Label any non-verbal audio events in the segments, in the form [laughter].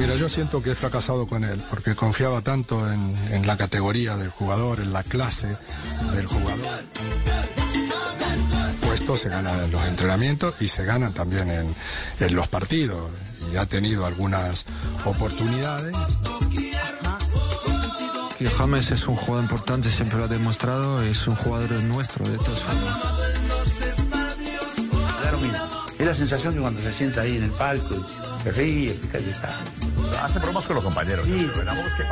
Mira, yo siento que he fracasado con él, porque confiaba tanto en, en la categoría del jugador, en la clase del jugador. Puestos se ganan en los entrenamientos y se ganan también en, en los partidos. Y ha tenido algunas oportunidades. Que James es un jugador importante, siempre lo ha demostrado, es un jugador nuestro de todas formas. Es la sensación que cuando se sienta ahí en el palco, se ríe, está. Hace bromas con los compañeros. Sí, ¿no? Pero ¿qué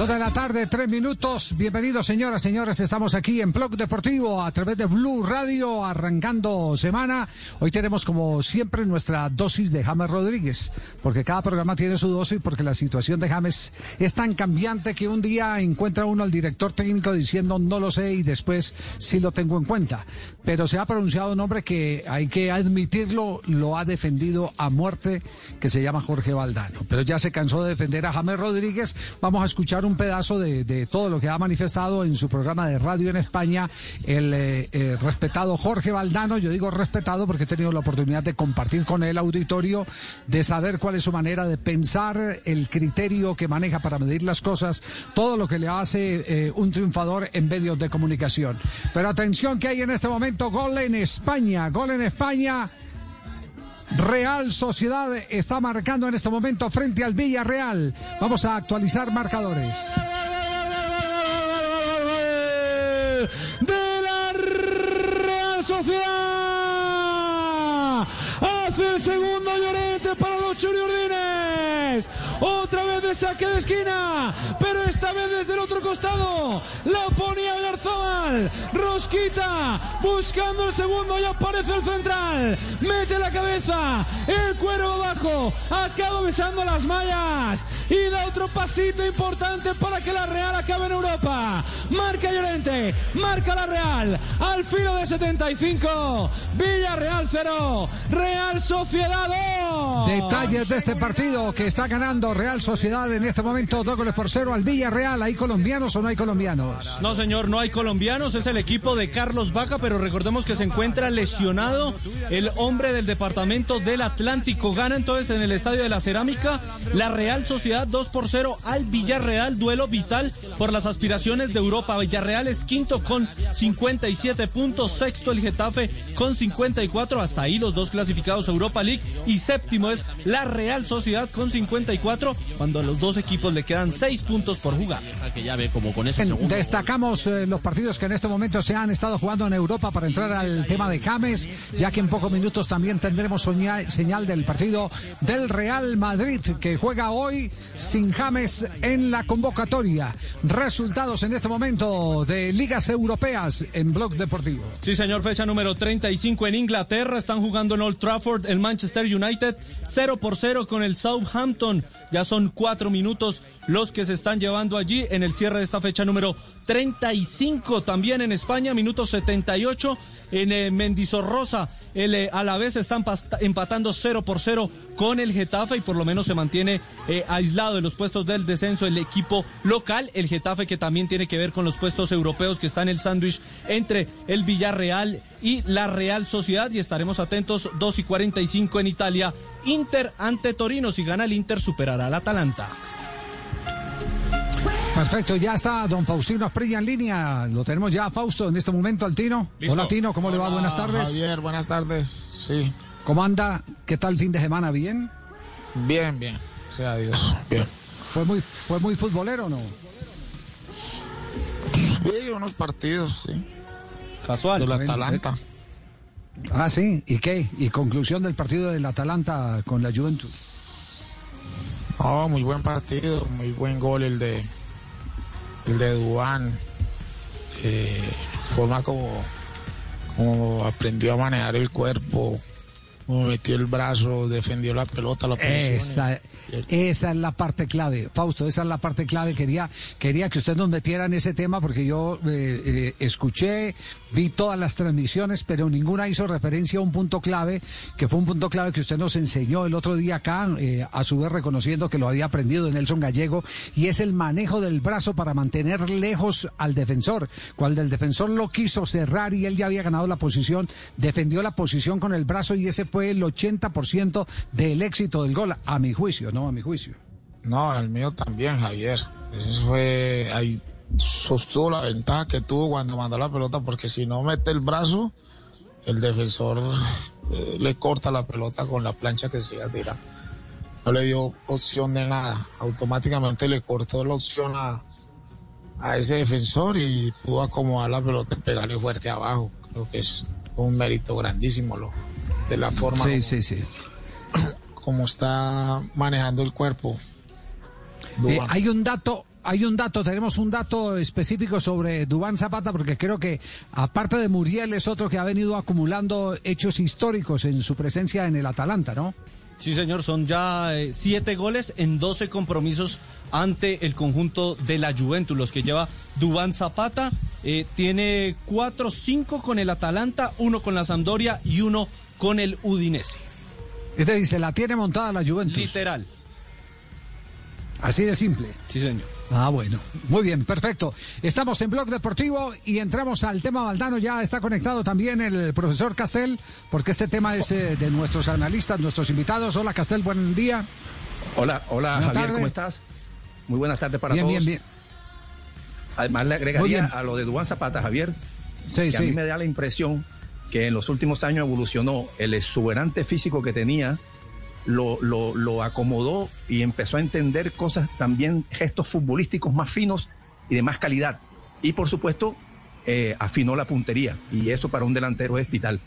Dos de la tarde, tres minutos. Bienvenidos, señoras, señores. Estamos aquí en Blog Deportivo a través de Blue Radio, arrancando semana. Hoy tenemos, como siempre, nuestra dosis de James Rodríguez, porque cada programa tiene su dosis, porque la situación de James es tan cambiante que un día encuentra uno al director técnico diciendo no lo sé y después sí lo tengo en cuenta. Pero se ha pronunciado un hombre que hay que admitirlo, lo ha defendido a muerte, que se llama Jorge Valdano. Pero ya se cansó de defender a James Rodríguez. Vamos a escuchar un pedazo de, de todo lo que ha manifestado en su programa de radio en España el eh, eh, respetado Jorge Valdano. Yo digo respetado porque he tenido la oportunidad de compartir con el auditorio, de saber cuál es su manera de pensar, el criterio que maneja para medir las cosas, todo lo que le hace eh, un triunfador en medios de comunicación. Pero atención que hay en este momento gol en España, gol en España. Real Sociedad está marcando en este momento frente al Villarreal. Vamos a actualizar marcadores. de la Real Sociedad. Hace el segundo Llorente para los Churiurdines. Otra vez de saque de esquina, pero esta vez desde el otro costado. La ponía Garzón. Rosquita buscando el segundo y aparece el central. Mete la cabeza, el cuero abajo. Acaba besando las mallas y da otro pasito importante para que la Real acabe en Europa. Marca Llorente, marca la Real. Al filo de 75, Villarreal 0, Real Sociedad 2. Detalles de este partido que está ganando Real Sociedad en este momento, dos goles por cero al Villarreal. ¿Hay colombianos o no hay colombianos? No, señor, no hay colombianos. Es el equipo de Carlos Vaca, pero recordemos que se encuentra lesionado el hombre del departamento del Atlántico. Gana entonces en el Estadio de la Cerámica la Real Sociedad 2 por 0 al Villarreal. Duelo vital por las aspiraciones de Europa. Villarreal es quinto con 57 puntos. Sexto el Getafe con 54. Hasta ahí los dos clasificados Europa League. Y séptimo es la Real Sociedad con 54. Cuando a los dos equipos le quedan seis puntos por jugar. Que ya ve como con ese En- segundo. Destacamos eh, los partidos que en este momento se han estado jugando en Europa para entrar al tema de James, ya que en pocos minutos también tendremos soña- señal del partido del Real Madrid, que juega hoy sin James en la convocatoria. Resultados en este momento de ligas europeas en Blog Deportivo. Sí, señor, fecha número 35 en Inglaterra. Están jugando en Old Trafford el Manchester United 0 por 0 con el Southampton. Ya son cuatro minutos los que se están llevando allí en el cierre de esta fecha número 35. También en España, minuto 78 en eh, Mendizorroza. El eh, Alavés están pasta- empatando 0 por 0 con el Getafe y por lo menos se mantiene eh, aislado de los puestos del descenso el equipo local. El Getafe que también tiene que ver con los puestos europeos que está en el sándwich entre el Villarreal y la Real Sociedad. Y estaremos atentos 2 y 45 en Italia. Inter ante Torino. Si gana el Inter superará al Atalanta. Perfecto, ya está don Faustino Asprilla en línea. Lo tenemos ya, Fausto, en este momento, al Tino. Hola, Tino, ¿cómo le va? Buenas tardes. Javier, buenas tardes. Sí, ¿Cómo anda? ¿Qué tal el fin de semana? ¿Bien? bien, bien. Sea Dios. Bien. ¿Fue muy, fue muy futbolero o no? Sí, unos partidos, sí. Casual. Del Atalanta. Ah, sí. ¿Y qué? ¿Y conclusión del partido del Atalanta con la Juventus? Oh, muy buen partido, muy buen gol el de el de Dubán, eh, forma como, como aprendió a manejar el cuerpo, como metió el brazo, defendió la pelota, la. Esa, esa es la parte clave, Fausto, esa es la parte clave. Quería, quería que usted nos metiera en ese tema porque yo eh, eh, escuché, vi todas las transmisiones, pero ninguna hizo referencia a un punto clave, que fue un punto clave que usted nos enseñó el otro día acá, eh, a su vez reconociendo que lo había aprendido de Nelson Gallego, y es el manejo del brazo para mantener lejos al defensor. Cuando el defensor lo quiso cerrar y él ya había ganado la posición, defendió la posición con el brazo y ese fue el 80% del éxito del gol, a mi juicio, ¿no? A mi juicio. No, el mío también, Javier. Eso fue, ahí sostuvo la ventaja que tuvo cuando mandó la pelota, porque si no mete el brazo, el defensor eh, le corta la pelota con la plancha que se iba a tirar. No le dio opción de nada. Automáticamente le cortó la opción a, a ese defensor y pudo acomodar la pelota y pegarle fuerte abajo. Creo que es un mérito grandísimo lo, de la forma Sí, como, sí, sí. como está manejando el cuerpo. Eh, hay un dato, hay un dato, tenemos un dato específico sobre Dubán Zapata, porque creo que aparte de Muriel es otro que ha venido acumulando hechos históricos en su presencia en el Atalanta, ¿no? Sí, señor, son ya eh, siete goles en 12 compromisos ante el conjunto de la Juventus, los que lleva Dubán Zapata. eh, tiene cuatro, cinco con el Atalanta, uno con la Sampdoria y uno con el Udinese. Este dice, la tiene montada la Juventus. Literal. Así de simple. Sí, señor. Ah, bueno. Muy bien, perfecto. Estamos en Blog Deportivo y entramos al tema Valdano. Ya está conectado también el profesor Castel, porque este tema es eh, de nuestros analistas, nuestros invitados. Hola, Castel, buen día. Hola, hola Buenas Javier. ¿cómo estás? Muy buenas tardes para bien, todos. bien, bien. Además le agregaría bien. a lo de Dubán Zapata, Javier, Sí, que a mí sí. me da la impresión que en los últimos años evolucionó el exuberante físico que tenía, lo, lo, acomodó y empezó a entender cosas también, gestos futbolísticos más finos y de más calidad. Y por supuesto, eh, afinó la puntería. Y eso para un delantero es vital.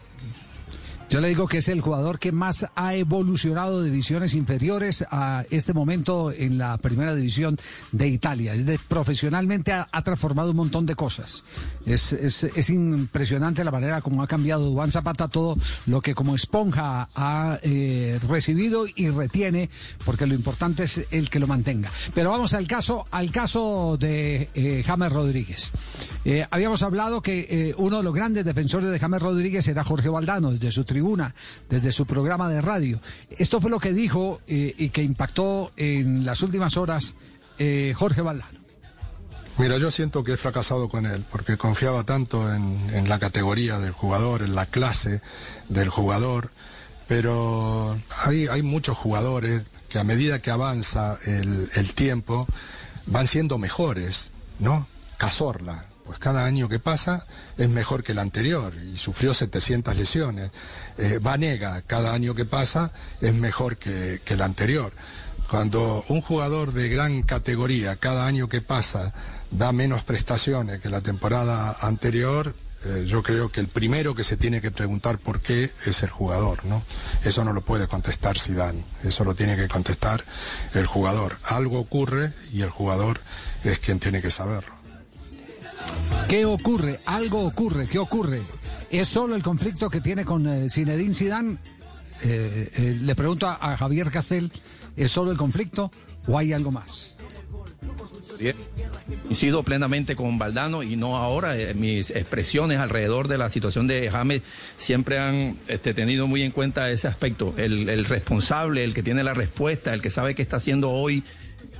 Yo le digo que es el jugador que más ha evolucionado de divisiones inferiores a este momento en la primera división de Italia. Es profesionalmente ha, transformado un montón de cosas. Es, es- es impresionante la manera como ha cambiado Duván Zapata todo lo que como esponja ha eh, recibido y retiene, porque lo importante es el que lo mantenga. Pero vamos al caso, al caso de eh, James Rodríguez. Eh, habíamos hablado que eh, uno de los grandes defensores de James Rodríguez era Jorge Valdano, desde su tribuna, desde su programa de radio. Esto fue lo que dijo eh, y que impactó en las últimas horas eh, Jorge Valdano. Mira, yo siento que he fracasado con él, porque confiaba tanto en, la categoría del jugador, en la clase del jugador, pero hay, hay muchos jugadores que a medida que avanza el, el tiempo van siendo mejores, ¿no? Cazorla, pues cada año que pasa es mejor que el anterior y sufrió 700 lesiones. Eh, Vanega, cada año que pasa es mejor que, el anterior. Cuando un jugador de gran categoría cada año que pasa da menos prestaciones que la temporada anterior, eh, yo creo que el primero que se tiene que preguntar por qué es el jugador, ¿no? Eso no lo puede contestar Zidane, eso lo tiene que contestar el jugador. Algo ocurre y el jugador es quien tiene que saberlo. ¿Qué ocurre? Algo ocurre. ¿Qué ocurre? ¿Es solo el conflicto que tiene con eh, Zinedine Zidane? Eh, eh, le pregunto a, a Javier Castel, ¿es solo el conflicto o hay algo más? Bien. Coincido plenamente con Valdano y no ahora. eh, mis expresiones alrededor de la situación de James siempre han este, tenido muy en cuenta ese aspecto. El, el responsable, el que tiene la respuesta, el que sabe qué está haciendo hoy,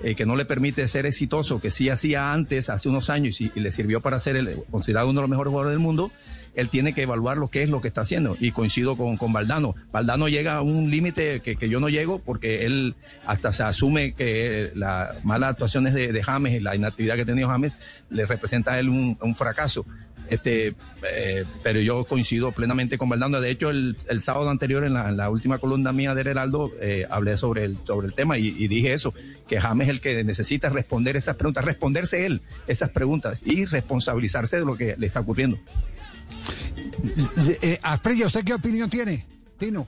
eh, que no le permite ser exitoso, que sí hacía antes, hace unos años, y, le sirvió para ser el, considerado uno de los mejores jugadores del mundo. Él tiene que evaluar lo que es lo que está haciendo. Y coincido con, con Valdano. Valdano llega a un límite que, que yo no llego porque él hasta se asume que las malas actuaciones de, de James y la inactividad que ha tenido James le representa a él un fracaso. Este, eh, pero yo coincido plenamente con Valdano. De hecho, el, el sábado anterior, en la, en la última columna mía del Heraldo, eh, hablé sobre el, sobre el tema y, y dije eso, que James es el que necesita responder esas preguntas, responderse él esas preguntas y responsabilizarse de lo que le está ocurriendo. Eh, Asprilla, ¿usted qué opinión tiene? Tino.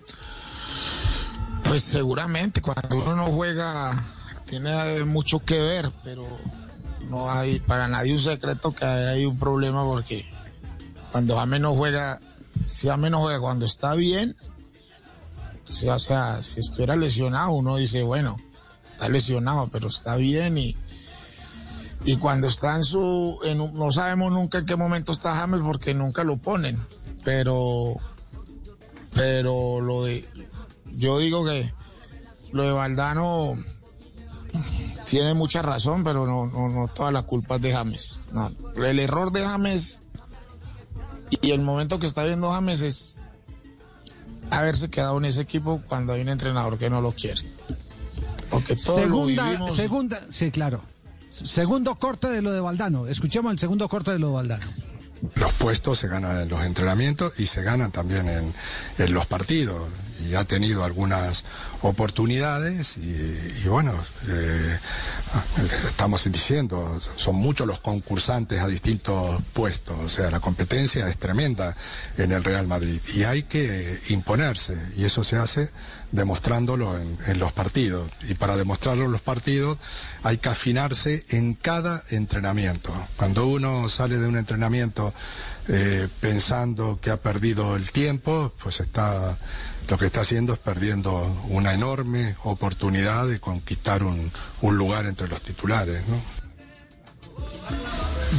Pues seguramente cuando uno no juega tiene mucho que ver, pero no hay para nadie un secreto que hay un problema porque cuando James no juega, si James no juega cuando está bien, si, o sea, si estuviera lesionado, uno dice, bueno, está lesionado, pero está bien y, y cuando está en su, no sabemos nunca en qué momento está James porque nunca lo ponen, pero, pero lo de, yo digo que lo de Valdano tiene mucha razón, pero no, no, no todas las culpas de James. No, el error de James y el momento que está viendo James es haberse quedado en ese equipo cuando hay un entrenador que no lo quiere. Porque todo lo Segunda, vivimos. segunda, sí, claro. Segundo corte de lo de Valdano. Escuchemos el segundo corte de lo de Valdano. Los puestos se ganan en los entrenamientos y se ganan también en, en los partidos. Y ha tenido algunas oportunidades y, bueno, eh, estamos diciendo, son muchos los concursantes a distintos puestos. O sea, la competencia es tremenda en el Real Madrid y hay que imponerse y eso se hace demostrándolo en, en los partidos. Y para demostrarlo en los partidos hay que afinarse en cada entrenamiento. Cuando uno sale de un entrenamiento eh, pensando que ha perdido el tiempo, pues está lo que está haciendo es perdiendo una enorme oportunidad de conquistar un, un lugar entre los titulares, ¿no?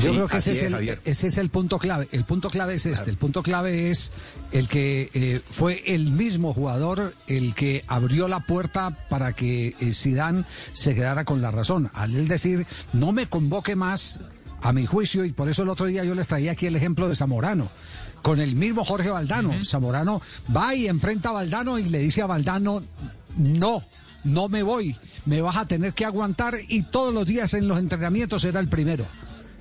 Yo Sí, creo que ese es, es, el, Javier. ese es el punto clave. El punto clave es este. El punto clave es el que eh, fue el mismo jugador el que abrió la puerta para que eh, Zidane se quedara con la razón. Al él decir, no me convoque más a mi juicio, y por eso el otro día yo les traía aquí el ejemplo de Zamorano. Con el mismo Jorge Valdano. Zamorano va y enfrenta a Valdano y le dice a Valdano, no, no me voy, me vas a tener que aguantar y todos los días en los entrenamientos era el primero.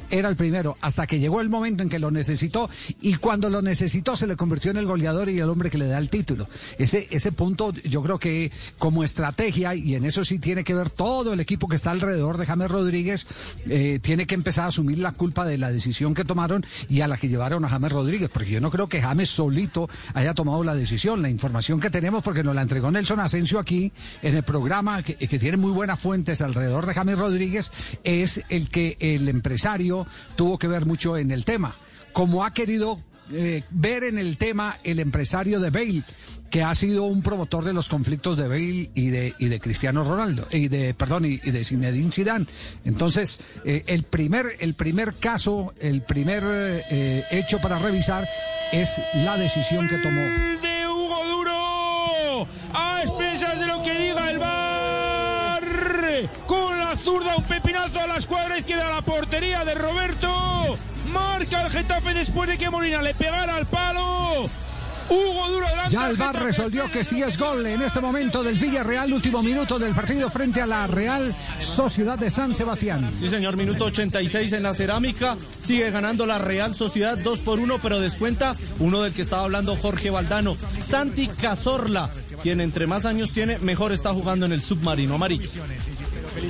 Era el primero, hasta que llegó el momento en que lo necesitó y cuando lo necesitó se le convirtió en el goleador y el hombre que le da el título. Ese, ese punto yo creo que como estrategia, y en eso sí tiene que ver todo el equipo que está alrededor de James Rodríguez, eh, tiene que empezar a asumir la culpa de la decisión que tomaron y a la que llevaron a James Rodríguez, porque yo no creo que James solito haya tomado la decisión. La información que tenemos, porque nos la entregó Nelson Asensio aquí en el programa, que, que tiene muy buenas fuentes alrededor de James Rodríguez, es el que el empresario tuvo que ver mucho en el tema. Como ha querido eh, ver en el tema el empresario de Bale, que ha sido un promotor de los conflictos de Bale y de, y de Cristiano Ronaldo, y de, perdón, y, de Zinedine Zidane. Entonces, eh, el, primer, el primer caso, el primer eh, hecho para revisar es la decisión que tomó. de Hugo Duro a expensas de lo que diga el bar con zurda un pepinazo a la escuadra izquierda a la portería de Roberto marca el Getafe después de que Molina le pegara al palo Hugo Duro adelanta Ya el VAR resolvió que sí es gol en este momento del Villarreal, último minuto del partido frente a la Real Sociedad de San Sebastián. Sí, señor, minuto 86 en la cerámica. Sigue ganando la Real Sociedad 2 por 1, pero descuenta uno del que estaba hablando Jorge Valdano. Santi Cazorla, quien entre más años tiene, mejor está jugando en el submarino amarillo.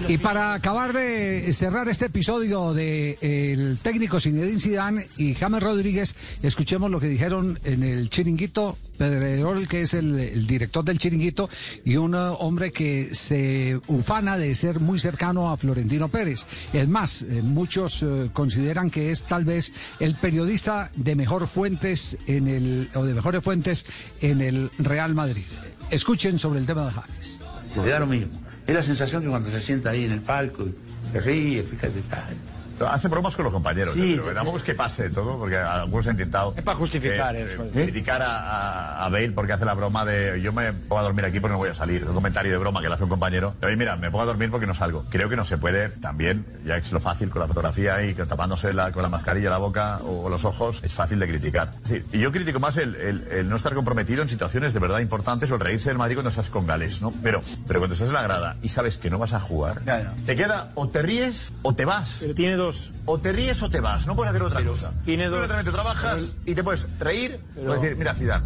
Y para acabar de cerrar este episodio de eh, técnico Zinedine Zidane y James Rodríguez, escuchemos lo que dijeron en el Chiringuito Pedrerol, que es el, director del Chiringuito y un eh, hombre que se ufana de ser muy cercano a Florentino Pérez. Es más, eh, muchos consideran que es tal vez el periodista de mejor fuentes en el o de mejores fuentes en el Real Madrid. Escuchen sobre el tema de James. Es la sensación que cuando se sienta ahí en el palco se ríe, fíjate, tal. Hace bromas con los compañeros, Sí. creo, tampoco es que pase todo, porque algunos han intentado Es para justificar eh, eso. eh, criticar a, a- a Bale porque hace la broma de yo me pongo a dormir aquí porque no voy a salir. Es un comentario de broma que le hace un compañero. Oye, mira, me pongo a dormir porque no salgo. Creo que no se puede también, ya es lo fácil con la fotografía y tapándose la- con la mascarilla la boca o, los ojos, es fácil de criticar. Sí, y yo critico más el, el- el no estar comprometido en situaciones de verdad importantes o el reírse del Madrid cuando estás con Gales, ¿no? Pero, pero cuando estás en la grada y sabes que no vas a jugar, Ya, ya. te queda o te ríes o te vas. Pero tiene dos. O te ríes o te vas, no puedes hacer otra cosa. tiene dos. trabajas y te puedes reír Pero- o decir, mira, Zidane,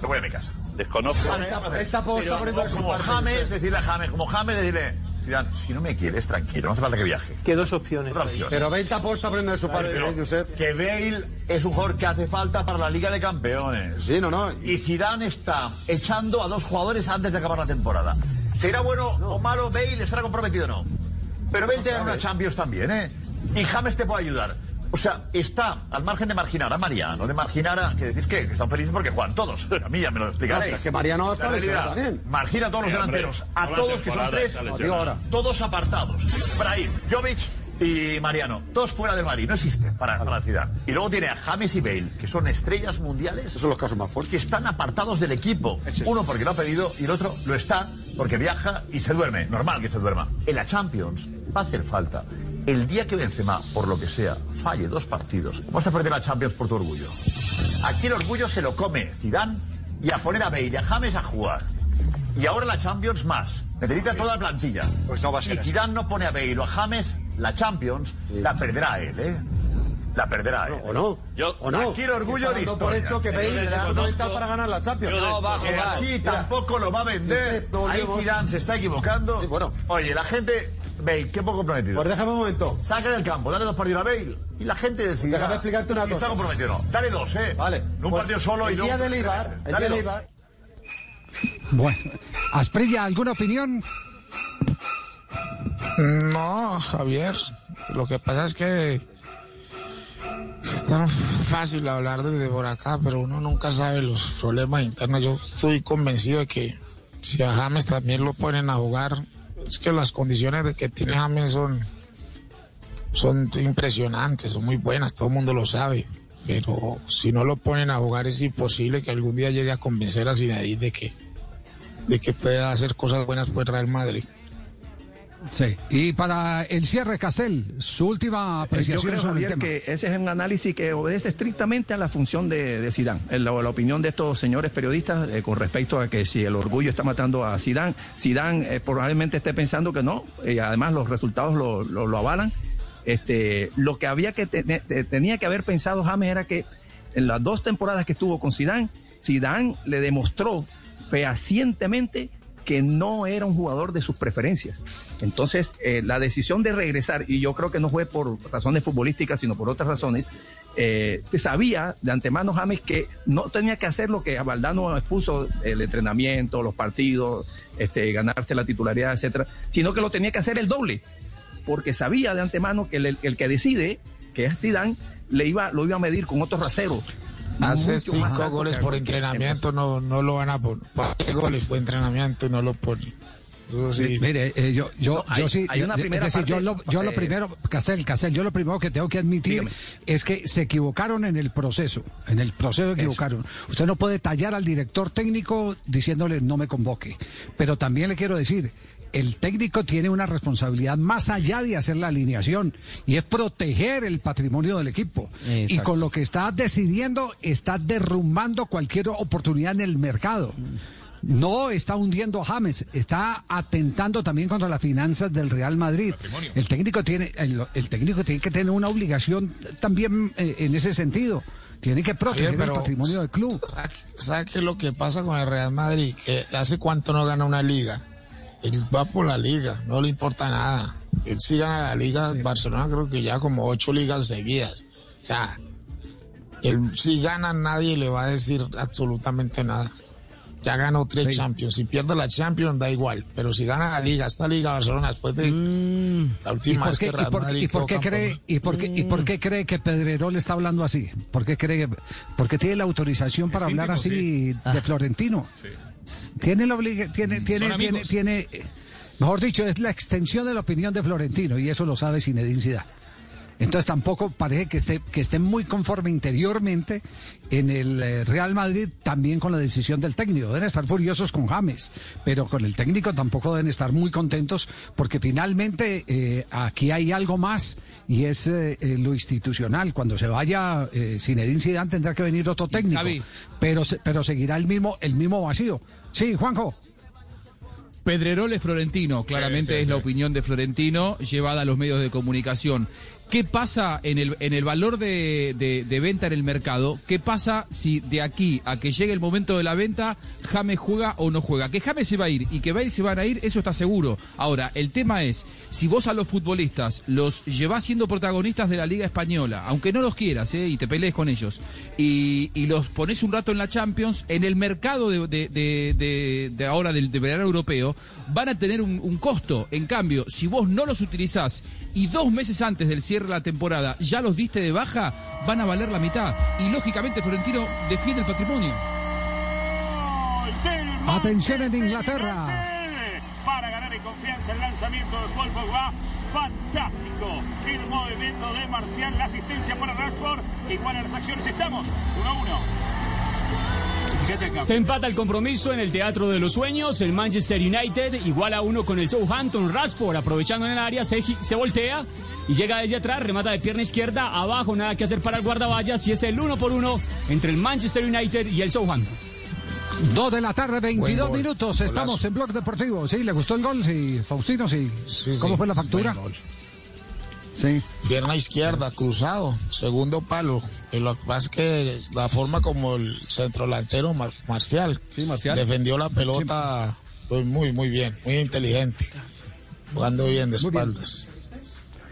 me voy a mi casa. Desconozco. Esta posta como James, decirle a James, como James, decirle, Zidane, si no me quieres, tranquilo, no hace falta que viaje. Que dos opciones. Opción. Pero Bale aposta poniendo de su parte, Pero ¿eh, Josep? que Bale es un jugador que hace falta para la Liga de Campeones. Sí, no, no. Y Zidane está echando a dos jugadores antes de acabar la temporada. ¿Será bueno o malo Bale? ¿Estará comprometido o no? Pero Bale tiene una Champions también, ¿eh? Y James te puede ayudar. O sea, está al margen de marginar a Mariano, de marginar a... Que decís que, que están felices porque juegan todos. [laughs] A mí ya me lo explicaréis. Es que Mariano está lesionado realidad, también. Margina a todos los hombre, delanteros. A todos, que son tres. ahora. Todos apartados. Brahim, Jovic y Mariano. Todos fuera del Madrid. No existen para, para la ciudad. Y luego tiene a James y Bale, que son estrellas mundiales. Esos son los casos más fuertes. Que están apartados del equipo. Uno porque lo ha pedido y el otro lo está porque viaja y se duerme. Normal que se duerma. En la Champions va a hacer falta. El día que Benzema, por lo que sea, falle dos partidos, vas a perder la Champions por tu orgullo. Aquí el orgullo se lo come Zidane y a poner a Bale y a James a jugar. Y ahora la Champions más. Necesita toda la plantilla. Pues no va a ser y así. Zidane no pone a Bale o a James, la Champions la perderá él, ¿eh? La perderá él. ¿O no? ¿O no? Aquí el orgullo de por hecho que Bale no está para ganar la Champions. No va a jugar. Así tampoco lo va a vender. Ahí Zidane se está equivocando. Oye, la gente... Bale, qué poco comprometido. Pues déjame un momento. Saca del campo, dale dos partidos a Bale. Y la gente decide. Déjame explicarte una cosa. Está comprometido no. Dale dos, ¿eh? Vale. No un Pues partido solo y el luego- día del Eibar, el Dale día del dos. Eibar, Bueno, Asprilla, ¿alguna opinión? No, Javier. Lo que pasa es que es tan fácil hablar desde por acá, pero uno nunca sabe los problemas internos. Yo estoy convencido de que si a James también lo ponen a jugar, es que las condiciones de que tiene James son, son impresionantes, son muy buenas, todo el mundo lo sabe. Pero si no lo ponen a jugar es imposible que algún día llegue a convencer a Zinedine de que, de que pueda hacer cosas buenas por Real Madrid. Sí. Y para el cierre, Castel, su última Yo apreciación creo, sobre el Javier, tema. que ese es un análisis que obedece estrictamente a la función de, de Zidane. En La, la opinión de estos señores periodistas eh, con respecto a que si el orgullo está matando a Zidane, Zidane eh, probablemente esté pensando que no, y además los resultados lo, lo- lo avalan. Este, lo que había que te- te- tenía que haber pensado James era que en las dos temporadas que estuvo con Zidane, Zidane le demostró fehacientemente que no era un jugador de sus preferencias. Entonces, eh, la decisión de regresar, y yo creo que no fue por razones futbolísticas, sino por otras razones, eh, sabía de antemano James que no tenía que hacer lo que Valdano expuso, el entrenamiento, los partidos, este, ganarse la titularidad, etcétera, sino que lo tenía que hacer el doble, porque sabía de antemano que el, el que decide, que es Zidane, le iba, lo iba a medir con otro rasero. Hace cinco goles por entrenamiento, no, no lo van a poner. ¿Qué goles por entrenamiento y no lo ponen? Eso sí. Mire, eh, yo, yo, No, yo sí, hay una es primera decir, yo lo, yo lo primero, Castel, Castel, yo lo primero que tengo que admitir es que se equivocaron en el proceso, en el proceso se equivocaron. Usted no puede tallar al director técnico diciéndole no me convoque, pero también le quiero decir, el técnico tiene una responsabilidad más allá de hacer la alineación y es proteger el patrimonio del equipo. Y con lo que está decidiendo, está derrumbando cualquier oportunidad en el mercado. No está hundiendo a James, está atentando también contra las finanzas del Real Madrid. El técnico tiene, el, el técnico tiene que tener una obligación también eh, en ese sentido. Tiene que proteger el patrimonio del club. ¿Sabe qué es lo que pasa con el Real Madrid? Que hace cuánto no gana una liga. Él va por la liga, no le importa nada. Él sí gana la liga, Barcelona creo que ya como ocho ligas seguidas. O sea, él si gana nadie le va a decir absolutamente nada. Ya ganó tres Sí. Champions. Si pierde la Champions da igual. Pero si gana la liga, esta liga Barcelona después de la Mm. ¿Y última vez que y Real por- Madrid y por qué cree, y por qué, y por qué cree que Pedrerol está hablando así? ¿Por qué cree que, porque tiene la autorización para hablar íntimo, así sí. de Florentino? Tiene la obliga- tiene, tiene, Son tiene, tiene, mejor dicho, es la extensión de la opinión de Florentino y eso lo sabe Zinedine Zidane. Entonces tampoco parece que esté, que esté muy conforme interiormente en el eh, Real Madrid también con la decisión del técnico. Deben estar furiosos con James, pero con el técnico tampoco deben estar muy contentos porque finalmente eh, aquí hay algo más y es eh, eh, lo institucional. Cuando se vaya eh, Zinedine Zidane tendrá que venir otro técnico, pero pero seguirá el mismo el mismo vacío. Sí, Juanjo. Pedrerol es Florentino, claramente sí, es sí. la opinión de Florentino llevada a los medios de comunicación. ¿Qué pasa en el, en el valor de, de- venta en el mercado? ¿Qué pasa si de aquí a que llegue el momento de la venta, James juega o no juega? Que James se va a ir y que Bale se van a ir, eso está seguro. Ahora, el tema es, si vos a los futbolistas los llevás siendo protagonistas de la Liga Española, aunque no los quieras ¿eh? y te pelees con ellos, y, los pones un rato en la Champions, en el mercado de, de- ahora del de verano europeo, van a tener un, un costo. En cambio, si vos no los utilizás y dos meses antes del cierre la temporada, ya los diste de baja, van a valer la mitad. Y lógicamente Florentino defiende el patrimonio. Atención en Inglaterra. Para ganar en confianza el lanzamiento de Paul Pogba. Fantástico. El movimiento de Marcial, la asistencia para Rashford. Igual a las acciones estamos. 1-1. Se empata el compromiso en el Teatro de los Sueños. El Manchester United igual a uno con el Southampton. Rashford aprovechando en el área se, se voltea y llega desde atrás, remata de pierna izquierda. Abajo nada que hacer para el guardaballas y es el uno por uno entre el Manchester United y el Southampton. Dos de la tarde, 22 gol. minutos. Golazo. Estamos en Blog Deportivo. ¿Sí? ¿Le gustó el gol? Sí, Faustino, sí. ¿Cómo sí. fue la factura? Sí. Pierna izquierda, cruzado, segundo palo. Y lo que pasa es que la forma como el centro delantero Mar- Marcial, defendió la pelota pues, muy, muy bien, muy inteligente. Jugando bien de bien. espaldas.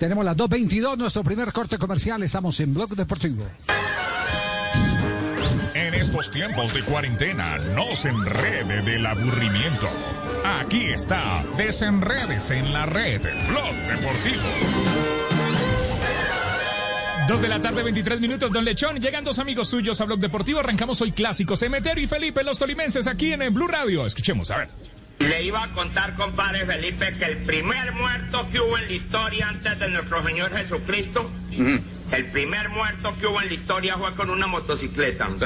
Tenemos las 2.22, nuestro primer corte comercial. Estamos en Blog Deportivo. En estos tiempos de cuarentena, no se enrede del aburrimiento. Aquí está, desenredes en la red, Blog Deportivo. Dos de la tarde, 23 minutos, Don Lechón. Llegan dos amigos suyos a Blog Deportivo. Arrancamos hoy clásicos. Emeterio y Felipe, los tolimenses, aquí en el Blue Radio. Escuchemos, a ver. Le iba a contar, compadre Felipe, que el primer muerto que hubo en la historia antes de nuestro Señor Jesucristo, el primer muerto que hubo en la historia fue con una motocicleta. [laughs]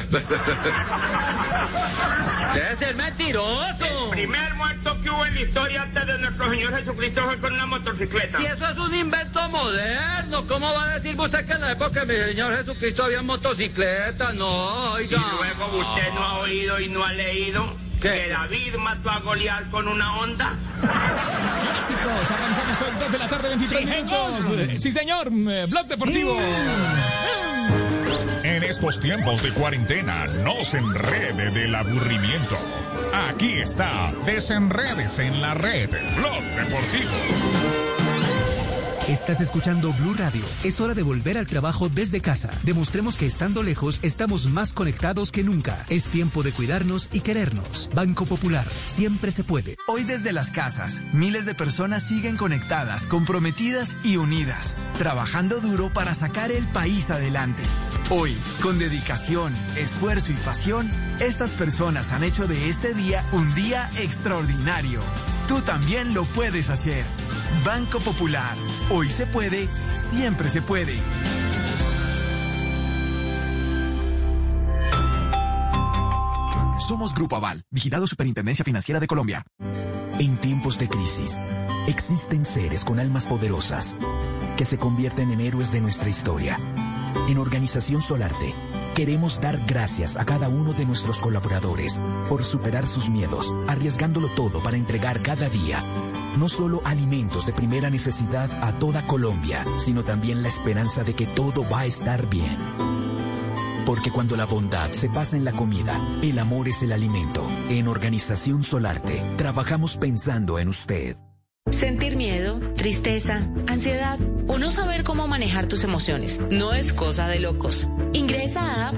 Debe ser mentiroso. El primer muerto que hubo en la historia antes de nuestro Señor Jesucristo fue con una motocicleta. Y eso es un invento moderno. ¿Cómo va a decir usted que en la época de mi Señor Jesucristo había motocicletas? No, Y oiga. luego usted no ha oído y no ha leído que David mató a Goliat con una onda. Clásicos, arrancamos hoy, dos de la tarde, 23 minutos. Eh, Sí, señor, eh, Blog Deportivo. En estos tiempos de cuarentena, no se enrede del aburrimiento. Aquí está, desenredes en la red, Blog Deportivo. Estás escuchando Blue Radio. Es hora de volver al trabajo desde casa. Demostremos que estando lejos estamos más conectados que nunca. Es tiempo de cuidarnos y querernos. Banco Popular. Siempre se puede. Hoy desde las casas, miles de personas siguen conectadas, comprometidas y unidas, trabajando duro para sacar el país adelante. Hoy, con dedicación, esfuerzo y pasión, estas personas han hecho de este día un día extraordinario. Tú también lo puedes hacer. Banco Popular. Hoy se puede, siempre se puede. Somos Grupo Aval, vigilado Superintendencia Financiera de Colombia. En tiempos de crisis, existen seres con almas poderosas que se convierten en héroes de nuestra historia. En Organización Solarte, queremos dar gracias a cada uno de nuestros colaboradores por superar sus miedos, arriesgándolo todo para entregar cada día no solo alimentos de primera necesidad a toda Colombia, sino también la esperanza de que todo va a estar bien. Porque cuando la bondad se pasa en la comida, el amor es el alimento. En Organización Solarte, trabajamos pensando en usted. Sentir miedo, tristeza, ansiedad o no saber cómo manejar tus emociones no es cosa de locos. Ingresa a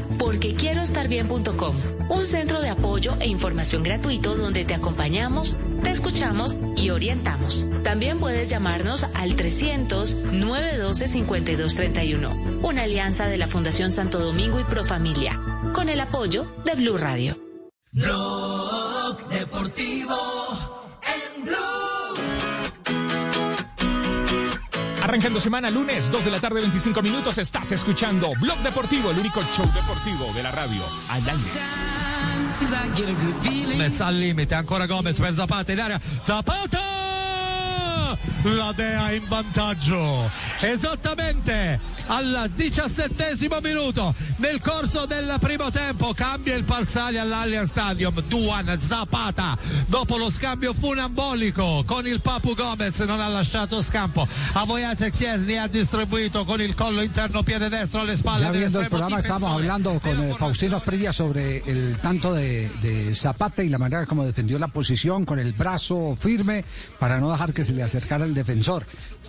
un centro de apoyo e información gratuito donde te acompañamos, te escuchamos y orientamos. También puedes llamarnos al 300-912-5231, una alianza de la Fundación Santo Domingo y Profamilia, con el apoyo de Blue Radio. Arrancando semana, lunes, 2 de la tarde, 25 minutos. Estás escuchando Blog Deportivo, el único show deportivo de la radio al aire. Gomez al limite, ancora Gomez per Zapata in area. Zapata! La Dea in vantaggio. Esattamente al diciassettesimo minuto nel corso del primo tempo cambia il parziale all'Allianz Stadium. Duan Zapata dopo lo scambio funambolico con il Papu Gomez non ha lasciato scampo. A Wojciech Chiesny ha distribuito con il collo interno piede destro alle spalle Ya viendo el programa estamos difensore. hablando con eh, Faustino Asprilla sobre el tanto de, de Zapata y la manera como defendió la posición con el brazo firme para no dejar que se le acercara sacar al defensor.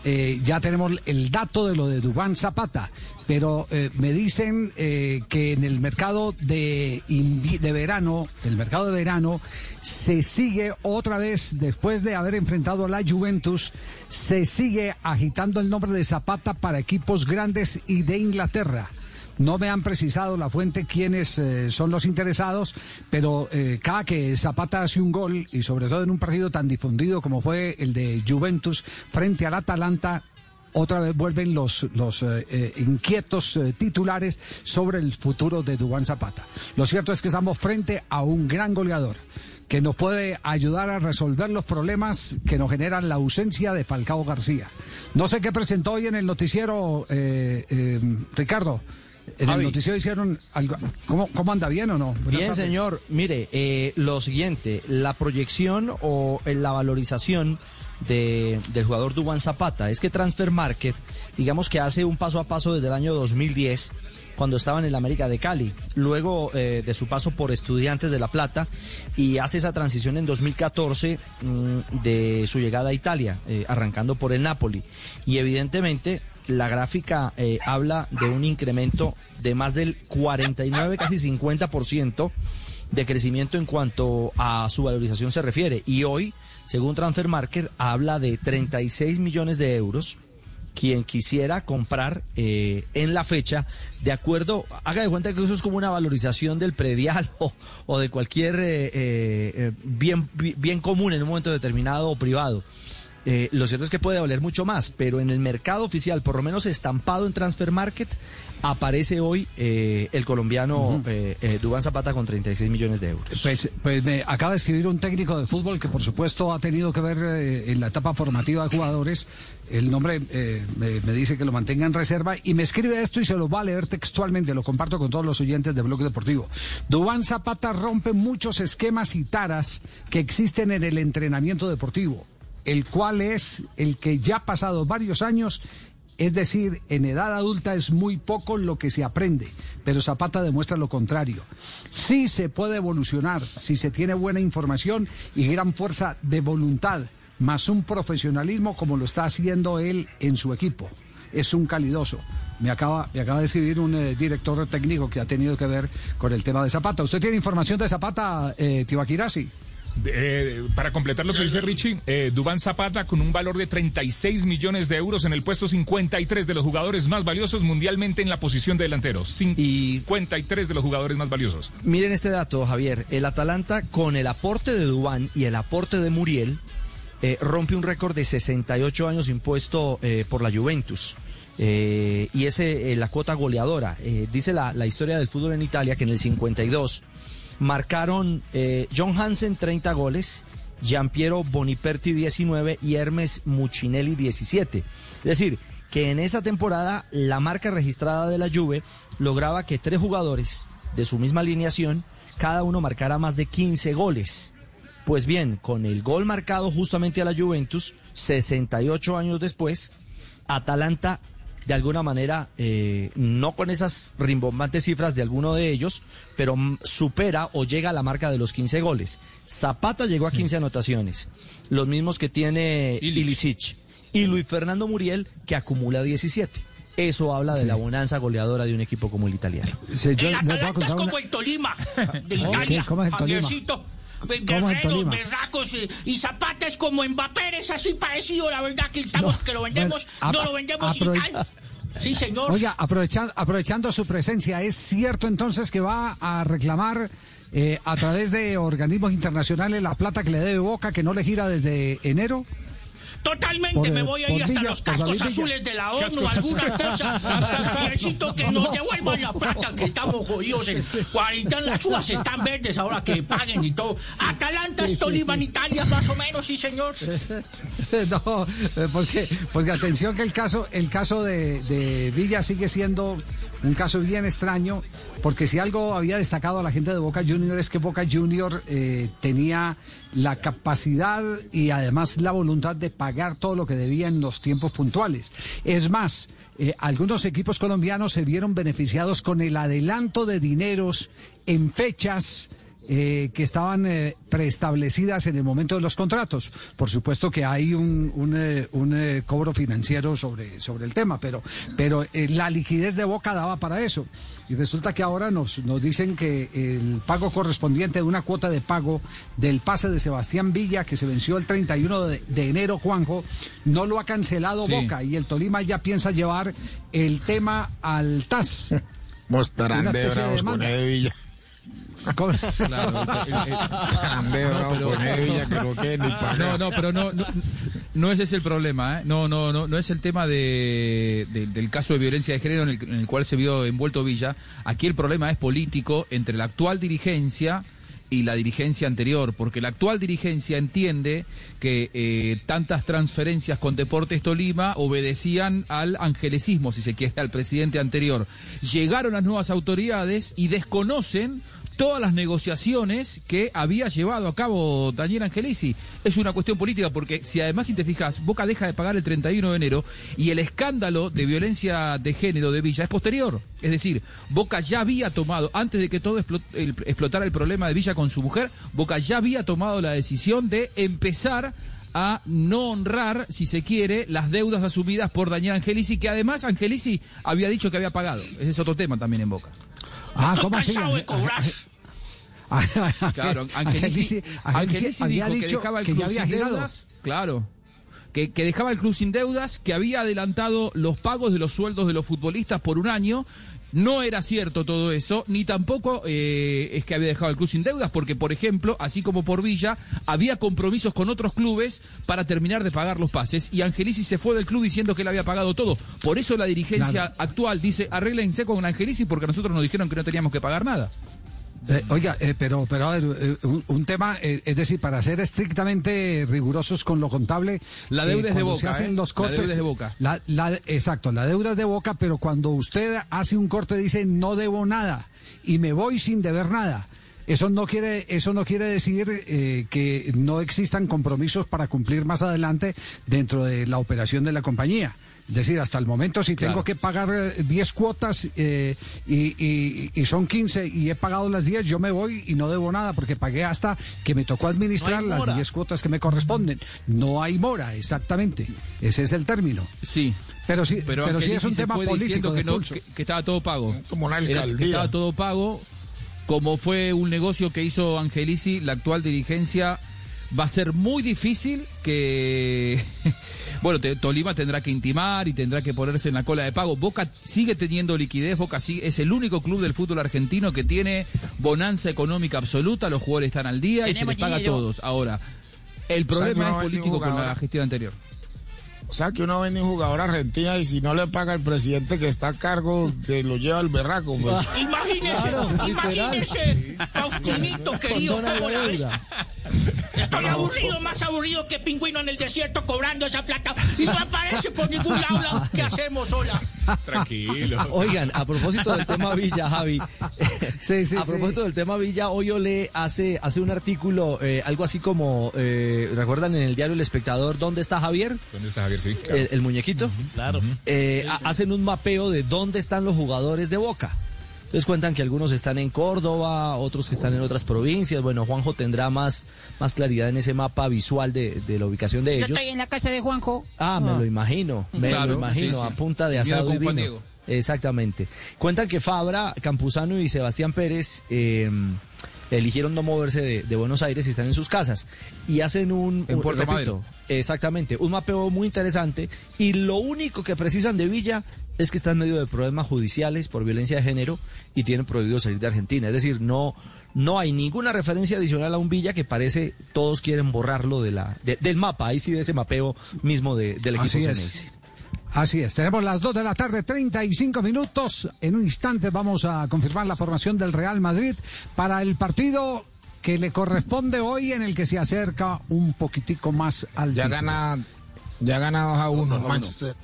Eh, ya tenemos el dato de lo de Dubán Zapata, pero eh, me dicen eh, que en el mercado de, de verano, el mercado de verano, se sigue otra vez, después de haber enfrentado a la Juventus, se sigue agitando el nombre de Zapata para equipos grandes y de Inglaterra. No me han precisado la fuente quiénes eh, son los interesados, pero eh, cada que Zapata hace un gol, y sobre todo en un partido tan difundido como fue el de Juventus frente al Atalanta, otra vez vuelven los, los eh, inquietos titulares sobre el futuro de Dubán Zapata. Lo cierto es que estamos frente a un gran goleador que nos puede ayudar a resolver los problemas que nos generan la ausencia de Falcao García. No sé qué presentó hoy en el noticiero, Ricardo. En Javi. el noticiero hicieron algo. ¿Cómo, cómo anda? ¿Bien o no? Buenas Bien, tardes. señor. Mire, eh, lo siguiente, la proyección o eh, la valorización de, del jugador Dubán Zapata es que Transfer Market, digamos que hace un paso a paso desde el año 2010, cuando estaba en el América de Cali, luego eh, de su paso por Estudiantes de La Plata y hace esa transición en 2014 mm, de su llegada a Italia, eh, arrancando por el Napoli. Y evidentemente la gráfica eh, habla de un incremento de más del 49, casi 50% de crecimiento en cuanto a su valorización se refiere. Y hoy, según Transfer Market, habla de 36 millones de euros quien quisiera comprar eh, en la fecha, de acuerdo, haga de cuenta que eso es como una valorización del predial [laughs] o, o de cualquier eh, eh, eh, bien, bi- bien común en un momento determinado o privado. Eh, lo cierto es que puede valer mucho más, pero en el mercado oficial, por lo menos estampado en Transfer Market, aparece hoy eh, el colombiano eh, eh, Dubán Zapata con 36 millones de euros. Pues, pues me acaba de escribir un técnico de fútbol que por supuesto ha tenido que ver eh, en la etapa formativa de jugadores. El nombre eh, me, me dice que lo mantenga en reserva y me escribe esto y se lo va a leer textualmente, lo comparto con todos los oyentes de Bloque Deportivo. Dubán Zapata rompe muchos esquemas y taras que existen en el entrenamiento deportivo, el cual es el que ya ha pasado varios años es decir, en edad adulta es muy poco lo que se aprende, pero Zapata demuestra lo contrario. Sí se puede evolucionar si se tiene buena información y gran fuerza de voluntad, más un profesionalismo como lo está haciendo él en su equipo. Es un calidoso. Me acaba, me acaba de escribir un eh, director técnico que ha tenido que ver con el tema de Zapata. ¿Usted tiene información de Zapata, eh, Tibaquirasi? Eh, para completar lo que dice Richie, eh, Dubán Zapata con un valor de 36 millones de euros en el puesto 53 de los jugadores más valiosos mundialmente en la posición de delantero. 53 de los jugadores más valiosos. Miren este dato, Javier. El Atalanta, con el aporte de Dubán y el aporte de Muriel, eh, rompe un récord de 68 años impuesto por la Juventus. Y es la cuota goleadora. Dice la, la historia del fútbol en Italia que en el 52 marcaron eh, John Hansen 30 goles, Giampiero Boniperti 19 y Hermes Muccinelli 17. Es decir, que en esa temporada la marca registrada de la Juve lograba que tres jugadores de su misma alineación, cada uno marcara más de 15 goles. Pues bien, con el gol marcado justamente a la Juventus, 68 años después, Atalanta de alguna manera, eh, no con esas rimbombantes cifras de alguno de ellos, pero supera o llega a la marca de los 15 goles. Zapata llegó a 15 anotaciones, los mismos que tiene Ilicic. Y Luis Fernando Muriel, que acumula 17. Eso habla de la bonanza goleadora de un equipo como el italiano. El Atalanta es como el Tolima [laughs] de Italia, ¿Cómo es el Tolima? Javiercito. ¿Cómo es el Guerreros, Tolima? berracos, eh, y Zapata es como Mbappé, es así parecido, la verdad que estamos, que lo vendemos, Bueno, no lo vendemos y tal. Sí, señor. Oiga, aprovechando, aprovechando su presencia, ¿es cierto entonces que va a reclamar eh, a través de organismos internacionales la plata que le debe Boca, que no le gira desde enero? Totalmente, Por, me voy a ir hasta los cascos azules de la ONU, alguna cosa. [laughs] Javiercito, que nos devuelvan la plata, que estamos jodidos en [laughs] cuarentena. Las uvas están verdes ahora que paguen y todo. Atalanta, Sí, es Tolima, sí. Italia, más o menos, sí, señor. [laughs] no, eh, porque, porque atención que el caso, el caso de, de Villa sigue siendo un caso bien extraño, porque si algo había destacado a la gente de Boca Junior es que Boca Junior eh, tenía la capacidad y además la voluntad de pagar todo lo que debía en los tiempos puntuales. Es más, eh, algunos equipos colombianos se vieron beneficiados con el adelanto de dineros en fechas eh, que estaban eh, preestablecidas en el momento de los contratos. Por supuesto que hay un, un, eh, un, eh, cobro financiero sobre, sobre el tema, pero, pero eh, la liquidez de Boca daba para eso. Y resulta que ahora nos, nos dicen que el pago correspondiente de una cuota de pago del pase de Sebastián Villa, que se venció el 31 de, de enero, Juanjo, no lo ha cancelado Sí. Boca y el Tolima ya piensa llevar el tema al TAS. [laughs] Una de bravos con Villa. No No, pero no, no, no ese es el problema, ¿eh? No, no, no, no es el tema de, de- del caso de violencia de género en el, en el cual se vio envuelto Villa. Aquí el problema es político entre la actual dirigencia y la dirigencia anterior, porque la actual dirigencia entiende que eh, tantas transferencias con Deportes Tolima obedecían al angelesismo, si se quiere, al presidente anterior. Llegaron las nuevas autoridades y desconocen todas las negociaciones que había llevado a cabo Daniel Angelici. Es una cuestión política porque si además, si te fijas, Boca deja de pagar el 31 de enero y el escándalo de violencia de género de Villa es posterior. Es decir, Boca ya había tomado, antes de que todo explotara el problema de Villa con su mujer, Boca ya había tomado la decisión de empezar a no honrar, si se quiere, las deudas asumidas por Daniel Angelici, que además Angelici había dicho que había pagado. Ese es otro tema también en Boca. Ah, ¿cómo así? de cobrar. Claro, Angelici, Angelici- Angelici Angelici había dijo que dicho dejaba el que club sin deudas. Claro. Que, que dejaba el club sin deudas, que había adelantado los pagos de los sueldos de los futbolistas por un año. No era cierto todo eso, ni tampoco eh, es que había dejado el club sin deudas, porque, por ejemplo, así como por Villa, había compromisos con otros clubes para terminar de pagar los pases, y Angelici se fue del club diciendo que él había pagado todo. Por eso la dirigencia Claro. actual dice, arréglense con Angelici, porque a nosotros nos dijeron que no teníamos que pagar nada. Eh, oiga, eh, pero, pero a ver, eh, un, un tema, eh, es decir, para ser estrictamente rigurosos con lo contable. La deuda es de cuando Boca, Se hacen los La cortes. deuda es de Boca. la- la- exacto, la deuda es de boca, pero cuando usted hace un corte dice no debo nada y me voy sin deber nada. Eso no quiere, eso no quiere decir eh, que no existan compromisos para cumplir más adelante dentro de la operación de la compañía. Es decir, hasta el momento, si Claro. tengo que pagar eh, 10 cuotas eh, y, y- y son 15 y he pagado las 10, yo me voy y no debo nada porque pagué hasta que me tocó administrar No las mora. 10 cuotas que me corresponden. No hay mora, exactamente. Ese es el término. Sí. Pero sí, pero, sí Angelici es un tema político que, no, que, que estaba todo pago. Como una Era que alcaldía. estaba todo pago. Como fue un negocio que hizo Angelici, la actual dirigencia va a ser muy difícil que bueno te- Tolima tendrá que intimar y tendrá que ponerse en la cola de pago. Boca sigue teniendo liquidez Boca sigue- es el único club del fútbol argentino que tiene bonanza económica absoluta los jugadores están al día y se les paga a todos. Ahora el O sea, que problema es político con la gestión anterior. O sea que uno vende un jugador argentino y si no le paga el presidente que está a cargo, se lo lleva al berraco. Pues. [laughs] Imagínese, Claro, imagínese, Faustinito querido, ¿cómo la la ves? Estoy aburrido, más aburrido que pingüino en el desierto cobrando esa plata y no aparece por ningún lado. la- [laughs] ¿Qué hacemos, hola? Tranquilo. [laughs] Oigan, a propósito del tema Villa, Javi. [laughs] Sí, sí, a sí. propósito del tema Villa, hoy Ole hace, hace un artículo, eh, algo así como, eh, ¿recuerdan en el diario El Espectador dónde está Javier? ¿Dónde está Javier? Sí. claro. El, el muñequito. Claro. Eh, ha- hacen un mapeo de dónde están los jugadores de Boca. Entonces cuentan que algunos están en Córdoba, otros que están en otras provincias. Bueno, Juanjo tendrá más, más claridad en ese mapa visual de, de la ubicación de Yo ellos. estoy en la casa de Juanjo. Ah, me lo imagino, me Claro, lo imagino, sí, sí. a punta de asado y vino. Exactamente. Cuentan que Fabra, Campuzano y Sebastián Pérez eh, eligieron no moverse de, de Buenos Aires y están en sus casas. Y hacen un, En un- Puerto repito, exactamente, un mapeo muy interesante. Y lo único que precisan de Villa es que está en medio de problemas judiciales por violencia de género y tienen prohibido salir de Argentina. Es decir, no, no hay ninguna referencia adicional a un Villa que parece todos quieren borrarlo de la, de- del mapa, ahí sí de ese mapeo mismo de- del equipo Así es. Así es, tenemos las 2 de la tarde, 35 minutos. En un instante vamos a confirmar la formación del Real Madrid para el partido que le corresponde hoy en el que se acerca un poquitico más al Ya título. gana, ya gana 2 a 1 Manchester.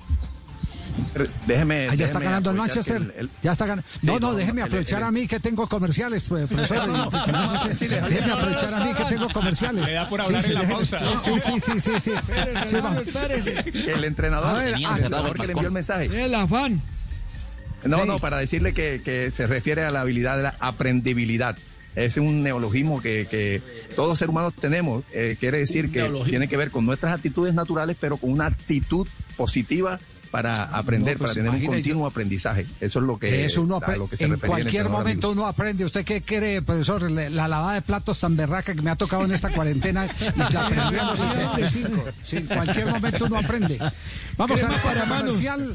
Déjeme. Ah, ya está déjeme ganando el Manchester. que el- el- Ya está ganando. No, Sí, no, no, déjeme aprovechar el- a mí que tengo comerciales, pues, [laughs] profesor. No, no, Que no no, se- sí, le- déjeme aprovechar a mí que tengo comerciales. Le da por hablar Sí, en la déjeme- pausa. [laughs] Sí, sí, sí, sí, sí. [laughs] Sí, va. que el entrenador, ver, el ah, entrenador que le envió el mensaje. El afán. No, Sí. no, para decirle que, que se refiere a la habilidad de la aprendibilidad. es un neologismo que, que todos seres humanos tenemos. Eh, quiere decir que tiene que ver con nuestras actitudes naturales, pero con una actitud positiva para aprender, pues para tener un continuo aprendizaje. Eso es lo que, Eso uno a lo que se en cualquier momento amigo. uno aprende. ¿Usted qué cree, profesor? Le- La lavada de platos tan berraca que me ha tocado en esta cuarentena y que [laughs] aprendí a los 65. Sí, en cualquier momento uno aprende. Vamos a Crema la para comercial.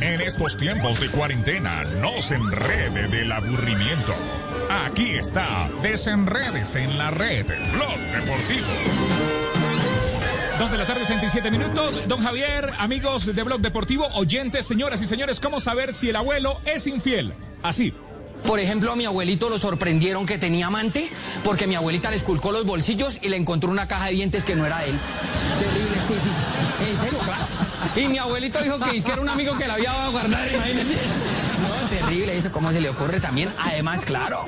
En estos tiempos de cuarentena, no se enrede del aburrimiento. Aquí está, desenredes en la red, Blog Deportivo. Dos de la tarde, 37 minutos. Don Javier, amigos de Blog Deportivo, oyentes, señoras y señores, ¿cómo saber si el abuelo es infiel? Así. Por ejemplo, a mi abuelito lo sorprendieron que tenía amante porque mi abuelita le esculcó los bolsillos y le encontró una caja de dientes que no era de él. Terrible, sí, sí. En serio. [laughs] Y mi abuelito dijo que es que era un amigo que la había guardado, imagínense. Terrible, eso cómo se le ocurre también. Además, claro.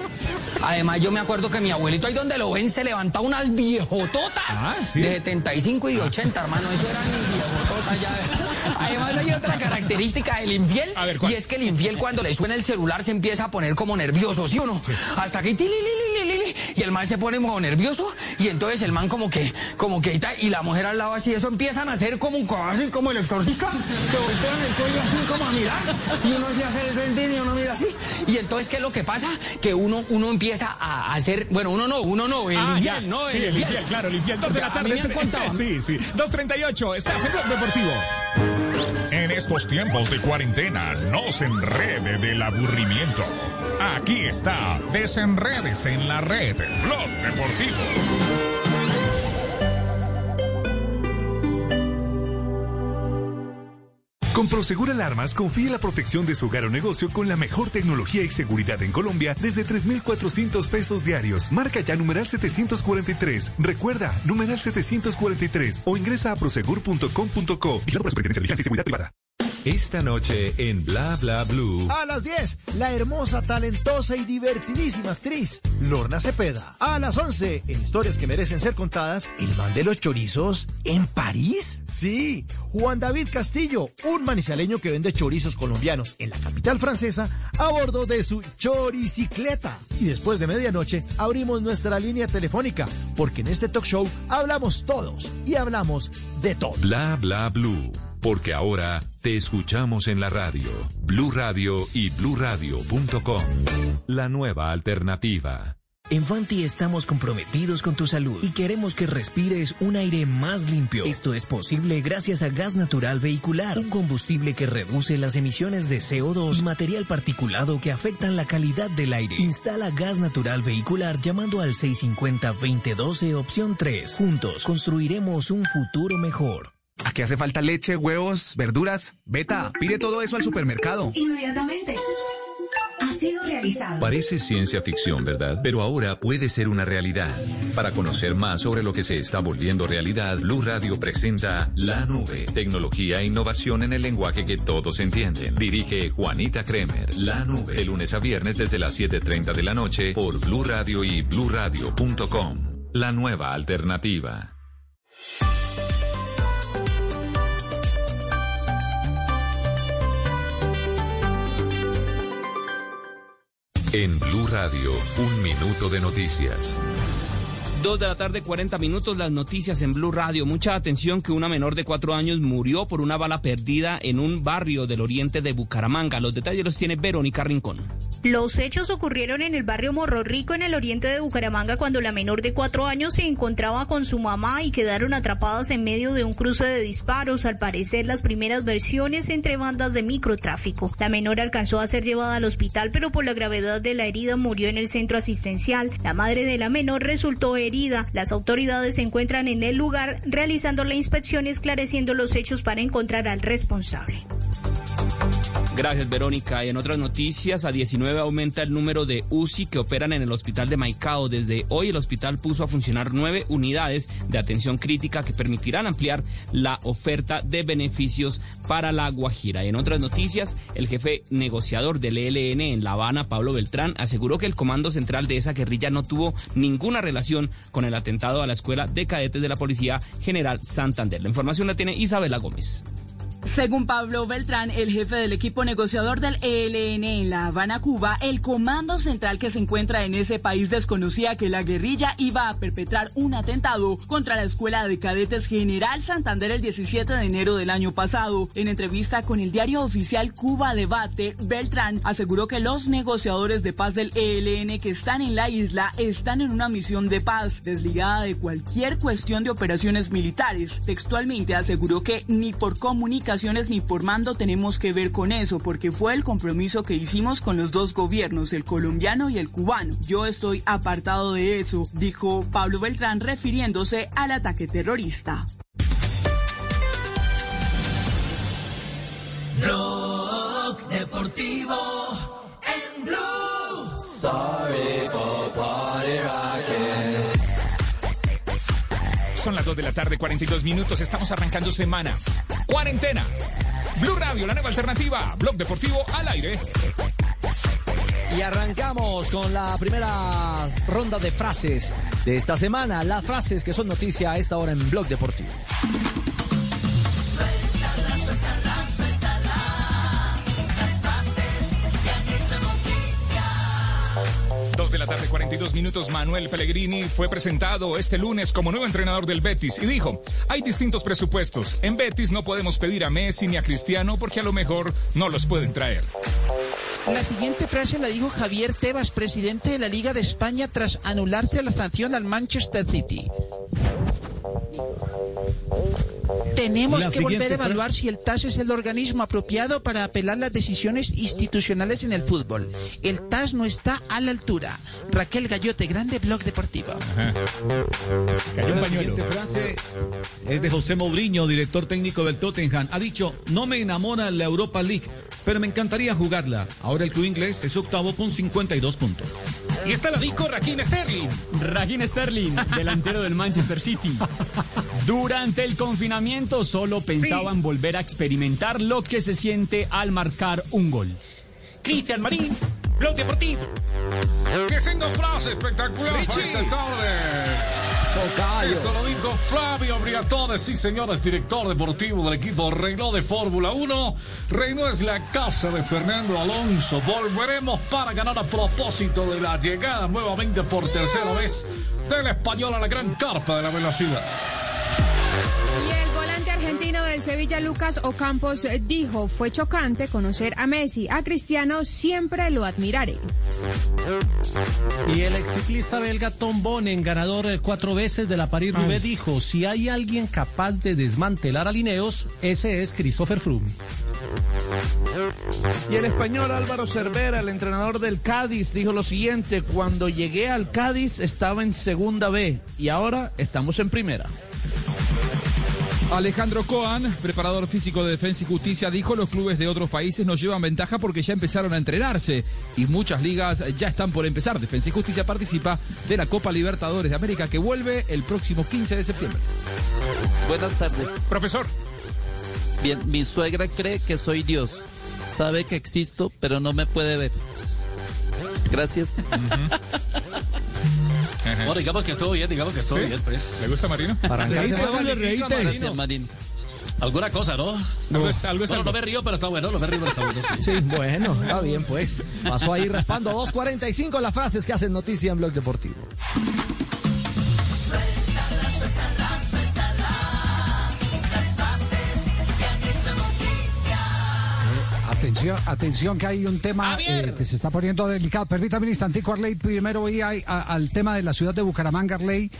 Además, yo me acuerdo que mi abuelito ahí donde lo ven se levanta unas viejototas de 75 y de 80, hermano. Eso eran mis viejototas ya. Además, hay otra característica del infiel y es que el infiel cuando le suena el celular se empieza a poner como nervioso, ¿sí o no? Hasta que tili, li, li, li, li, y el man se pone como nervioso y entonces el man como que como que y la mujer al lado así eso empiezan a hacer como un así como el exorcista que voltean el cuello así como a mirar y uno se hace el frente y uno así y entonces qué es lo que pasa que uno uno empieza a hacer bueno uno no uno no el Ah, infiel ya. no sí, el infiel, claro, el infiel. Dos de Ya, la a mí tarde. contado. [laughs] Sí, sí. 2.38, estás en Blog Deportivo. En estos tiempos de cuarentena, no se enrede del aburrimiento. Aquí está, desenredes en la red, Blog Deportivo. Con Prosegur Alarmas confíe la protección de su hogar o negocio con la mejor tecnología y seguridad en Colombia desde 3,400 pesos diarios. Marca ya numeral 743. Recuerda, numeral 743 o ingresa a prosegur.com.co. Por la Superintendencia de y Seguridad Privada. Esta noche en Bla Bla Blue. A las 10, la hermosa, talentosa y divertidísima actriz Lorna Cepeda. A las 11, en historias que merecen ser contadas, el man de los chorizos en París. Sí, Juan David Castillo, un manizaleño que vende chorizos colombianos en la capital francesa a bordo de su choricicleta. Y después de medianoche abrimos nuestra línea telefónica, porque en este talk show hablamos todos y hablamos de todo. Bla Bla Blue. Porque ahora te escuchamos en la radio. Blue Radio y bluradio.com. La nueva alternativa. En Fanti estamos comprometidos con tu salud y queremos que respires un aire más limpio. Esto es posible gracias a gas natural vehicular, un combustible que reduce las emisiones de CO2 y material particulado que afectan la calidad del aire. Instala gas natural vehicular llamando al 650-2012 opción 3. Juntos construiremos un futuro mejor. ¿A qué hace falta leche, huevos, verduras? Beta, pide todo eso al supermercado. Inmediatamente. Ha sido realizado. Parece ciencia ficción, ¿verdad? Pero ahora puede ser una realidad. Para conocer más sobre lo que se está volviendo realidad, Blue Radio presenta La Nube, tecnología e innovación en el lenguaje que todos entienden. Dirige Juanita Kremer. La Nube, de lunes a viernes desde las 7:30 de la noche por Blue Radio y bluradio.com. La nueva alternativa. En Blue Radio, un minuto de noticias. Dos de la tarde, 40 minutos, las noticias en Blue Radio. Mucha atención que una menor de cuatro años murió por una bala perdida en un barrio del oriente de Bucaramanga. Los detalles los tiene Verónica Rincón. Los hechos ocurrieron en el barrio Morro Rico, en el oriente de Bucaramanga, cuando la menor de cuatro años se encontraba con su mamá y quedaron atrapadas en medio de un cruce de disparos, al parecer las primeras versiones entre bandas de microtráfico. La menor alcanzó a ser llevada al hospital, pero por la gravedad de la herida murió en el centro asistencial. La madre de la menor resultó herida. Las autoridades se encuentran en el lugar realizando la inspección y esclareciendo los hechos para encontrar al responsable. Gracias, Verónica. Y en otras noticias, a 19 aumenta el número de UCI que operan en el hospital de Maicao. Desde hoy el hospital puso a funcionar nueve unidades de atención crítica que permitirán ampliar la oferta de beneficios para la Guajira. Y en otras noticias, el jefe negociador del ELN en La Habana, Pablo Beltrán, aseguró que el comando central de esa guerrilla no tuvo ninguna relación con el atentado a la escuela de cadetes de la Policía General Santander. La información la tiene Isabela Gómez. Según Pablo Beltrán, el jefe del equipo negociador del ELN en La Habana, Cuba, el comando central que se encuentra en ese país desconocía que la guerrilla iba a perpetrar un atentado contra la Escuela de Cadetes General Santander el 17 de enero del año pasado. En entrevista con el diario oficial Cuba Debate, Beltrán aseguró que los negociadores de paz del ELN que están en la isla están en una misión de paz desligada de cualquier cuestión de operaciones militares. Textualmente aseguró que ni por comunicación ni por mando tenemos que ver con eso, porque fue el compromiso que hicimos con los dos gobiernos, el colombiano y el cubano. Yo estoy apartado de eso, dijo Pablo Beltrán refiriéndose al ataque terrorista. Son las 2 de la tarde, 42 minutos. Estamos arrancando semana. Cuarentena. Blue Radio, la nueva alternativa. Blog Deportivo al aire. Y arrancamos con la primera ronda de frases de esta semana. Las frases que son noticia a esta hora en Blog Deportivo. Tarde, 42 minutos. Manuel Pellegrini fue presentado este lunes como nuevo entrenador del Betis y dijo, hay distintos presupuestos. En Betis no podemos pedir a Messi ni a Cristiano porque a lo mejor no los pueden traer. La siguiente frase la dijo Javier Tebas, presidente de la Liga de España, tras anularse la sanción al Manchester City. Tenemos La que volver a evaluar si el TAS es el organismo apropiado para apelar las decisiones institucionales en el fútbol. El TAS no está a la altura. Raquel Gallote, grande blog deportivo. La siguiente frase es de José Mourinho, director técnico del Tottenham. Ha dicho, no me enamora la Europa League, pero me encantaría jugarla. Ahora el club inglés es octavo con 52 puntos. Y esta la dijo Raheem Sterling. Raheem Sterling, delantero del Manchester City. [laughs] Durante el confinamiento solo pensaban volver a experimentar lo que se siente al marcar un gol. Cristian Marín, Blog Deportivo. Que tengo frase espectacular para esta tarde. Eso lo dijo Flavio Briatore, sí señores, director deportivo del equipo Renault de Fórmula 1. Renault es la casa de Fernando Alonso. Volveremos para ganar a propósito de la llegada nuevamente por tercera vez del español a la gran carpa de la velocidad. Y el volante argentino del Sevilla, Lucas Ocampos, eh, dijo, fue chocante conocer a Messi. A Cristiano siempre lo admiraré. Y el exciclista belga Tom Bonen, ganador eh, cuatro veces de la París-Roubaix, dijo, si hay alguien capaz de desmantelar a Lineos, ese es Christopher Froome. Y el español Álvaro Cervera, el entrenador del Cádiz, dijo lo siguiente, cuando llegué al Cádiz estaba en segunda B y ahora estamos en primera. Alejandro Coan, preparador físico de Defensa y Justicia, dijo los clubes de otros países no llevan ventaja porque ya empezaron a entrenarse y muchas ligas ya están por empezar. Defensa y Justicia participa de la Copa Libertadores de América que vuelve el próximo 15 de septiembre. Buenas tardes. Profesor. Bien, mi suegra cree que soy Dios. Sabe que existo, pero no me puede ver. Gracias. [laughs] Bueno, digamos que estuvo bien, digamos que estuvo ¿Sí? bien, pues. ¿Le gusta Marino? Gracias, Marín. Alguna cosa, ¿no? Algo es- algo es bueno, algo. no me río, pero está bueno, no me río, pero está bueno, sí. Sí, bueno, está bien, pues. Pasó ahí raspando 2.45 las frases que hacen noticia en Blog Deportivo. Suéltala, suéltala. Atención, atención que hay un tema eh, que se está poniendo delicado. Permítame un instantico, Arley. Primero voy a- a- al tema de la ciudad de Bucaramanga, Arley,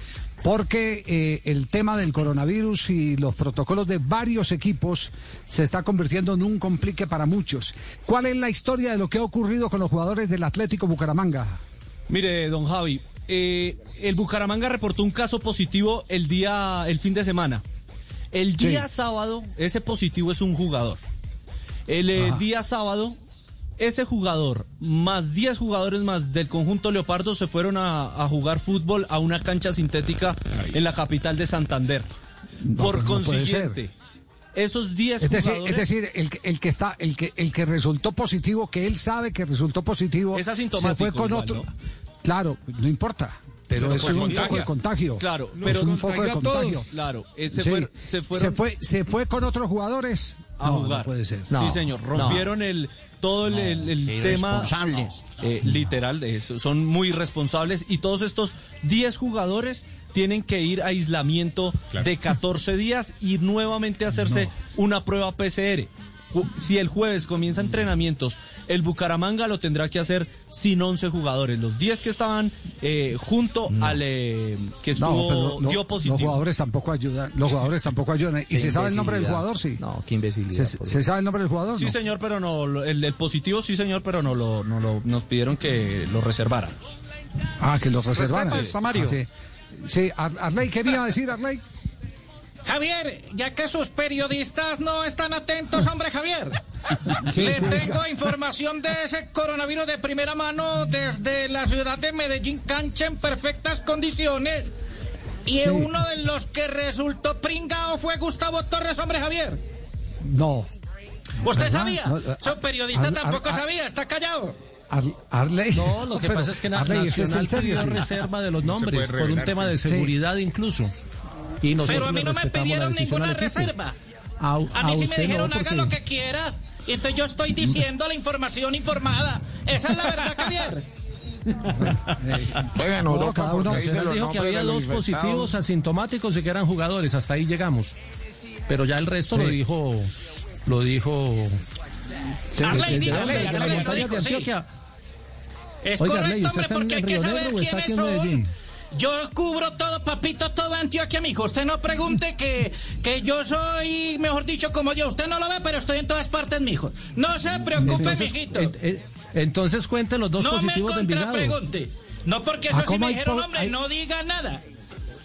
porque eh, el tema del coronavirus y los protocolos de varios equipos se está convirtiendo en un complique para muchos. ¿Cuál es la historia de lo que ha ocurrido con los jugadores del Atlético Bucaramanga? Mire, don Javi, eh, el Bucaramanga reportó un caso positivo el día, el fin de semana. El día sábado, ese positivo es un jugador. El eh, día sábado, ese jugador, más 10 jugadores más del conjunto Leopardo se fueron a, a jugar fútbol a una cancha sintética en la capital de Santander. No, Por no ser. consiguiente, esos 10 Es decir, jugadores... es decir, el, que- el que está, el que, el que resultó positivo, que él sabe que resultó positivo, Es se fue con igual, otro. ¿no? Claro, no importa. Pero, Pero es pues un contagia. foco de contagio. Claro, es pero un foco de contagio. Claro, eh, se Sí. fueron- se fueron- fue, se fue con otros jugadores a No, no jugar. puede ser. sí, señor. Rompieron el todo el, el- tema eh, literal. eh, son muy responsables y todos estos 10 jugadores tienen que ir a aislamiento Claro. de 14 días y nuevamente hacerse una prueba PCR. Si el jueves comienza entrenamientos, el Bucaramanga lo tendrá que hacer sin 11 jugadores. Los 10 que estaban eh, junto al eh, que No, estuvo pero lo- dio positivo. los jugadores tampoco ayudan. Los jugadores tampoco ayudan. ¿Y se sabe el nombre del jugador? Sí. No, qué imbecilidad. ¿Se, sabe el nombre del jugador? Sí, No. señor, pero no, lo- el, el positivo sí, señor, pero no lo, no lo, nos pidieron que lo reserváramos. Ah, que los reservaran. Reserva el Samario. Ah, sí, Sí, Ar- Arley, ¿qué me iba a decir, Arley? Javier, ya que sus periodistas no están atentos, hombre Javier. Sí, Le sí, tengo información de ese coronavirus de primera mano desde la ciudad de Medellín, cancha en perfectas condiciones. Y Sí. uno de los que resultó pringao fue Gustavo Torres, hombre Javier. No. ¿Usted ¿Verdad? sabía? No, eh, Su periodista Ar- tampoco Ar- sabía, está callado. Ar- Arley. No, lo que Pero, pasa es que Arley, ¿ese es Nacional en serio, pidió sí? reserva de los nombres por un tema de sí. seguridad incluso. Y Pero a mí no me pidieron ninguna reserva. A, A mí a sí me dijeron no, haga porque- lo que quiera. Y entonces yo estoy diciendo la información informada. Esa es la verdad, [laughs] Javier. Oigan, No, cada uno- Nacional dijo que había dos positivos asintomáticos y que eran jugadores, hasta ahí llegamos. Pero ya el resto Sí. lo dijo, lo dijo. Arley, dónde? Arley, Arley, dijo, sí. Antioquia. Es Oiga, correcto, Arley, Yo cubro todo, papito, todo Antioquia, mijo. Usted no pregunte que, que yo soy, mejor dicho, como yo. Usted no lo ve, pero estoy en todas partes, mijo. No se preocupe, Entonces, mijito. en- en- entonces cuente los dos no me positivos Envigado. contrapregunte. No porque Ah, eso sí ¿cómo me dijeron, hombre, hay- no diga nada.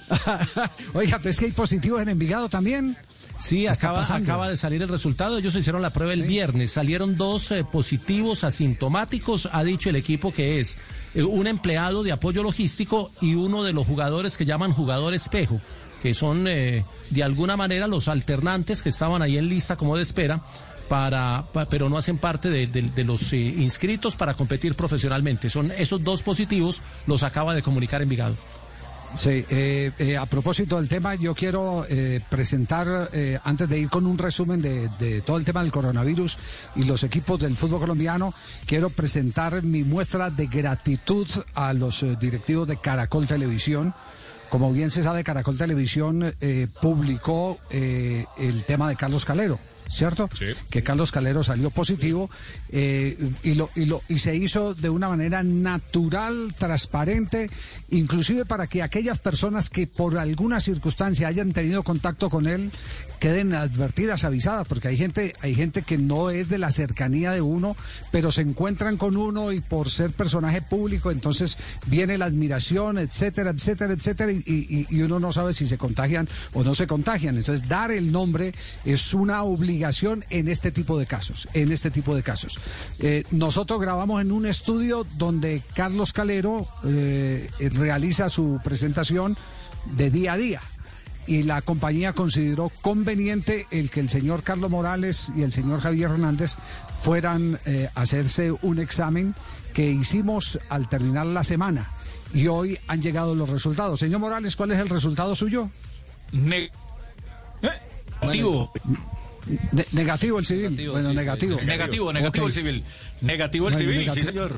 [laughs] Oiga, pues que hay positivos en Envigado también. Sí, ¿Qué está acaba, de salir el resultado. Ellos hicieron la prueba el viernes. Salieron dos eh, positivos asintomáticos. Ha dicho el equipo que es eh, un empleado de apoyo logístico y uno de los jugadores que llaman jugador espejo, que son eh, de alguna manera los alternantes que estaban ahí en lista como de espera. Para, pa- pero no hacen parte de, de- de los eh, inscritos para competir profesionalmente. Son esos dos positivos, los acaba de comunicar Envigado. Sí, eh, eh, a propósito del tema, yo quiero eh, presentar, eh, antes de ir con un resumen de, de todo el tema del coronavirus y los equipos del fútbol colombiano, quiero presentar mi muestra de gratitud a los eh, directivos de Caracol Televisión. Como bien se sabe, Caracol Televisión eh, publicó el tema de Carlos Calero. ¿Cierto? Que Carlos Calero salió positivo eh, y, lo, y, lo, y se hizo de una manera natural, transparente, inclusive para que aquellas personas que por alguna circunstancia hayan tenido contacto con él queden advertidas, avisadas, porque hay gente, hay gente que no es de la cercanía de uno, pero se encuentran con uno y por ser personaje público, entonces viene la admiración, etcétera, etcétera, etcétera, y, y- y uno no sabe si se contagian o no se contagian. Entonces, dar el nombre es una obligación en este tipo de casos, en este tipo de casos. Eh, nosotros grabamos en un estudio donde Carlos Calero eh, realiza su presentación de día a día y la compañía consideró conveniente el que el señor Carlos Morales y el señor Javier Hernández fueran eh, a hacerse un examen que hicimos al terminar la semana y hoy han llegado los resultados. Señor Morales, ¿cuál es el resultado suyo? Negativo. Ne- negativo el civil. bueno, negativo. Negativo, negativo el civil. Negativo el civil, negativo. sí, señor.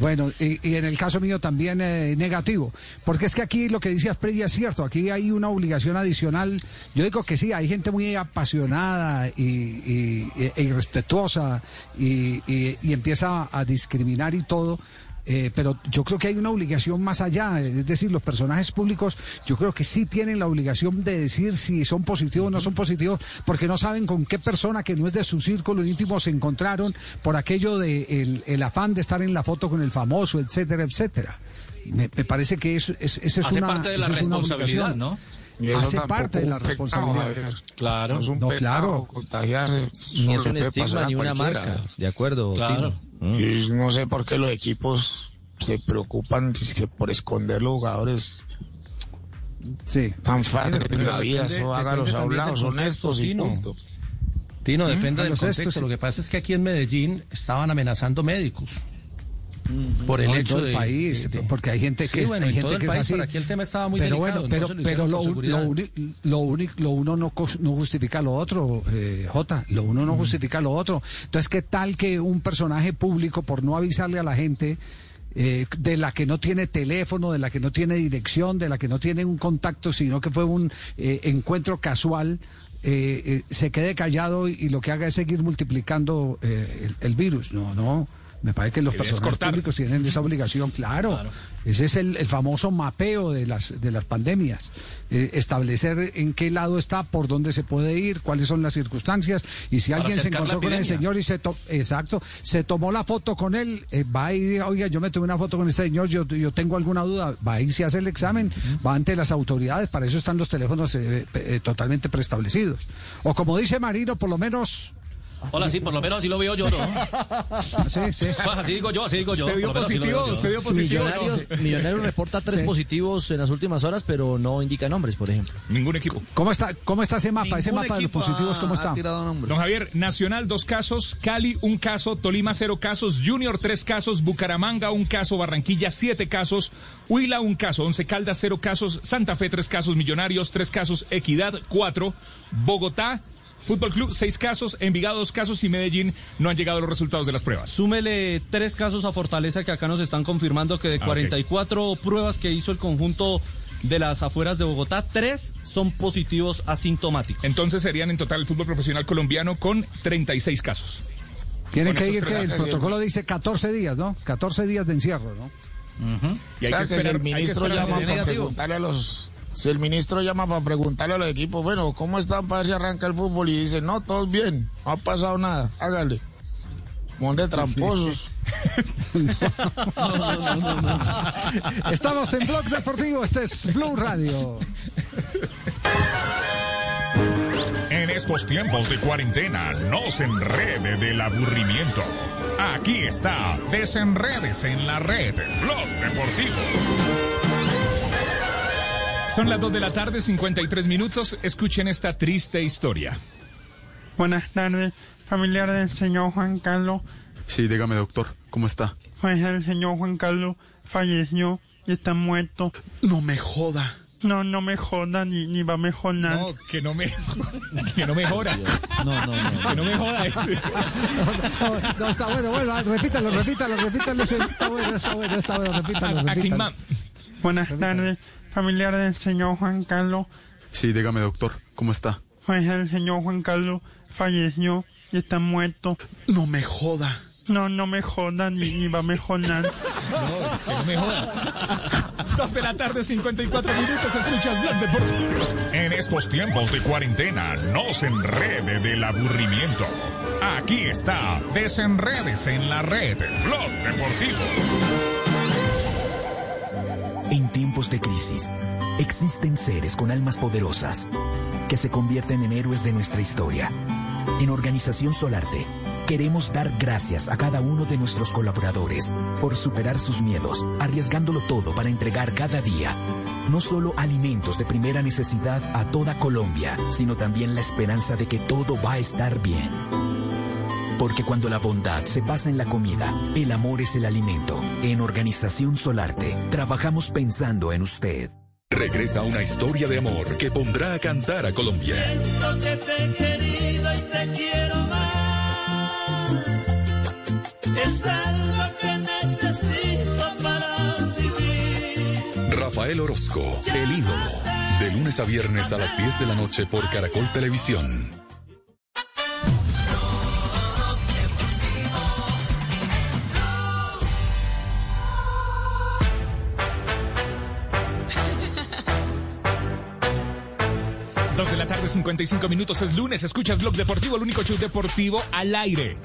Bueno, y, y en el caso mío también eh, negativo, porque es que aquí lo que dice Asprey es cierto, aquí hay una obligación adicional. Yo digo que sí, hay gente muy apasionada y, y- e- e irrespetuosa y empieza a discriminar y todo. Eh, pero yo creo que hay una obligación más allá, es decir, los personajes públicos yo creo que sí tienen la obligación de decir si son positivos o no son positivos, porque no saben con qué persona que no es de su círculo íntimo se encontraron por aquello de el, el afán de estar en la foto con el famoso, etcétera, etcétera. Me, me parece que eso es, esa es Hace una parte de la esa es una responsabilidad, obligación. ¿no? Y eso Hace parte de la es un pecado, responsabilidad. Javier. Claro. No es un No, pecado claro. contagiarse. Ni Eso es un estigma ni una cualquiera. marca. De acuerdo. Claro. Tino. Mm. Y no sé por qué los equipos se preocupan por esconder los jugadores Sí. tan fácil en la vida. depende- Eso hágalos a un lado, son estos y Tino. punto. Tino, depende a del los contexto. estos, sí. Lo que pasa es que aquí en Medellín estaban amenazando médicos. Por el No, hecho todo de el país, de- porque hay gente Sí, que, bueno, hay en gente que es país, así. aquí el tema estaba muy pero delicado, bueno, pero, pero lo, lo, lo, uni- lo uno no, no justifica lo otro, eh, Jota, lo uno no justifica lo otro. Entonces, ¿qué tal que un personaje público, por no avisarle a la gente, eh, de la que no tiene teléfono, de la que no tiene dirección, de la que no tiene un contacto, sino que fue un eh, encuentro casual, eh, eh, se quede callado y, y lo que haga es seguir multiplicando eh, el, el virus? No, no. Me parece que los personajes públicos tienen esa obligación, claro. Ese es el, el famoso mapeo de las de las pandemias. Eh, establecer en qué lado está, por dónde se puede ir, cuáles son las circunstancias. Y si Para alguien se encontró con el señor y se to- exacto, se tomó la foto con él, eh, va y diga, oiga, yo me tomé una foto con este señor, yo, yo tengo alguna duda, va y se hace el examen, va ante las autoridades, para eso están los teléfonos eh, eh, totalmente preestablecidos. O como dice Marino, por lo menos Hola, sí, por lo menos así lo veo yo, ¿no? [laughs] Sí, sí. Pues así digo yo, así digo yo. ¿Usted dio positivo? ¿Usted dio positivo? Millonarios, Millonarios reporta tres Sí. positivos en las últimas horas, pero no indica nombres, por ejemplo. Ningún equipo. ¿Cómo está, cómo está ese mapa? ese mapa de los positivos, ¿cómo ha- está? Don Javier, Nacional dos casos, Cali un caso, Tolima cero casos, Junior tres casos, Bucaramanga un caso, Barranquilla siete casos, Huila un caso, Once Caldas cero casos, Santa Fe tres casos, Millonarios tres casos, Equidad cuatro, Bogotá Fútbol Club seis casos, Envigado dos casos y Medellín no han llegado los resultados de las pruebas. Súmele tres casos a Fortaleza que acá nos están confirmando que de Ah, ok. 44 pruebas que hizo el conjunto de las afueras de Bogotá, tres son positivos asintomáticos. Entonces serían en total el fútbol profesional colombiano con 36 casos. Tienen Con que irse, el protocolo dice 14 días, ¿no? 14 días de encierro, ¿no? Y hay O sea, que esperar- el hay que ministro esperar llama para preguntarle a los si el ministro llama para preguntarle a los equipos, bueno, ¿cómo están para ver si arranca el fútbol? Y dice, no, todos bien, no ha pasado nada, hágale. Monte tramposos. [laughs] Estamos en Blog Deportivo, este es Blue Radio. En estos tiempos de cuarentena, no se enrede del aburrimiento. Aquí está, desenredes en la red, Blog Deportivo. Son las 2 de la tarde, 53 minutos. Escuchen esta triste historia. Buenas tardes, familiar del señor Juan Carlos. Sí, dígame, doctor, ¿cómo está? Pues el señor Juan Carlos falleció y está muerto. No me joda. No, no me joda ni, ni va a mejorar. No, que no me, [laughs] que no mejora. No, no, no. Que no mejora ese. No, no, está bueno, bueno, repítalo, repítalo, repítalo. Está bueno, está bueno, está bueno, repítalo, repítalo. Buenas tardes, familiar del señor Juan Carlos. Sí, dígame, doctor, ¿cómo está? Pues el señor Juan Carlos falleció y está muerto. No me joda. No, no me joda ni, ni va a mejorar. [laughs] Que no mejora. 2 de la tarde, 54 minutos. Escuchas Blog Deportivo. En estos tiempos de cuarentena, no se enrede del aburrimiento. Aquí está, desenredes en la red, Blog Deportivo. En tiempos de crisis, existen seres con almas poderosas que se convierten en héroes de nuestra historia. En Organización Solarte, queremos dar gracias a cada uno de nuestros colaboradores por superar sus miedos, arriesgándolo todo para entregar cada día no solo alimentos de primera necesidad a toda Colombia, sino también la esperanza de que todo va a estar bien. Porque cuando la bondad se pasa en la comida, el amor es el alimento. En Organización Solarte, trabajamos pensando en usted. Regresa una historia de amor que pondrá a cantar a Colombia. Siento que te he querido y te quiero más. Es algo que necesito para vivir. Rafael Orozco, el ídolo. De lunes a viernes a las 10 de la noche por Caracol Televisión. 55 minutos. Es lunes. Escuchas Blog Deportivo, el único show deportivo al aire.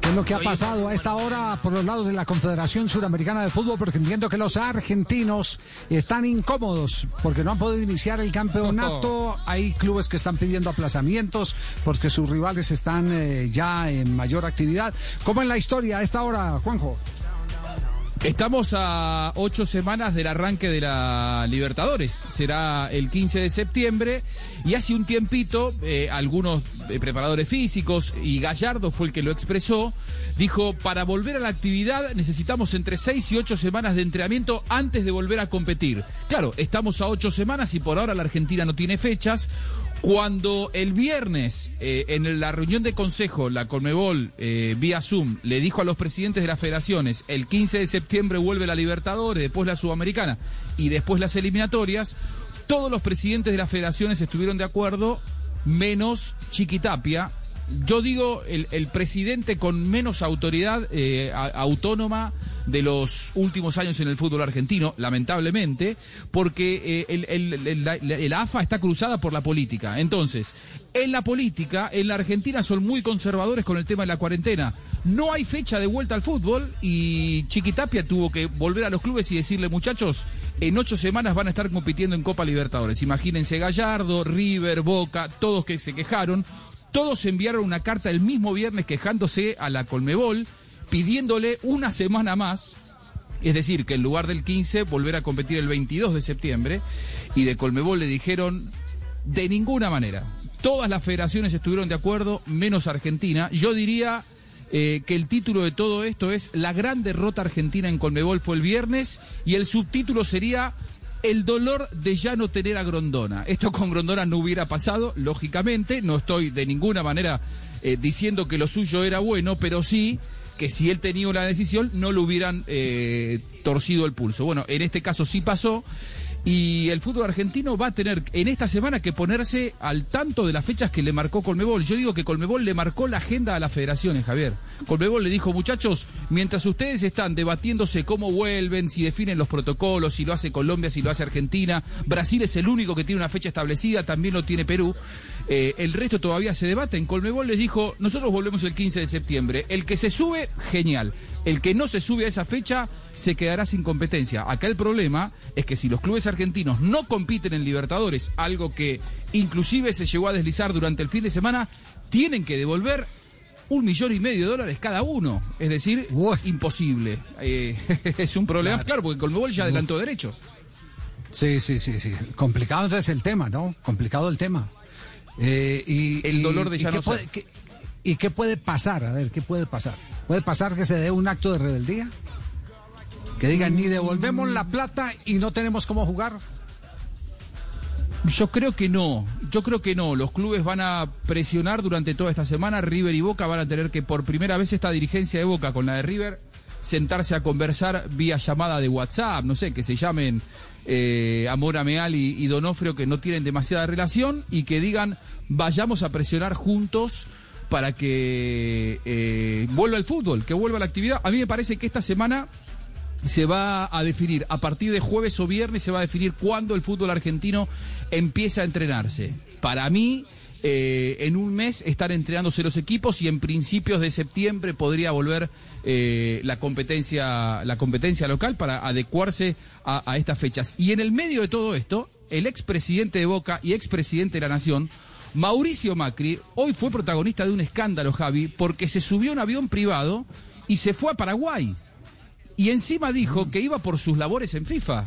¿Qué es lo que ha pasado a esta hora por los lados de la Confederación Suramericana de Fútbol? Porque entiendo que los argentinos están incómodos porque no han podido iniciar el campeonato. [laughs] Hay clubes que están pidiendo aplazamientos porque sus rivales están eh, ya en mayor actividad. ¿Cómo en la historia a esta hora, Juanjo? Estamos a ocho semanas del arranque de la Libertadores. Será el 15 de septiembre y hace un tiempito eh, algunos eh, preparadores físicos y Gallardo fue el que lo expresó. Dijo, para volver a la actividad necesitamos entre seis y ocho semanas de entrenamiento antes de volver a competir. Claro, estamos a ocho semanas y por ahora la Argentina no tiene fechas. Cuando el viernes, eh, en la reunión de consejo, la Colmebol, eh, vía Zoom, le dijo a los presidentes de las federaciones, el 15 de septiembre vuelve la Libertadores, después la Sudamericana y después las eliminatorias, todos los presidentes de las federaciones estuvieron de acuerdo, menos Chiquitapia. Yo digo el, el presidente con menos autoridad eh, autónoma de los últimos años en el fútbol argentino, lamentablemente, porque eh, el, el AFA está cruzada por la política. Entonces, en la política, en la Argentina son muy conservadores con el tema de la cuarentena. No hay fecha de vuelta al fútbol y Chiquitapia tuvo que volver a los clubes y decirle, muchachos, en ocho semanas van a estar compitiendo en Copa Libertadores. Imagínense Gallardo, River, Boca, todos que se quejaron. Todos enviaron una carta el mismo viernes quejándose a la Colmebol, pidiéndole una semana más es decir, que en lugar del 15 volver a competir el 22 de septiembre y de Colmebol le dijeron de ninguna manera. Todas las federaciones estuvieron de acuerdo, menos Argentina. Yo diría eh, que el título de todo esto es La gran derrota argentina en Colmebol fue el viernes y el subtítulo sería El dolor de ya no tener a Grondona. Esto con Grondona no hubiera pasado, lógicamente, no estoy de ninguna manera eh, diciendo que lo suyo era bueno, pero sí que si él tenía una decisión no le hubieran eh, torcido el pulso. Bueno, en este caso sí pasó y el fútbol argentino va a tener en esta semana que ponerse al tanto de las fechas que le marcó Colmebol. Yo digo que Colmebol le marcó la agenda a las federaciones, Javier. Colmebol le dijo, muchachos, mientras ustedes están debatiéndose cómo vuelven, si definen los protocolos, si lo hace Colombia, si lo hace Argentina, Brasil es el único que tiene una fecha establecida, también lo tiene Perú. Eh, el resto todavía se debate. En Colmebol les dijo, nosotros volvemos el 15 de septiembre. El que se sube, genial. El que no se sube a esa fecha, se quedará sin competencia. Acá el problema es que si los clubes argentinos no compiten en Libertadores, algo que inclusive se llegó a deslizar durante el fin de semana, tienen que devolver un millón y medio de dólares cada uno. Es decir, imposible. Eh, [laughs] es un problema, claro, porque Colmebol ya adelantó derechos. Sí, sí, sí, sí. Complicado entonces el tema, ¿no? Complicado el tema. Eh, y, El dolor de y ya qué no puede, qué- ¿Y qué puede pasar? A ver, ¿qué puede pasar? ¿Puede pasar que se dé un acto de rebeldía? Que digan, ni devolvemos la plata y no tenemos cómo jugar. Yo creo que no, yo creo que no. Los clubes van a presionar durante toda esta semana. River y Boca van a tener que por primera vez esta dirigencia de Boca con la de River sentarse a conversar vía llamada de WhatsApp, no sé, que se llamen eh, Amora Meal y, y Donofrio que no tienen demasiada relación y que digan vayamos a presionar juntos para que eh, vuelva el fútbol, que vuelva la actividad. A mí me parece que esta semana se va a definir, a partir de jueves o viernes se va a definir cuándo el fútbol argentino empieza a entrenarse. Para mí, eh, en un mes están entrenándose los equipos y en principios de septiembre podría volver eh, la competencia la competencia local para adecuarse a, a estas fechas. Y en el medio de todo esto, el expresidente de Boca y expresidente de la Nación, Mauricio Macri, hoy fue protagonista de un escándalo, Javi, porque se subió a un avión privado y se fue a Paraguay. Y encima dijo que iba por sus labores en FIFA.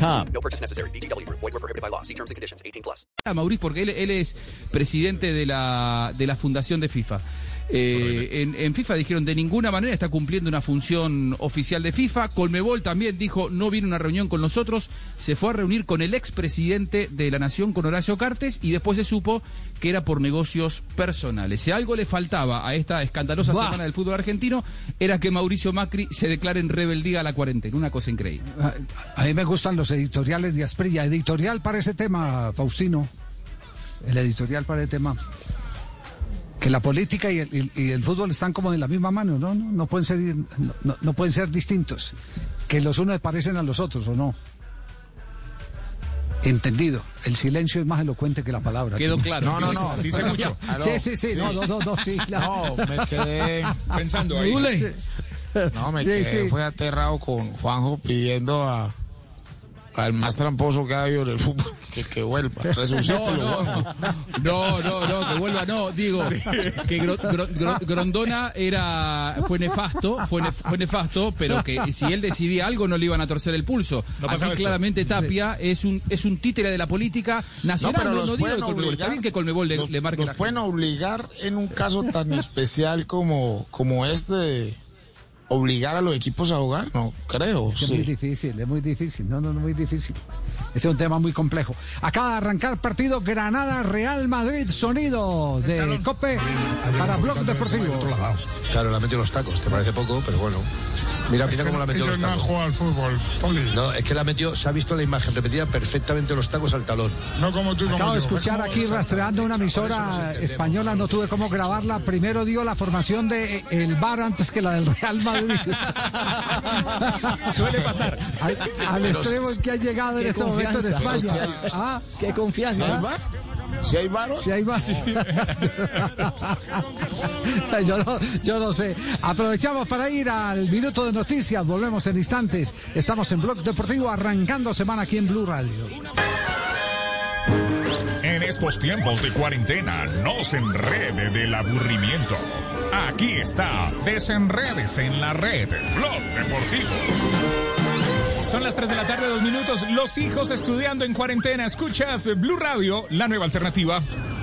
No purchase necessary. Group. Void were prohibited by law. See terms and conditions. 18 plus. Mauricio, porque él, él es presidente de la, de la fundación de FIFA. Eh, en, en FIFA dijeron de ninguna manera está cumpliendo una función oficial de FIFA. Colmebol también dijo no viene a una reunión con nosotros. Se fue a reunir con el expresidente de la Nación, con Horacio Cartes, y después se supo que era por negocios personales. Si algo le faltaba a esta escandalosa semana del fútbol argentino, era que Mauricio Macri se declare en rebeldía a la cuarentena. Una cosa increíble. A, a mí me gustan los editoriales de Asprilla. Editorial para ese tema, Faustino. El editorial para el tema. Que la política y el, y- y el fútbol están como en la misma mano, ¿no? No, no pueden ser, no, no- pueden ser distintos. Que los unos parecen a los otros, ¿o no? Entendido. El silencio es más elocuente que la palabra. Quedó claro. No, no, no. [laughs] Dice mucho. Sí, sí, sí. No, no, no, no, sí. claro. No, me quedé. Pensando ahí. No, me Sí, quedé. sí. Fue aterrado con Juanjo pidiendo a. Al más tramposo que ha habido en el fútbol, [laughs] que, que vuelva, resucítelo, No, no, no, no, no, que vuelva, no, digo, que Gro- Gro- Gro- Grondona era, fue nefasto, fue, nef- fue nefasto, pero que si él decidía algo no le iban a torcer el pulso. No Aquí pasaba esto. claramente Tapia es un es un títere de la política nacional, pero no, los no digo Colmebol, está obligar- bien que Colmebol le, los, le marque los la pueden obligar en un caso tan especial como, como este de obligar a los equipos a jugar, no creo. Es muy Sí. difícil, es muy difícil. No, no, no, muy difícil. Este es un tema muy complejo. Acaba de arrancar partido Granada Real Madrid, sonido de Cope para Blog Deportivo. Claro, la ha metido los tacos, te parece poco, pero bueno. Mira, mira cómo la ha metido los no tacos. jugado al fútbol. No, es que la ha metido, se ha visto la imagen repetida perfectamente los tacos al talón. No como tú, Acabo de escuchar aquí rastreando una emisora española, no tuve cómo grabarla. Primero dio la formación de eh, el bar antes que la del Real Madrid. [laughs] Suele pasar. Al, al extremo en que ha llegado en este momento en. España. Ah, Qué confianza. ¿Si hay bar? ¿Si hay varos? si hay [laughs] yo, no, yo no sé. Aprovechamos para ir al minuto de noticias. Volvemos en instantes. Estamos en Blog Deportivo arrancando semana aquí en Blue Radio. En estos tiempos de cuarentena, no se enrede del aburrimiento. Aquí está, desenredes en la red, Blog Deportivo. Son las 3 de la tarde, dos minutos. Los hijos estudiando en cuarentena. Escuchas Blue Radio, la nueva alternativa.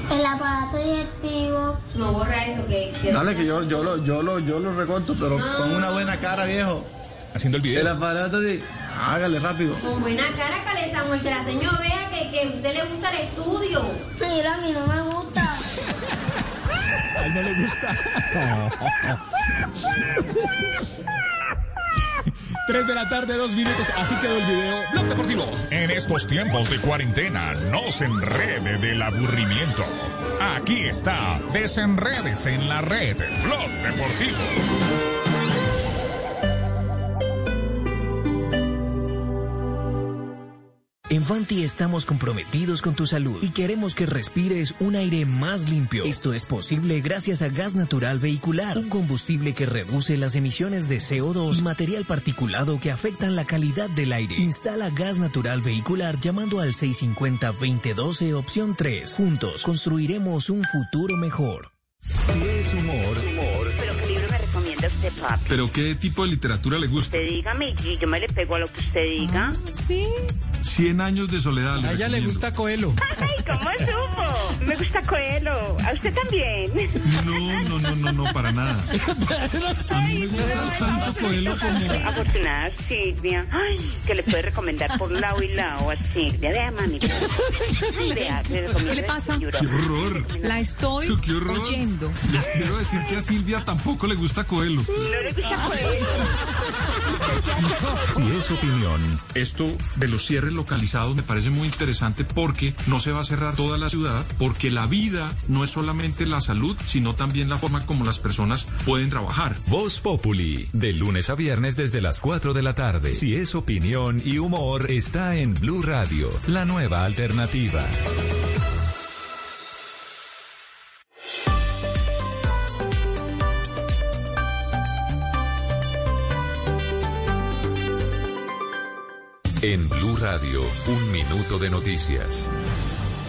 El aparato digestivo. No borra eso que. Dale que yo, yo, lo, yo, lo, yo lo recorto, pero con una buena cara, viejo. Haciendo el video. El aparato de... Hágale rápido. Con buena cara, Caleta Samuel, que la señora vea que, que a usted le gusta el estudio. Pero a mí no me gusta. A él no le gusta. [laughs] 3 de la tarde, dos minutos. Así quedó el video. Blog Deportivo. En estos tiempos de cuarentena, no se enrede del aburrimiento. Aquí está, desenredes en la red, Blog Deportivo. En Fanti estamos comprometidos con tu salud y queremos que respires un aire más limpio. Esto es posible gracias a gas natural vehicular, un combustible que reduce las emisiones de CO2 y material particulado que afectan la calidad del aire. Instala gas natural vehicular llamando al 650-2012 opción 3. Juntos construiremos un futuro mejor. Si es humor, Pero qué libro me recomienda usted, papi. ¿Pero qué tipo de literatura le gusta? Usted dígame y yo me le pego a lo que usted diga. sí. Cien años de soledad. le recomiendo. gusta Coelho. Ay, ¿cómo supo? Me gusta Coelho. ¿A usted también? No, no, no, no, no, para nada. A mí me gusta tanto Coelho como... Afortunada Silvia. Ay, que le puede recomendar por lado y lado a Silvia. Vea, mami. Vea, le [laughs] recomiendo ¿Qué le pasa? ¡Qué horror! La estoy ¡Qué horror! oyendo. Les quiero decir que a Silvia tampoco le gusta Coelho. No le gusta Coelho. [laughs] Si es opinión. Esto de los cierres localizados me parece muy interesante porque no se va a cerrar toda la ciudad, porque la vida no es solamente la salud, sino también la forma como las personas pueden trabajar. Voz Populi, de lunes a viernes desde las 4 de la tarde. Si es opinión y humor, está en Blue Radio, la nueva alternativa. En Blue Radio, un minuto de noticias.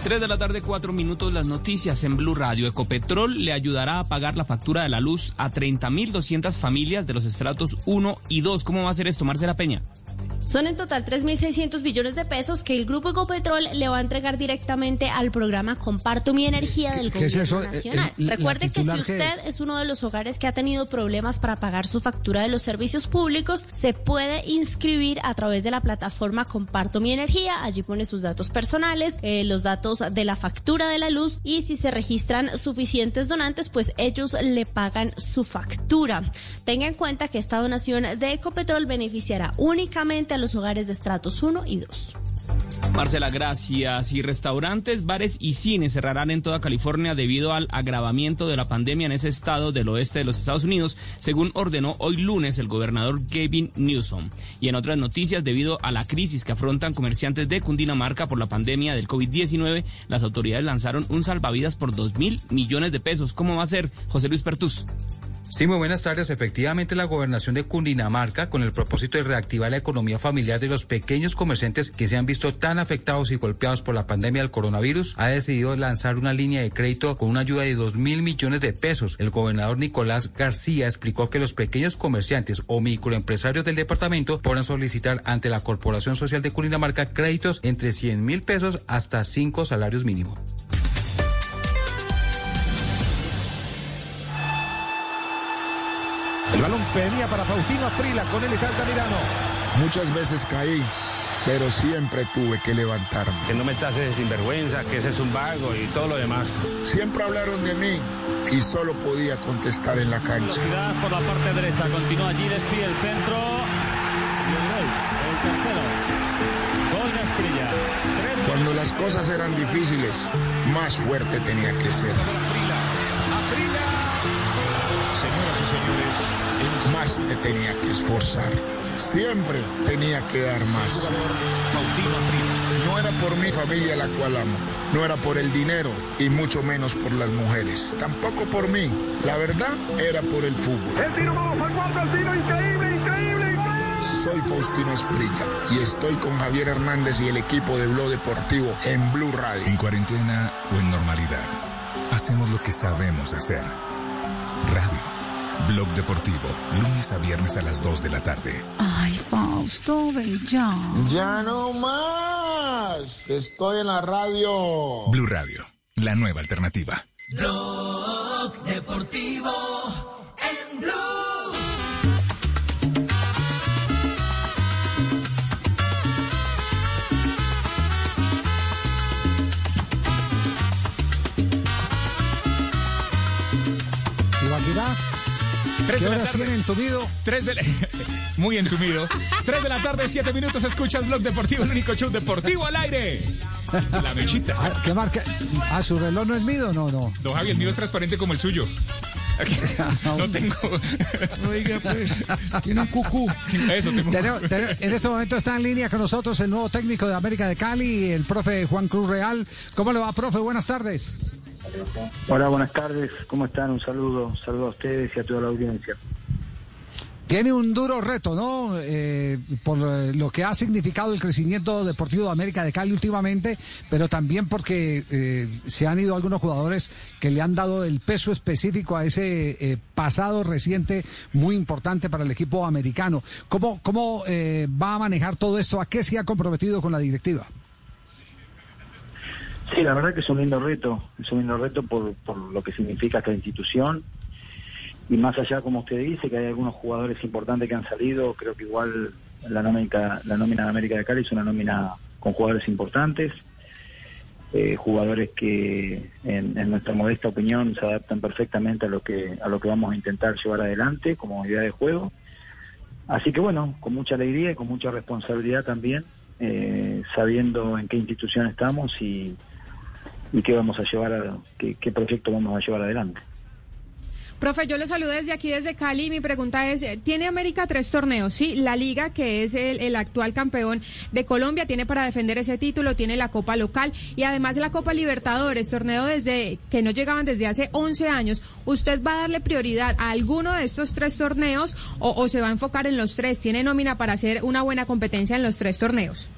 3 de la tarde, 4 minutos, las noticias en Blue Radio. Ecopetrol le ayudará a pagar la factura de la luz a 30.200 familias de los estratos 1 y 2. ¿Cómo va a ser esto, Marcela Peña? Son en total 3.600 billones de pesos que el Grupo Ecopetrol le va a entregar directamente al programa Comparto mi energía del qué es Gobierno eso? Nacional. El- Recuerde que si titular, ¿qué usted es? uno de los hogares que ha tenido problemas para pagar su factura de los servicios públicos, se puede inscribir a través de la plataforma Comparto mi energía. Allí pone sus datos personales, eh, los datos de la factura de la luz y si se registran suficientes donantes, pues ellos le pagan su factura. Tenga en cuenta que esta donación de Ecopetrol beneficiará únicamente a los hogares de estratos 1 y 2. Marcela, gracias. Y restaurantes, bares y cines cerrarán en toda California debido al agravamiento de la pandemia en ese estado del oeste de los Estados Unidos, según ordenó hoy lunes el gobernador Gavin Newsom. Y en otras noticias, debido a la crisis que afrontan comerciantes de Cundinamarca por la pandemia del COVID-19, las autoridades lanzaron un salvavidas por 2 mil millones de pesos. ¿Cómo va a ser? José Luis Pertus. Sí, muy buenas tardes. Efectivamente, la gobernación de Cundinamarca, con el propósito de reactivar la economía familiar de los pequeños comerciantes que se han visto tan afectados y golpeados por la pandemia del coronavirus, ha decidido lanzar una línea de crédito con una ayuda de 2 mil millones de pesos. El gobernador Nicolás García explicó que los pequeños comerciantes o microempresarios del departamento podrán solicitar ante la Corporación Social de Cundinamarca créditos entre 100 mil pesos hasta 5 salarios mínimos. El balón venía para Faustino Aprila, con él está Altamirano. Muchas veces caí, pero siempre tuve que levantarme. Que no me tases de sinvergüenza, que ese es un vago y todo lo demás. Siempre hablaron de mí y solo podía contestar en la cancha. Velocidad por la parte derecha, continúa allí, despide el centro. Y el gol, el tercero. Gol de Asprilla. Tres Cuando las cosas eran difíciles, más fuerte tenía que ser. Más me tenía que esforzar. Siempre tenía que dar más. No era por mi familia la cual amo. No era por el dinero y mucho menos por las mujeres. Tampoco por mí. La verdad era por el fútbol. el tiro, vamos al cuarto, el tiro, increíble, increíble, increíble. Soy Faustino Esprilla y estoy con Javier Hernández y el equipo de Blog Deportivo en Blue Radio. En cuarentena o en normalidad, hacemos lo que sabemos hacer. Radio. Blog Deportivo, lunes a viernes a las 2 de la tarde. Ay, Fausto, ven ya. Ya no más. Estoy en la radio. Blue Radio, la nueva alternativa. Blog Deportivo 3 ¿Qué de horas tarde. tiene entumido? 3 de la... [laughs] Muy entumido. 3 de la tarde, 7 minutos, escuchas Blog Deportivo, el único show deportivo al aire. La mechita. Ah, ¿Qué marca? ¿A su reloj no es mío? No, no. Don Javi, el mío es transparente como el suyo. Aquí, [laughs] ah, no tengo. [laughs] Oiga, pues. Tiene un cucú. Eso, tengo... Teneo, teneo, en este momento está en línea con nosotros el nuevo técnico de América de Cali, el profe Juan Cruz Real. ¿Cómo le va, profe? Buenas tardes. Hola, buenas tardes. ¿Cómo están? Un saludo, un saludo a ustedes y a toda la audiencia. Tiene un duro reto, ¿no? Eh, por eh, lo que ha significado el crecimiento deportivo de América de Cali últimamente, pero también porque eh, se han ido algunos jugadores que le han dado el peso específico a ese pasado reciente muy importante para el equipo americano. ¿Cómo, cómo va a manejar todo esto? ¿A qué se ha comprometido con la directiva? Sí, la verdad que es un lindo reto, es un lindo reto por, por lo que significa esta institución y más allá, como usted dice, que hay algunos jugadores importantes que han salido, creo que igual la nómina, la nómina de América de Cali es una nómina con jugadores importantes, eh, jugadores que en, en nuestra modesta opinión se adaptan perfectamente a lo que a lo que vamos a intentar llevar adelante como idea de juego. Así que bueno, con mucha alegría y con mucha responsabilidad también, eh, sabiendo en qué institución estamos y, y qué vamos a llevar, a, qué, proyecto vamos a llevar adelante. Profe, yo lo saludo desde aquí, desde Cali. Mi pregunta es, eh, ¿tiene América tres torneos? Sí, la Liga, que es el, el actual campeón de Colombia, tiene para defender ese título, tiene la Copa Local y además la Copa Libertadores, torneo desde que no llegaban desde hace 11 años. ¿Usted va a darle prioridad a alguno de estos tres torneos o, o se va a enfocar en los tres? ¿Tiene nómina para hacer una buena competencia en los tres torneos?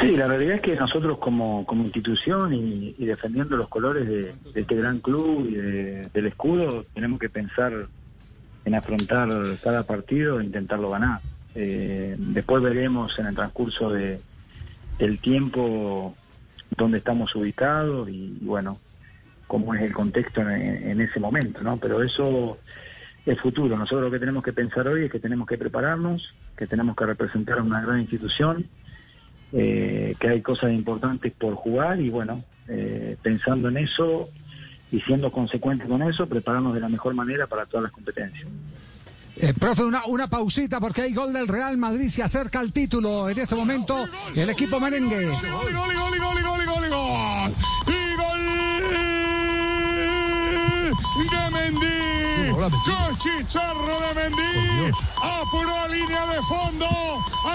Sí, la realidad es que nosotros como, como institución y, defendiendo los colores de, este gran club y de- del escudo, tenemos que pensar en afrontar cada partido e intentarlo ganar. Eh, después veremos en el transcurso de, del tiempo dónde estamos ubicados y, y bueno, cómo es el contexto en, en ese momento, ¿no? Pero eso es futuro. Nosotros lo que tenemos que pensar hoy es que tenemos que prepararnos, que tenemos que representar a una gran institución, eh, que hay cosas importantes por jugar y bueno, eh, pensando en eso y siendo consecuentes con eso, prepararnos de la mejor manera para todas las competencias. Eh, profe, una, una pausita porque hay gol del Real Madrid, se acerca al título en este momento el equipo merengue. Gol, gol, gol, gol, gol, gol, gol, gol. Y gol de Mendy. ¡Qué chicharro de Mendy! Apuró a línea de fondo.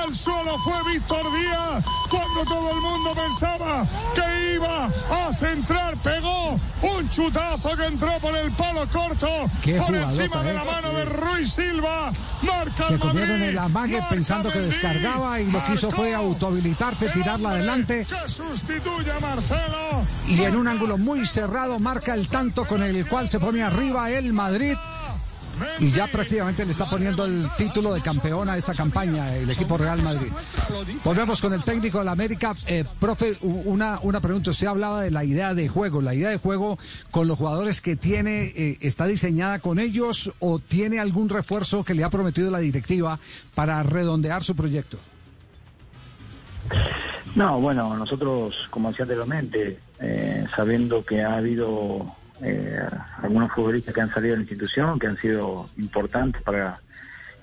Al suelo fue Víctor Díaz. Cuando todo el mundo pensaba que iba a centrar, pegó un chutazo que entró por el palo corto. Qué por encima de la mano de Ruiz Silva. Marca Se el Madrid. comieron el amague pensando que descargaba y lo que hizo fue autohabilitarse, tirarla adelante Que sustituye a Marcelo. y en un ángulo muy cerrado marca el tanto con el cual se pone arriba el Madrid y ya prácticamente le está poniendo el título de campeón a esta campaña el equipo Real Madrid. Volvemos con el técnico de la América. Eh, profe, una, una pregunta. Usted hablaba de la idea de juego. ¿La idea de juego con los jugadores que tiene eh, está diseñada con ellos o tiene algún refuerzo que le ha prometido la directiva para redondear su proyecto? No, bueno, nosotros, como decía anteriormente, eh, sabiendo que ha habido eh, algunos futbolistas que han salido de la institución, que han sido importantes para,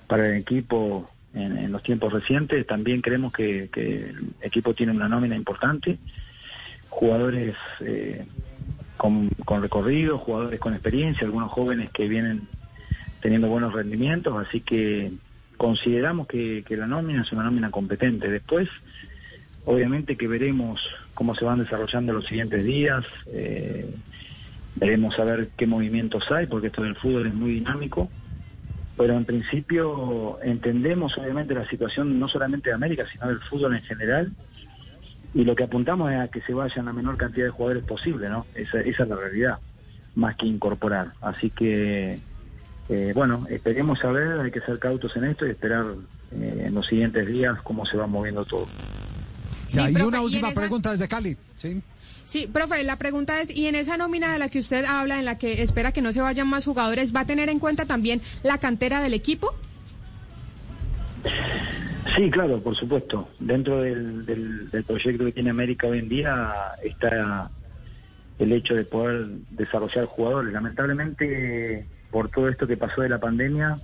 para el equipo en, los tiempos recientes, también creemos que, el equipo tiene una nómina importante, jugadores eh, con, con recorrido, jugadores con experiencia, algunos jóvenes que vienen teniendo buenos rendimientos, así que consideramos que, que la nómina es una nómina competente. Después, obviamente que veremos cómo se van desarrollando los siguientes días, eh, veremos a ver qué movimientos hay, porque esto del fútbol es muy dinámico, pero en principio entendemos obviamente la situación no solamente de América, sino del fútbol en general, y lo que apuntamos es a que se vayan la menor cantidad de jugadores posible, ¿no? Esa, esa es la realidad, más que incorporar. Así que, eh, bueno, esperemos a ver, hay que ser cautos en esto y esperar eh, en los siguientes días cómo se va moviendo todo. Sí, y profe, una última esa- pregunta desde Cali. ¿sí? Sí, profe, la pregunta es, ¿y en esa nómina de la que usted habla, en la que espera que no se vayan más jugadores, va a tener en cuenta también la cantera del equipo? Sí, claro, por supuesto. Dentro del, del- proyecto que tiene América hoy en día está el hecho de poder desarrollar jugadores. Lamentablemente, por todo esto que pasó de la pandemia,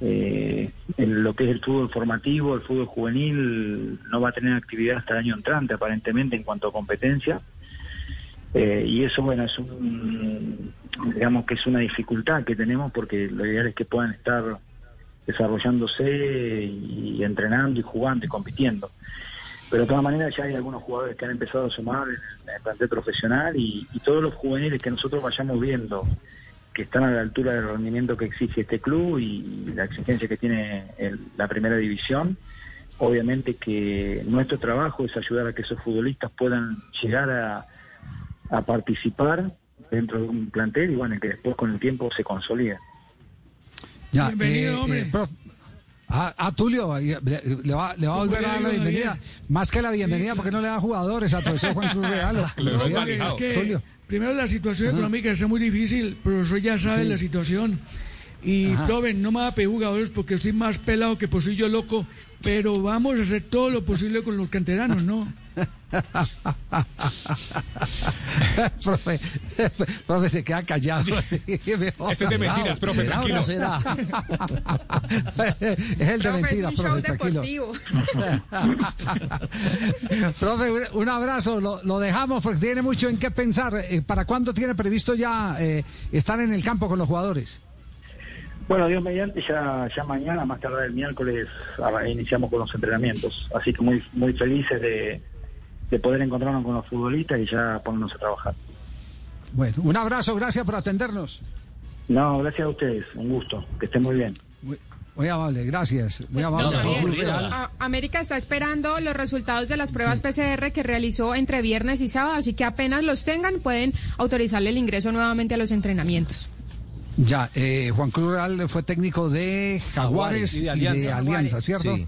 eh, en lo que es el fútbol formativo, el fútbol juvenil, no va a tener actividad hasta el año entrante, aparentemente, en cuanto a competencia. Eh, y eso, bueno, es un, digamos que es una dificultad que tenemos porque lo ideal es que puedan estar desarrollándose y entrenando y jugando y compitiendo. Pero de todas maneras ya hay algunos jugadores que han empezado a sumar en el plantel profesional y, y todos los juveniles que nosotros vayamos viendo que están a la altura del rendimiento que exige este club y la exigencia que tiene el- la primera división, obviamente que nuestro trabajo es ayudar a que esos futbolistas puedan llegar a, a participar dentro de un plantel y bueno, que después con el tiempo se consolide. Ya, Bienvenido, eh, hombre. eh, prof- Ah, ah, Tulio, eh, le, le va, le va a volver a dar la bienvenida. Más que la bienvenida, porque no le da jugadores al profesor Juan Cruz Real? [laughs] Es que, Tulio. primero, la situación económica está muy difícil, el profesor ya sabe Sí. la situación. Y, Ajá. profe, no me va a pedir jugadores porque estoy más pelado que pocillo loco, pero vamos a hacer todo lo posible con los canteranos, ¿no? [laughs] profe, [laughs] profe, se queda callado. [laughs] Este es de mentiras, profe, ¿Será o tranquilo. no será? es el de Profe, mentiras, es un profe, show tranquilo. deportivo. profe, un- un abrazo, lo, lo dejamos porque tiene mucho en qué pensar. Eh, ¿Para cuándo tiene previsto ya eh, estar en el campo con los jugadores? Bueno, Dios mediante, ya, ya mañana, más tarde el miércoles, ah, iniciamos con los entrenamientos. Así que muy, muy felices de, de poder encontrarnos con los futbolistas y ya ponernos a trabajar. Bueno, un abrazo, gracias por atendernos. No, gracias a ustedes, un gusto, que estén muy bien. Muy, muy amable, gracias. Muy amable. A- América está esperando los resultados de las pruebas PCR que realizó entre viernes y sábado, así que apenas los tengan pueden autorizarle el ingreso nuevamente a los entrenamientos. Ya, eh, Juan Cruz Real fue técnico de Jaguares y de Alianza. ¿cierto? Sí.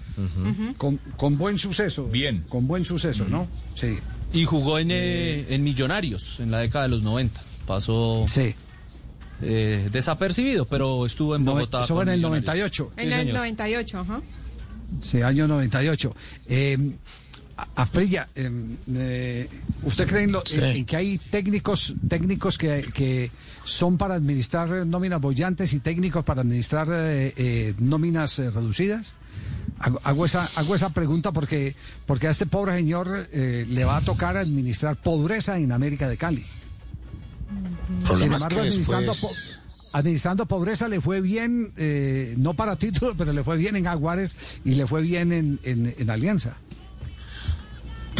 con, con buen suceso. Bien. Con buen suceso, ¿no? Sí. Y jugó en, eh, en Millonarios en la década de los 90. Pasó Sí. eh, desapercibido, pero estuvo en Bogotá. eso con fue en el Millonarios. 98. En Sí, el señor. 98, ajá. Sí, año 98. Eh, Afrilla, em, eh, ¿usted cree en, lo- Sí. en- en que hay técnicos técnicos que, que son para administrar eh, nóminas bollantes y técnicos para administrar eh, eh, nóminas eh, reducidas? Hago, hago esa, hago esa pregunta porque, porque a este pobre señor eh, le va a tocar administrar pobreza en América de Cali. Sin embargo, administrando, después- po- administrando pobreza le fue bien, eh, no para [laughs] título, pero le fue bien en Aguares y le fue bien en, en- en Alianza.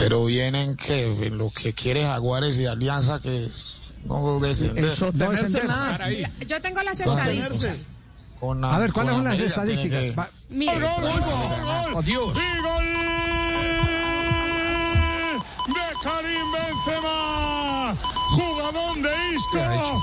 Pero vienen que lo que quiere Jaguares y Alianza que es no descender. No descender. Yo tengo las estadísticas. Con A ver, ¿cuáles son las estadísticas? que- Va- Mire, Adiós. ¡Y gol! De Karim Benzema. Jugadón de Isco.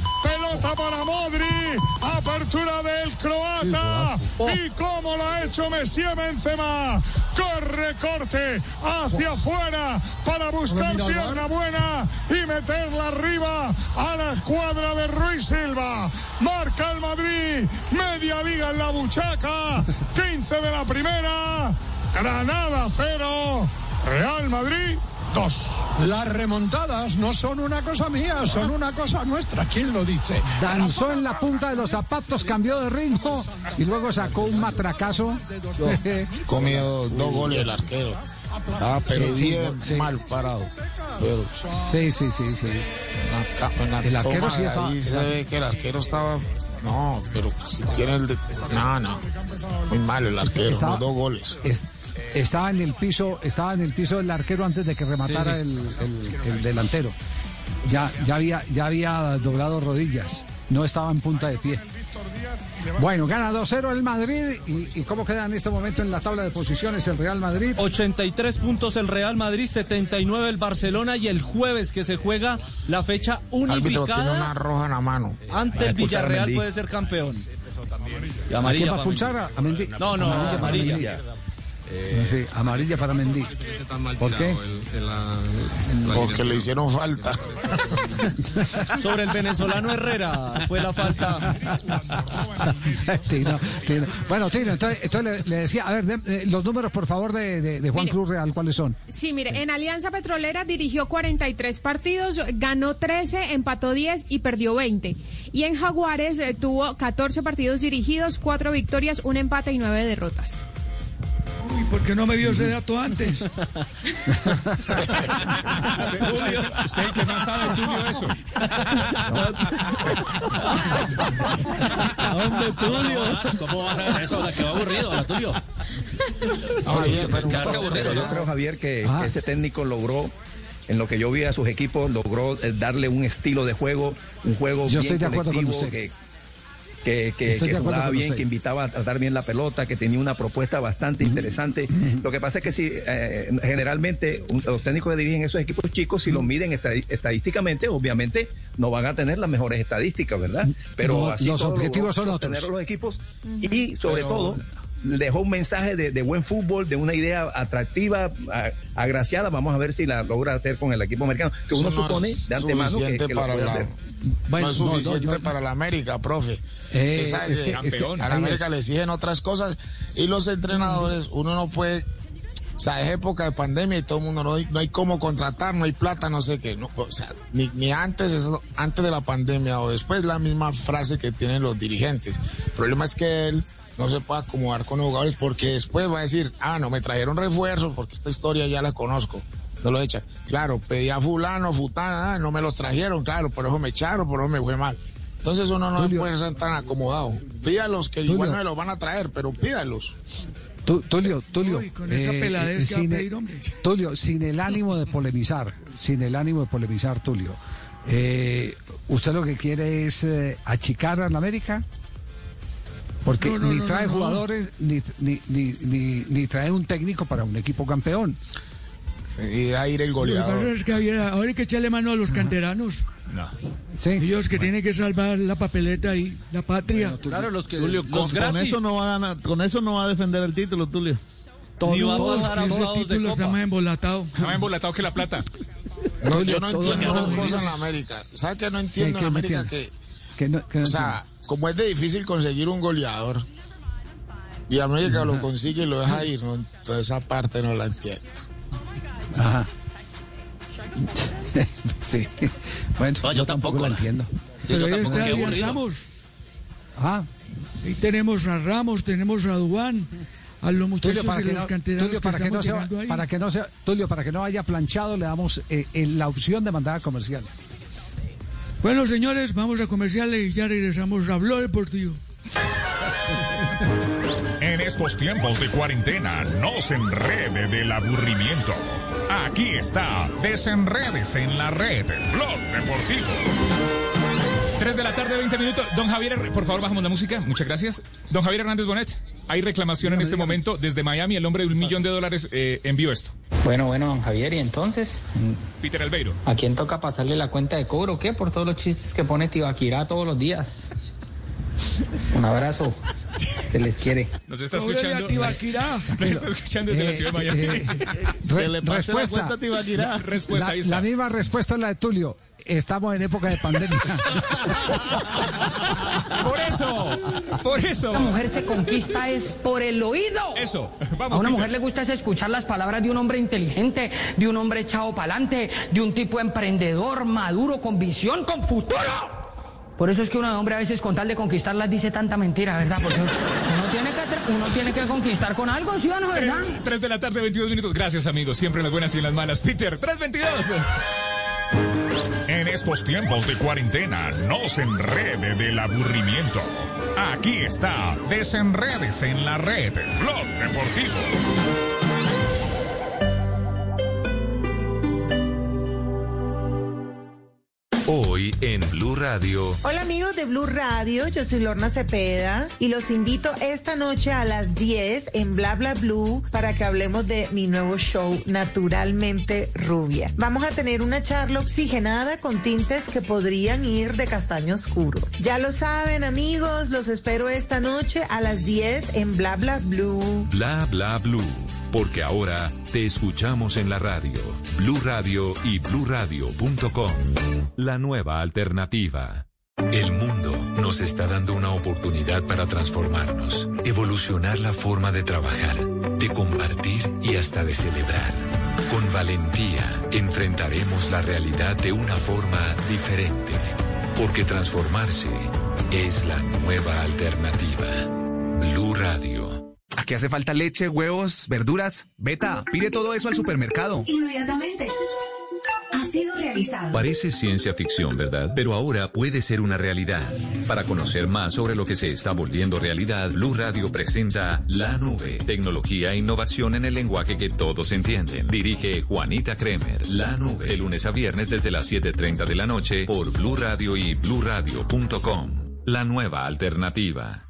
Pelota para Modri. Apertura del croata. Y cómo lo ha hecho Messi Benzema. Corre, corte hacia afuera para buscar pierna buena y meterla arriba a la escuadra de Ruiz Silva. Marca el Madrid. Media liga en la buchaca. 15 de la primera. Granada 0. Real Madrid 2. Las remontadas no son una cosa mía, son una cosa nuestra. ¿Quién lo dice? Danzó en la punta de los zapatos, cambió de ritmo y luego sacó un matracazo. [laughs] Comido dos goles el arquero. Ah, pero Sí, sí, bien sí. mal parado. Pero Sí, sí, sí, sí. en la, ca- en la El arquero sí estaba- ahí se ve que el arquero estaba. No, pero si tiene el. De... No, no. Muy mal el arquero, Estaba- los dos goles. Es- estaba en el piso, estaba en el piso del arquero antes de que rematara Sí. el, el- el delantero. Ya, ya había, ya había doblado rodillas, no estaba en punta de pie. Bueno, gana 2-0 el Madrid. ¿Y, ¿Y cómo queda en este momento en la tabla de posiciones el Real Madrid? 83 puntos el Real Madrid, 79 el Barcelona y el jueves que se juega la fecha Árbitro tiene una unificada roja en la mano. ante el Villarreal puede ser campeón. Y ¿A amarilla quién va a? Mendy. ¿A Mendy? No, no, para amarilla. Sí, amarilla para Mendy. ¿Por qué? Porque le hicieron falta. [laughs] Sobre el venezolano Herrera fue la falta. Tino, Tino. Bueno, Tino, entonces, entonces le, le decía, a ver, de- eh, los números por favor de, de- de Juan Mire. Cruz Real, ¿cuáles son? Sí, mire, en Alianza Petrolera dirigió 43 partidos, ganó 13, empató 10 y perdió 20. Y en Jaguares eh, tuvo 14 partidos dirigidos, 4 victorias, un empate y 9 derrotas. Uy, ¿por qué no me dio ese dato antes? [laughs] ¿Usted, usted, que más sabe, Tulio, eso. Hombre, Tulio. ¿Cómo vas a ver eso? ¿Qué aburrido, la Tulio? Aburrido. Yo creo, Javier, que, Ah. que ese técnico logró, en lo que yo vi a sus equipos, logró eh, darle un estilo de juego, un juego Yo bien estoy de acuerdo con colectivo, usted. que, que, que- que jugaba bien, usted. que invitaba a tratar bien la pelota, que tenía una propuesta bastante interesante. Lo que pasa es que si eh, generalmente un- los técnicos que dirigen esos equipos chicos, si los miden estadísticamente, obviamente no van a tener las mejores estadísticas, ¿verdad? Pero No, así los objetivos son otros. sostener los equipos y sobre Pero- todo dejó un mensaje de, de buen fútbol, de una idea atractiva, a- agraciada. Vamos a ver si la logra hacer con el equipo americano, que uno no supone es de antemano que, suficiente que lo para puede la- hacer. Bueno, no es no, no, suficiente yo- para la América, profe. Eh, Usted sabe es que, que- es que- a la América es. le exigen otras cosas y los entrenadores, uno no puede. O sea, es época de pandemia y todo el mundo no hay, no hay cómo contratar, no hay plata, no sé qué. No, o sea, ni, ni antes, eso- antes de la pandemia o después, la misma frase que tienen los dirigentes. El problema es que él no se puede acomodar con los jugadores porque después va a decir, ah, no, me trajeron refuerzos porque esta historia ya la conozco. No lo echa. Claro, pedí a fulano, futana, ah, no me los trajeron, claro, por eso me echaron, por eso me fue mal. Entonces uno no puede ser tan acomodado. Pídalos que igual no me los van a traer, pero pídalos. Tu- Tulio, Tulio, Uy, con va a sin, pedir. [laughs] Tulio, sin el ánimo de polemizar, sin el ánimo de polemizar, Tulio, eh, ¿usted lo que quiere es eh, achicar a la América? Porque No, no, ni no, trae no, no. jugadores, ni, ni, ni, ni, ni trae un técnico para un equipo campeón. Y a ir el Lo que pasa es que había- ahora hay que echarle mano a los canteranos. Ellos que tienen que salvar la papeleta y la patria. Claro, los que Tulio, los con, con eso no va a ganar, con eso no va a defender el título, Tulio. Ni va a Todos pasar a octavos de título está más embolatado. Está más embolatado que la plata. No, yo no Todo- entiendo todo- una cosa en la América. ¿Sabe que no entiendo ¿Qué- en qué América? no Que? Que no- que no o sea, como es de difícil conseguir un goleador y América lo consigue y lo deja ir, ¿no? entonces esa parte no la entiendo. Ajá. [laughs] sí. Bueno, yo, tampoco, la entiendo. Pero está, ahí a Ramos. Ah. Ahí tenemos a Ramos, tenemos a Dubán, a los muchachos Tulio, para de que los no, Tulio, para que no se, para que no se, Tulio, para que no haya planchado, le damos eh, eh, la opción de mandar a comerciales. Bueno, señores, vamos a comerciales y ya regresamos a Blog Deportivo. En estos tiempos de cuarentena, no se enrede del aburrimiento. Aquí está, desenredes en la red, Blog Deportivo. 3 de la tarde, 20 minutos. Don Javier, por favor, bajamos la música. Muchas gracias. Don Javier Hernández Bonet, hay reclamación en este momento desde Miami. El hombre de un millón de dólares eh, envió esto. Bueno, bueno, don Javier, y entonces, Peter Albeiro. ¿a quién toca pasarle la cuenta de cobro o qué? Por todos los chistes que pone Tibaquirá todos los días. Un abrazo. Se les quiere. Nos está escuchando. [laughs] Nos está escuchando desde la ciudad de Miami. eh, Re- respuesta. Respuesta, la, está. la misma respuesta es la de Tulio. Estamos en época de pandemia. [laughs] Por eso, por eso. La mujer se conquista es por el oído. Eso, A vamos. una Peter. mujer le gusta es escuchar las palabras de un hombre inteligente, de un hombre echado para adelante, de un tipo emprendedor, maduro, con visión, con futuro. Por eso es que un hombre a veces con tal de conquistarlas dice tanta mentira, ¿verdad? Porque uno tiene que, tra- uno tiene que conquistar con algo, ¿sí o no, verdad? 3 de la tarde, 22 minutos. Gracias, amigos. Siempre en las buenas y en las malas. Peter, 322. En estos tiempos de cuarentena, no se enrede del aburrimiento. Aquí está, desenredes en la red, Blog Deportivo. Hoy en Blue Radio. Hola amigos de Blue Radio, yo soy Lorna Cepeda y los invito esta noche a las 10 en Bla Bla Blue para que hablemos de mi nuevo show Naturalmente Rubia. Vamos a tener una charla oxigenada con tintes que podrían ir de castaño oscuro. Ya lo saben amigos, los espero esta noche a las 10 en Bla Bla Blue. Bla bla blue. Porque ahora te escuchamos en la radio. Blue Radio y bluradio.com. La nueva alternativa. El mundo nos está dando una oportunidad para transformarnos, evolucionar la forma de trabajar, de compartir y hasta de celebrar. Con valentía enfrentaremos la realidad de una forma diferente, porque transformarse es la nueva alternativa. Blue Radio. Aquí hace falta leche, huevos, verduras. Beta, pide todo eso al supermercado. Inmediatamente. Ha sido realizado. Parece ciencia ficción, ¿verdad? Pero ahora puede ser una realidad. Para conocer más sobre lo que se está volviendo realidad, Blue Radio presenta La Nube, tecnología e innovación en el lenguaje que todos entienden. Dirige Juanita Kremer. La Nube, de lunes a viernes desde las 7:30 de la noche por Blue Radio y bluradio.com. La nueva alternativa.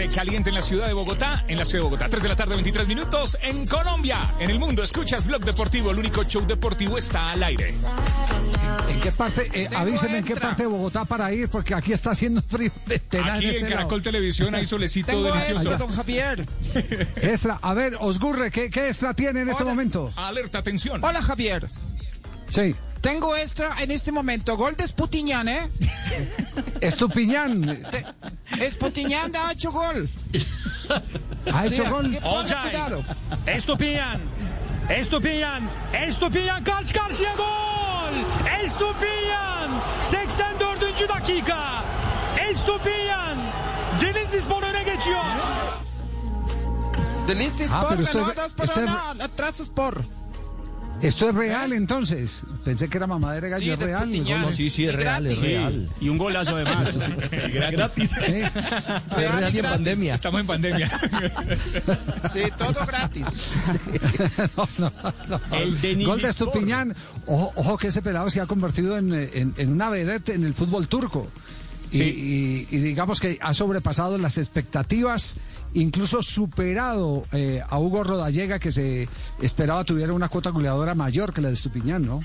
Tarde caliente en la ciudad de Bogotá, en la ciudad de Bogotá. 3 de la tarde, 23 minutos. En Colombia, en el mundo, escuchas Blog Deportivo. El único show deportivo está al aire. ¿En qué parte? eh, avísenme en qué parte de Bogotá para ir, porque aquí está haciendo frío de Aquí en este Caracol lado. Televisión hay solecito Tengo delicioso. eso, don Javier. [laughs] Extra, a ver, Osgurre, ¿qué, qué extra tiene en este momento? Alerta, atención. Hola Javier. Sí. Tengo extra en este momento. Gol de Sputiñán, ¿eh? Estupiñán. Sputiñán ha hecho gol. ¿Ha hecho Sí, gol? cuidado. Estupiñán. Estupiñán. Estupiñán karşı karşıya gol. Estupiñán. 84. dakika. Estupiñán. Denizli Spor öne geçiyor. Denizli Ah, ganó es- 2 por esto es- 1 atrás Spor. Esto es real entonces. Pensé que era mamadera de gallo, Sí, es real. No, sí, sí, es Y real, es gratis. real. Y un golazo además. [laughs] Gratis. Sí. Real y en pandemia. Estamos en pandemia. [laughs] Sí, todo gratis. [laughs] no, no, no. El Gol de. Estupiñán. Ojo, ojo que ese pelado se ha convertido en, en- en una vedette en el fútbol turco. Y, y- y digamos que ha sobrepasado las expectativas, incluso superado eh, a Hugo Rodallega, que se esperaba tuviera una cuota goleadora mayor que la de Estupiñán, ¿no?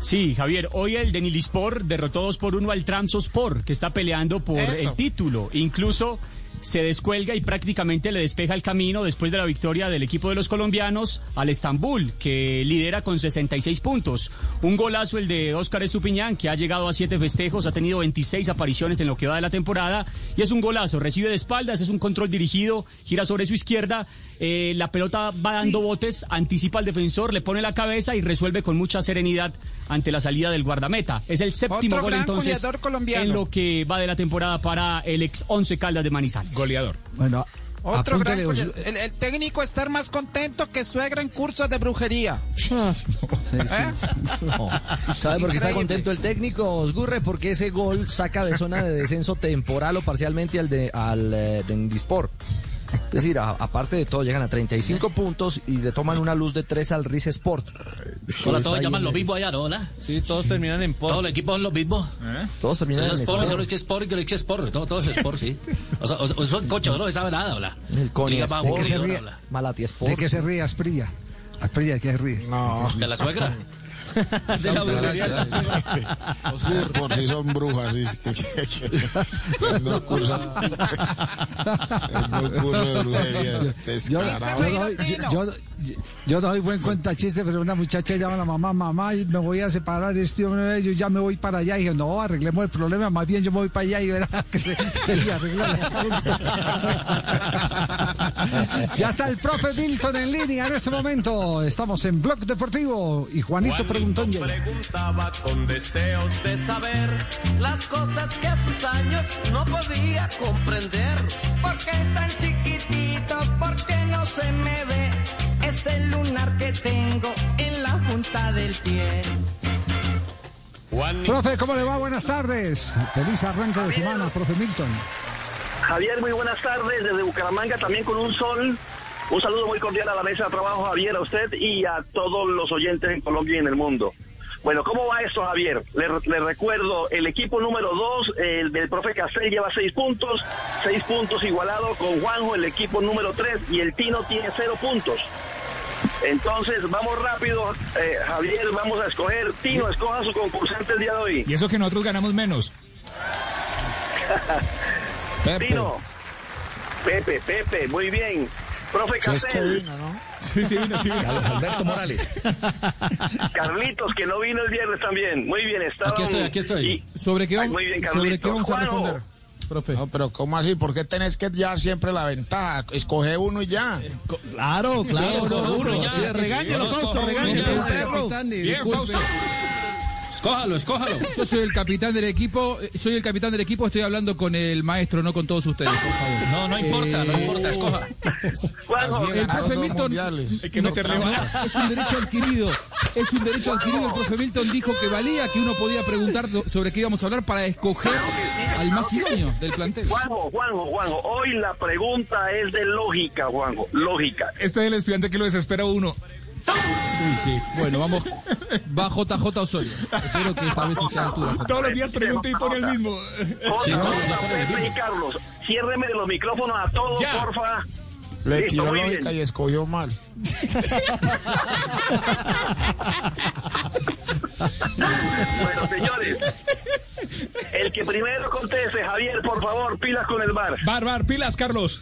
Sí, Javier, hoy el Denilispor derrotó 2 por 1 al Trabzonspor, que está peleando por Eso. el título. Incluso se descuelga y prácticamente le despeja el camino después de la victoria del equipo de los colombianos al Estambul, que lidera con 66 puntos. Un golazo el de Óscar Estupiñán, que ha llegado a siete festejos, ha tenido 26 apariciones en lo que va de la temporada, y es un golazo, recibe de espaldas, es un control dirigido, gira sobre su izquierda, eh, la pelota va dando botes, anticipa al defensor, le pone la cabeza y resuelve con mucha serenidad ante la salida del guardameta. Es el séptimo Otro gol gran entonces goleador colombiano. en lo que va de la temporada para el ex 11 Caldas de Manizales. Goleador. Bueno, Otro gran goleador. el, el técnico estar más contento que suegra en cursos de brujería. [laughs] ¿Eh? ¿Sabe por qué está contento el técnico, Osgurre? Porque ese gol saca de zona de descenso temporal o parcialmente al de al eh, de Indispor. Es decir, a- aparte de todo, llegan a 35 puntos y le toman una luz de 3 al Riz Sport. Hola, todos llaman lo mismo allá, ¿no? Hola. Sí, todos terminan en por. Todos los equipos son los mismos. Todos terminan en Sport, Sport. es que Sport y que no es que Sport. Todo, todo es Sport, sí. O sea, son cochos, no se sabe nada, hola. El Coni Sport. ¿De qué se aburrida, ríe? hola. Malati Sport. ¿De qué se ríe Asprilla? Asprilla, ¿de qué se ríe? No. De la suegra. [laughs] [laughs] De la brujería. [laughs] Por si son brujas, sí. sí, [laughs] no cursan. No curso de brujería. Yo, Descarado. yo doy, yo, yo- yo doy buen cuenta chiste, pero una muchacha llama a la mamá, mamá, me voy a separar este hombre, yo ya me voy para allá. Y dije, no, arreglemos el problema, más bien yo me voy para allá y verá [laughs] que se, se arregla el asunto. [laughs] ya está el profe Milton en línea en este momento. Estamos en Blog Deportivo y Juanito preguntó en preguntaba con deseos de saber las cosas que a sus años no podía comprender. ¿Por qué es tan chiquitito? ¿Por qué no se me ve? Es el lunar que tengo en la punta del pie. Profe, ¿cómo le va? Buenas tardes. Feliz arranque de semana, profe Milton. Javier, muy buenas tardes desde Bucaramanga, también con un sol. Un saludo muy cordial a la mesa de trabajo, Javier, a usted y a todos los oyentes en Colombia y en el mundo. Bueno, ¿cómo va esto, Javier? Le, le recuerdo, el equipo número dos, el del profe Castel, lleva seis puntos, seis puntos igualado con Juanjo, el equipo número tres, y el Tino tiene cero puntos. Entonces, vamos rápido, eh, Javier, vamos a escoger. Tino, escoja su concursante el día de hoy. Y eso que nosotros ganamos menos. [laughs] Tino. Pepe, Pepe, muy bien. Profe Castel. Sí, sí vino, sí vino. Alberto Morales. [laughs] Carlitos, que no vino el viernes también. Muy bien, está. Aquí estoy, aquí estoy. ¿Sobre qué, Ay, bien, ¿Sobre qué vamos a responder, profe? No, pero ¿cómo así? ¿Por qué tenés que llevar siempre la ventaja? Escoge uno y ya. Claro, claro. Sí, escoge uno ya. No, Fausto, ya. perro. Bien, Fausto. Escójalo, escójalo. Yo soy el capitán del equipo, eh, soy el capitán del equipo, estoy hablando con el maestro, no con todos ustedes, por favor. No, no importa, no Eh, importa, escoja. Juanjo, Así el profe Milton-. Hay que meterle No, es un derecho adquirido. Es un derecho adquirido. El profe Milton dijo que valía, que uno podía preguntar sobre qué íbamos a hablar para escoger al más idóneo del plantel. Juanjo, Juanjo, Juanjo. Hoy la pregunta es de lógica, Juanjo. Lógica. Este es el estudiante que lo desespera a uno. Sí, sí. Bueno, vamos. Va JJ Osorio. Espero que esta vez esté a altura. Todos los días pregunta y pone el mismo. Pepe y Carlos, ciérreme los micrófonos a todos, Ya. porfa. Le Listo, tiró lógica bien. y escogió mal. Bueno, señores. El que primero conteste, Javier, por favor, pilas con el bar. Bar, bar, pilas, Carlos.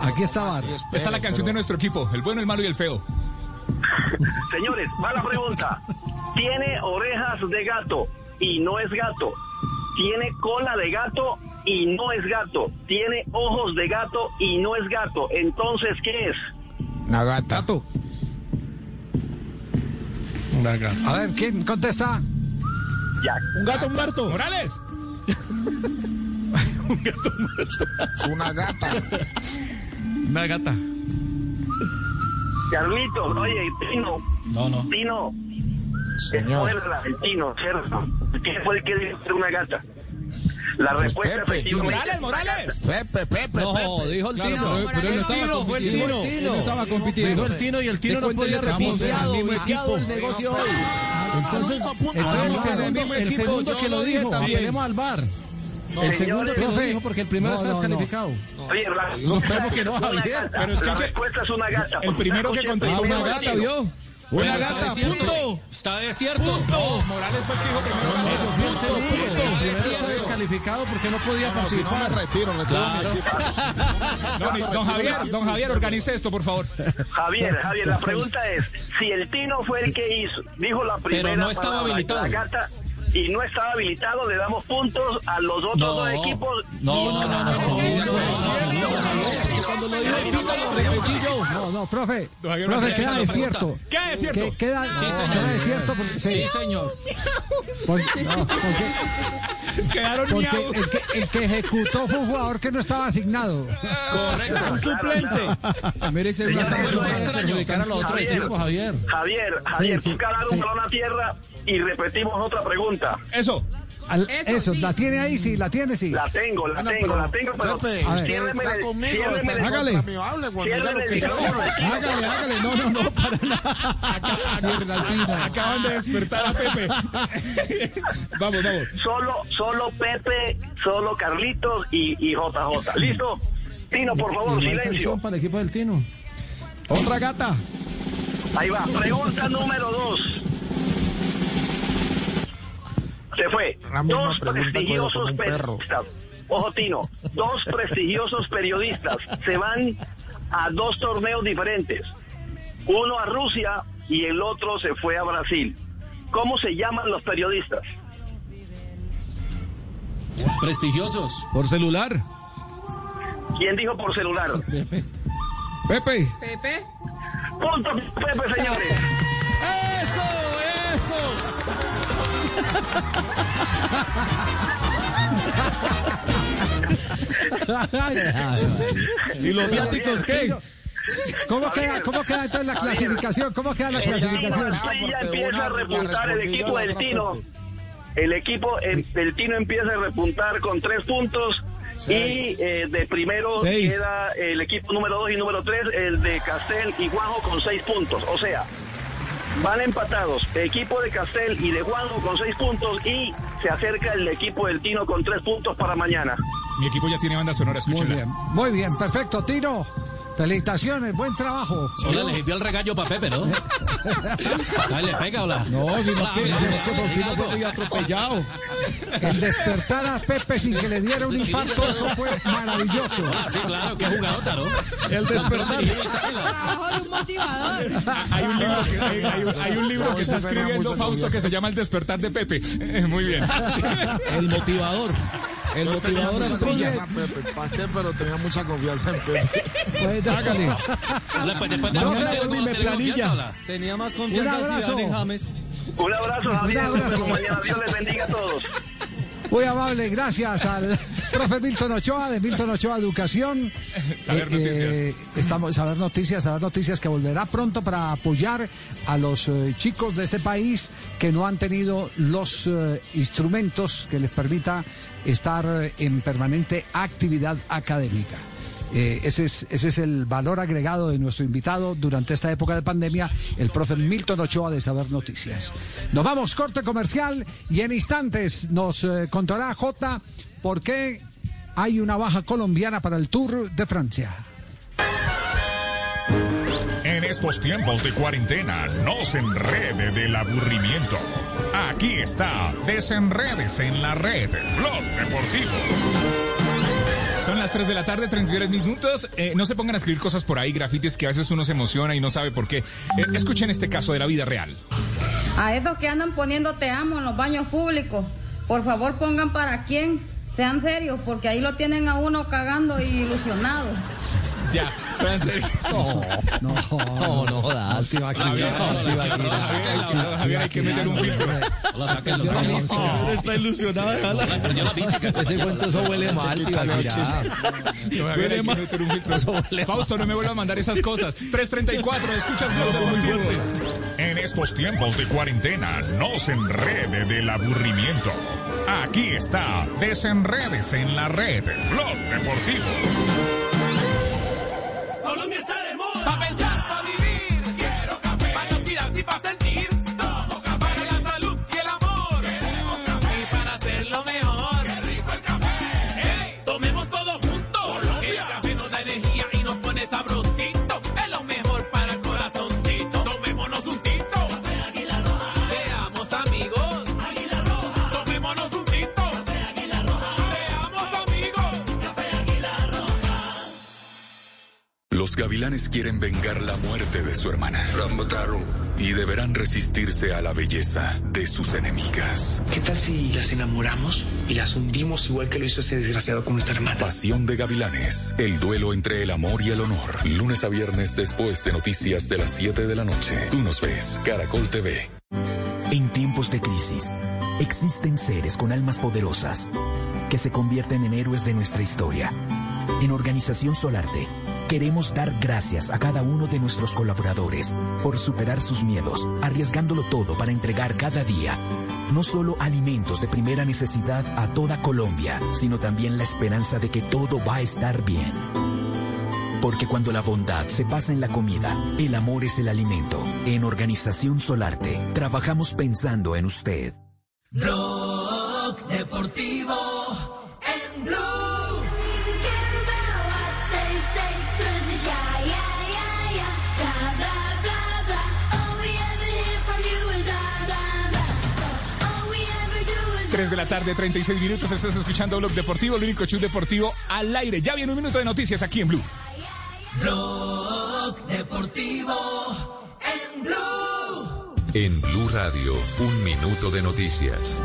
Aquí está Bar. Esta es la canción de nuestro equipo, el bueno, el malo y el feo. Señores, va la pregunta. Tiene orejas de gato y no es gato. Tiene cola de gato y no es gato. Tiene ojos de gato y no es gato. Entonces, ¿qué es? Una gata. Gato. A ver, ¿quién contesta? Ya. Un gato muerto. Morales. [laughs] Es una gata. Una gata. Carlitos, oye, Tino. No, no. Tino. Señor. El Tino, ¿cierto? ¿Quién fue el que dijo que era una gata? La Pues respuesta Pepe. efectivamente. Morales, Morales. Pepe, Pepe, No, Pepe. dijo el Claro, Tino. pero, él no estaba Tino, fue el. Tino. Él no estaba compitiendo. Dijo el Tino y el Tino no podía en el viciado, negocio hoy. Entonces. Entonces, en el segundo que lo dijo, también. al bar. El Señores, segundo que lo profe. dijo, porque el primero No, está no, no. descalificado. Oye, la, ¿Cómo que no, Javier? Pero es que la respuesta es una gata. el primero que contestó Una gata. ¿vio? Una está gata, desierto. punto. Está desierto. Punto. Morales fue el que dijo primero. El primero está descalificado. descalificado porque no podía No, no, si no me participar. retiro. [laughs] No, ni- don Javier, don Javier, organice esto, por favor. Javier, Javier, la pregunta es, si el Tino fue el que hizo, dijo la primera no estaba habilitado. la gata, y no estaba habilitado, le damos puntos a los otros No, dos equipos. no, no, no, no, Cuando lo Pito, lo repetí yo. No, no, profe. Profe, queda desierto. Queda desierto. Que- Queda, Sí, no, señor. queda desierto porque, sí, Sí, señor. por- no, porque, Quedaron porque miau. el, que, el que ejecutó fue un jugador que no estaba asignado. Correcto. Un suplente. Merece una sanción perjudicar a los otros Javier. equipos, Javier. Javier, Javier, sí. un balón a tierra y repetimos otra pregunta. Eso. Al- Eso, eso, sí. ¿la tiene ahí? Sí, la tiene, sí. La tengo, la Bueno, tengo, pero, la tengo, pero ciérreme conmigo, mío. Hable. Hágale, hágale. No, no, no, para nada. Acaban de despertar a Pepe. [laughs] vamos, vamos. Solo, solo Pepe, solo Carlitos y, y JJ. ¿Listo? Tino, por favor, no silencio. para el equipo del Tino. Otra gata. Ahí va. Pregunta número dos. Se fue. Dos prestigiosos periodistas. Ojo, Tino. Dos prestigiosos periodistas se van a dos torneos diferentes. Uno a Rusia y el otro se fue a Brasil. ¿Cómo se llaman los periodistas? Prestigiosos. Por celular. ¿Quién dijo por celular? Pepe. Pepe. Punto, Pepe, señores. ¿Y los viáticos qué? ¿Cómo queda, ¿Cómo queda entonces la clasificación? ¿Cómo queda la clasificación? Ya empieza a repuntar el equipo del Tino. El equipo el, del Tino empieza a repuntar con tres puntos. Y eh, de primero Seis. queda el equipo número dos y número tres, el de Castel y Juanjo con seis puntos. O sea, van empatados. Equipo de Castel y de Juanjo con seis puntos y se acerca el equipo del Tino con tres puntos para mañana. Mi equipo ya tiene banda sonora, Muy escúchenla. bien, muy bien, perfecto, Tino. Felicitaciones, buen trabajo. Hola, le dio el regaño para Pepe, ¿no? Dale, pega, hola. No, si no, que, por fin hola, no fue atropellado. El despertar a Pepe sin que le diera un infarto, eso fue maravilloso. Ah, sí, claro, qué jugadota, ¿no? El despertar. Trabajo de un motivador. Hay un libro que, hay, hay un, hay un libro que está escribiendo Fausto que se llama El despertar de Pepe. Eh, [laughs] Muy bien. [laughs] El motivador. El Yo tenía mucha confianza en Pepe. ¿Para qué? Pero tenía mucha confianza en Pepe. Pues, Hágale. Pues después de No, Pepe, no, ¿cómo dime, tiene planilla. Tenía más confianza en James. Un abrazo, Javier. Un abrazo. mañana. Dios les bendiga a todos. Muy amable, gracias al [laughs] profe Milton Ochoa de Milton Ochoa Educación. Saber noticias. estamos saber noticias, saber noticias que volverá pronto para apoyar a los eh, chicos de este país que no han tenido los eh, instrumentos que les permita estar eh, en permanente actividad académica. Eh, ese, es, ese es el valor agregado de nuestro invitado durante esta época de pandemia, el profe Milton Ochoa de Saber Noticias. Nos vamos, corte comercial, y en instantes nos eh, contará J por qué hay una baja colombiana para el Tour de Francia. En estos tiempos de cuarentena, no se enrede del aburrimiento. Aquí está, desenredes en la red, Blog Deportivo. Son las 3 de la tarde, 33 minutos. Eh, no se pongan a escribir cosas por ahí, grafitis que a veces uno se emociona y no sabe por qué. Eh, escuchen este caso de la vida real. A esos que andan poniendo te amo en los baños públicos, por favor pongan para quién. Sean serios, porque ahí lo tienen a uno cagando y ilusionado. Ya, sean serios. No, No, no jodas. Javier, Javier, hay que meter un filtro. Hola, saquen los baños. Está ilusionado. déjala. Perdió la mística. Ese cuento eso huele mal. No, Javier, hay que meter un filtro. Fausto, no me vuelva a mandar esas cosas. 334, escuchas Blog Deportivo. En estos tiempos de cuarentena, no se enrede del aburrimiento. Aquí está, desenredes en la red, Blog Deportivo. Colombia está de moda. Pa' pensar, pa' vivir. Quiero café. Pa' no tirar y pa' sentir. Los gavilanes quieren vengar la muerte de su hermana. La mataron. Y deberán resistirse a la belleza de sus enemigas. ¿Qué tal si las enamoramos y las hundimos igual que lo hizo ese desgraciado con nuestra hermana? Pasión de gavilanes. El duelo entre el amor y el honor. Lunes a viernes después de noticias de las 7 de la noche. Tú nos ves. Caracol TV. En tiempos de crisis, existen seres con almas poderosas que se convierten en héroes de nuestra historia. En Organización Solarte, queremos dar gracias a cada uno de nuestros colaboradores por superar sus miedos, arriesgándolo todo para entregar cada día no solo alimentos de primera necesidad a toda Colombia, sino también la esperanza de que todo va a estar bien. Porque cuando la bondad se pasa en la comida, el amor es el alimento. En Organización Solarte, trabajamos pensando en usted. Rock Deportivo en Blue. Tres de la tarde, 36 minutos. Estás escuchando Blog Deportivo, el único show deportivo al aire. Ya viene un minuto de noticias aquí en Blue. Rock Deportivo en Blue. En Blue Radio, un minuto de noticias.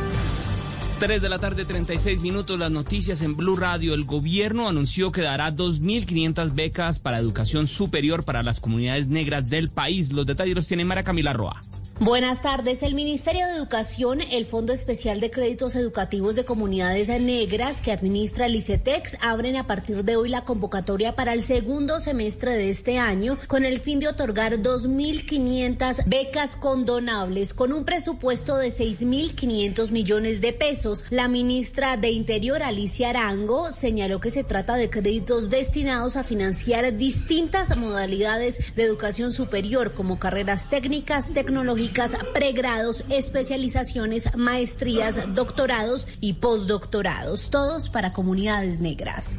3 de la tarde, 36 minutos, las noticias en Blue Radio. El gobierno anunció que dará 2.500 becas para educación superior para las comunidades negras del país. Los detalles los tiene Mara Camila Roa. Buenas tardes. El Ministerio de Educación, el Fondo Especial de Créditos Educativos de Comunidades Negras que administra el ICETEX, abren a partir de hoy la convocatoria para el segundo semestre de este año con el fin de otorgar 2.500 becas condonables con un presupuesto de 6.500 millones de pesos. La ministra de Interior, Alicia Arango, señaló que se trata de créditos destinados a financiar distintas modalidades de educación superior como carreras técnicas, tecnológicas, pregrados, especializaciones, maestrías, doctorados y postdoctorados, todos para comunidades negras.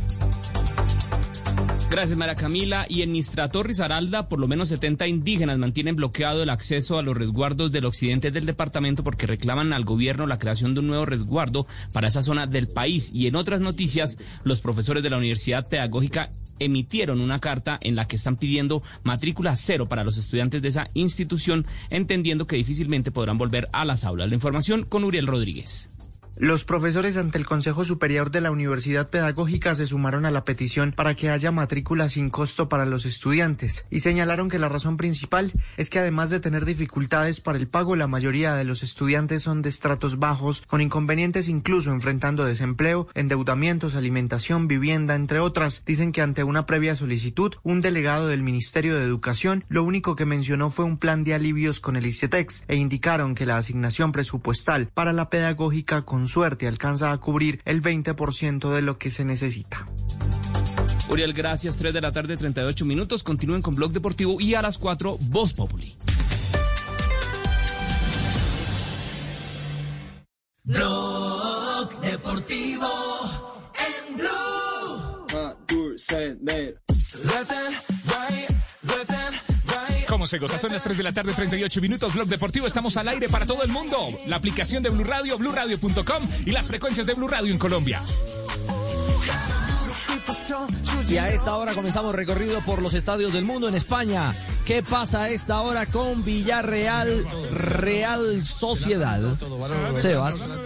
Gracias, Mara Camila. Y en Mistrato Risaralda, por lo menos 70 indígenas mantienen bloqueado el acceso a los resguardos del occidente del departamento porque reclaman al gobierno la creación de un nuevo resguardo para esa zona del país. Y en otras noticias, los profesores de la Universidad Pedagógica emitieron una carta en la que están pidiendo matrícula cero para los estudiantes de esa institución, entendiendo que difícilmente podrán volver a las aulas. La información con Uriel Rodríguez. Los profesores ante el Consejo Superior de la Universidad Pedagógica se sumaron a la petición para que haya matrícula sin costo para los estudiantes y señalaron que la razón principal es que además de tener dificultades para el pago, la mayoría de los estudiantes son de estratos bajos, con inconvenientes incluso enfrentando desempleo, endeudamientos, alimentación, vivienda, entre otras. Dicen que ante una previa solicitud, un delegado del Ministerio de Educación lo único que mencionó fue un plan de alivios con el ICETEX e indicaron que la asignación presupuestal para la pedagógica suerte alcanza a cubrir el 20% de lo que se necesita. Uriel, gracias. 3 de la tarde, 38 minutos. Continúen con Blog Deportivo y a las 4, Voz Populi. Blog Deportivo en Blue. ¿Cómo se goza? Son las 3 de la tarde, 38 minutos. Blog Deportivo, estamos al aire para todo el mundo. La aplicación de Blue Radio, BlueRadio.com y las frecuencias de Blue Radio en Colombia. Y a esta hora comenzamos recorrido por los estadios del mundo en España. ¿Qué pasa a esta hora con Villarreal, Real Sociedad? Sebas.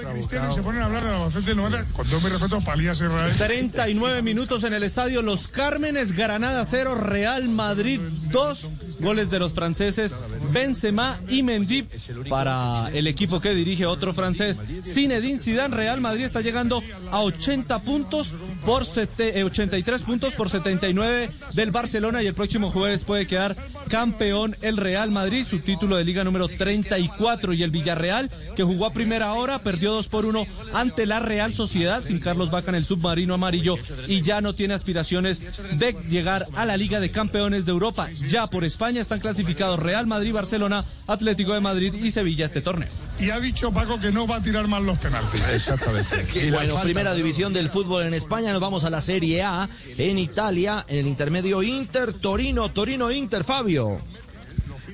Se ponen a hablar de del 90 con todo mi respeto a Palías Israel. 39 minutos en el estadio Los Cármenes, Granada 0, Real Madrid 2. Goles de los franceses Benzema y Mendy para el equipo que dirige otro francés. Zinedine Zidane, Real Madrid está llegando a 80 puntos por sete- eh, 83 puntos por 79 del Barcelona y el próximo jueves puede quedar campeón el Real Madrid, su título de liga número 34 y el Villarreal que jugó a primera hora, perdió 2 por 1 ante la Real Sociedad sin Carlos Vaca en el submarino amarillo y ya no tiene aspiraciones de llegar a la Liga de Campeones de Europa. Ya por España están clasificados Real Madrid, Barcelona, Atlético de Madrid y Sevilla este torneo. Y ha dicho Paco que no va a tirar más los penaltis. Exactamente. [laughs] Bueno, primera división del fútbol en España, nos vamos a la Serie A. En Italia, en el intermedio Inter, Torino, Torino, Inter, Fabio.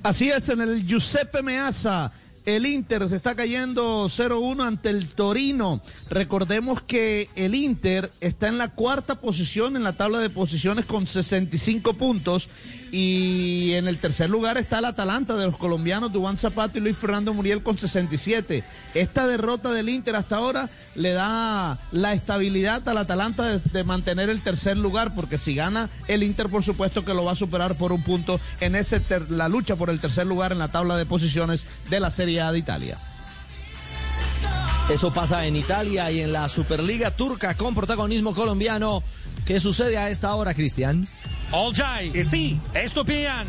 Así es, en el Giuseppe Meazza. el Inter se está cayendo 0-1 ante el Torino. Recordemos que el Inter está en la cuarta posición en la tabla de posiciones con 65 puntos y en el tercer lugar está el Atalanta de los colombianos Dubán Zapata y Luis Fernando Muriel con 67. Esta derrota del Inter hasta ahora le da la estabilidad al Atalanta de, mantener el tercer lugar porque si gana el Inter por supuesto que lo va a superar por un punto en ese la lucha por el tercer lugar en la tabla de posiciones de la Serie A de Italia. Eso pasa en Italia y en la Superliga Turca con protagonismo colombiano. ¿Qué sucede a esta hora, Cristian? Olcay. Sí. Estupiñán.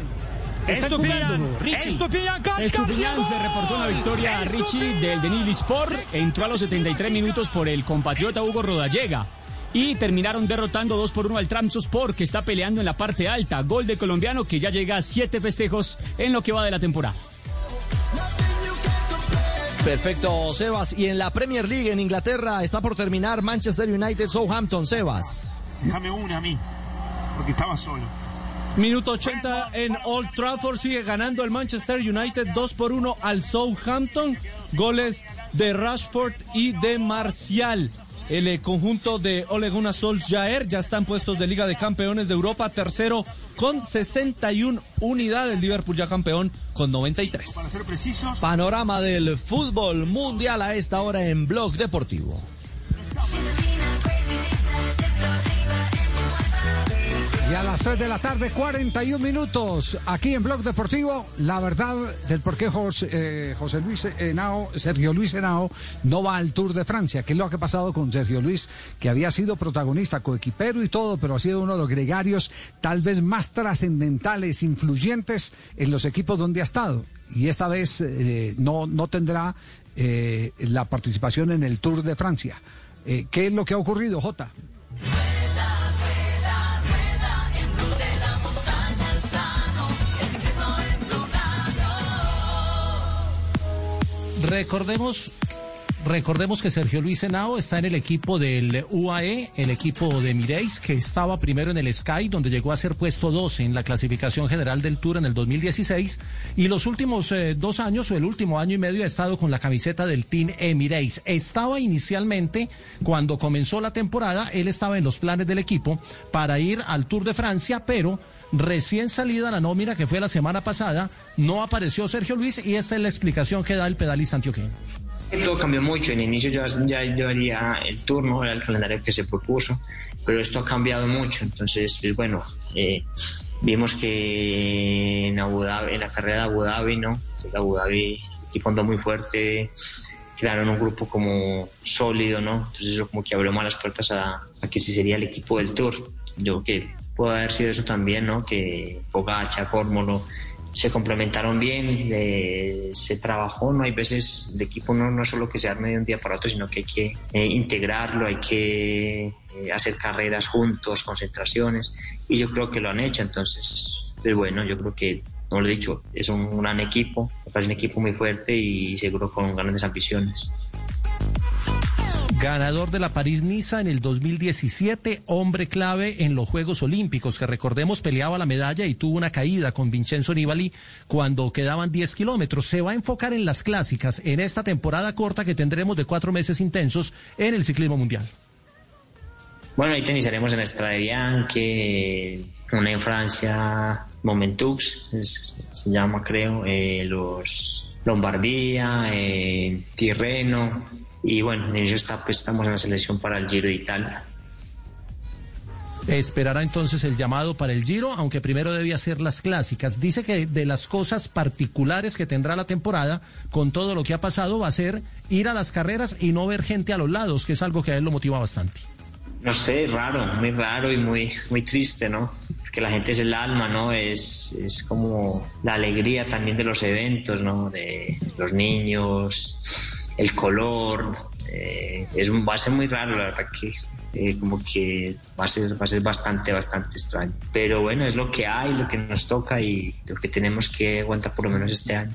Estupiñán. Estupiñán. Estupiñán se reportó una victoria a Richie del Denil Sport. Entró a los 73 minutos por el compatriota Hugo Rodallega. Y terminaron derrotando 2 por 1 al Trabzonspor que está peleando en la parte alta. Gol de colombiano que ya llega a 7 festejos en lo que va de la temporada. Perfecto, Sebas. Y en la Premier League en Inglaterra está por terminar Manchester United Southampton, Sebas. Déjame una a mí, porque estaba solo. Minuto 80 en Old Trafford sigue ganando el Manchester United 2 por 1 al Southampton. Goles de Rashford y de Marcial. El eh, conjunto de Ole Gunnar Solskjaer ya están puestos de Liga de Campeones de Europa, tercero con 61 unidades. Liverpool ya campeón con 93. Para ser precisos, Panorama del fútbol mundial a esta hora en Blog Deportivo. Y a las 3 de la tarde, 41 minutos, aquí en Blog Deportivo, la verdad del por qué José, eh, José Luis Henao, Sergio Luis Henao, no va al Tour de Francia. ¿Qué es lo que ha pasado con Sergio Luis, que había sido protagonista, coequipero y todo, pero ha sido uno de los gregarios tal vez más trascendentales, influyentes en los equipos donde ha estado? Y esta vez eh, no, no tendrá eh, la participación en el Tour de Francia. ¿Qué es lo que ha ocurrido, Jota? Recordemos, recordemos que Sergio Luis Henao está en el equipo del UAE, el equipo de Mireis, que estaba primero en el Sky, donde llegó a ser puesto 12 en la clasificación general del Tour en el 2016. Y los últimos eh, dos años, o el último año y medio, ha estado con la camiseta del Team Emirates. Estaba inicialmente, cuando comenzó la temporada, él estaba en los planes del equipo para ir al Tour de Francia, pero recién salida la nómina que fue la semana pasada, no apareció Sergio Luis y esta es la explicación que da el pedalista antioqueño. Todo cambió mucho. En inicio yo ya llevaría el turno, era el calendario que se propuso, pero esto ha cambiado mucho. Entonces, pues bueno, eh, vimos que en, Abu Dhabi, en la carrera de Abu Dhabi, ¿no? Entonces, Abu Dhabi, equipo andó muy fuerte, crearon un grupo como sólido, ¿no? Entonces eso como que abrió más las puertas a, a que sí sería el equipo del Tour. Yo creo que puede haber sido eso también, ¿no? Que Pogacha, Córmolo se complementaron bien, eh, se trabajó, ¿no? Hay veces el equipo no, no es solo que se arme de un día para otro, sino que hay que eh, integrarlo, hay que eh, hacer carreras juntos, concentraciones, y yo creo que lo han hecho, entonces, pues bueno, yo creo que, como lo he dicho, es un gran equipo, parece un equipo muy fuerte y seguro con grandes ambiciones. Ganador de la París-Niza en el 2017, hombre clave en los Juegos Olímpicos, que recordemos peleaba la medalla y tuvo una caída con Vincenzo Nibali cuando quedaban 10 kilómetros. Se va a enfocar en las clásicas en esta temporada corta que tendremos de cuatro meses intensos en el ciclismo mundial. Bueno, ahí tenisaremos en Estrada Bianche, una en Francia, Momentux, se llama creo, eh, los Lombardía, eh, Tirreno, y bueno, en ello está, pues, estamos en la selección para el Giro de Italia. Esperará entonces el llamado para el Giro, aunque primero debe hacer las clásicas. Dice que de las cosas particulares que tendrá la temporada, con todo lo que ha pasado, va a ser ir a las carreras y no ver gente a los lados, que es algo que a él lo motiva bastante. No sé, raro, muy raro y muy, muy triste, ¿no? Porque la gente es el alma, ¿no? Es, es como la alegría también de los eventos, ¿no? De los niños, el color. eh, es, un- va a ser muy raro, la verdad que eh, como que va a, ser, va a ser bastante, bastante extraño. Pero bueno, es lo que hay, lo que nos toca y lo que tenemos que aguantar por lo menos este año.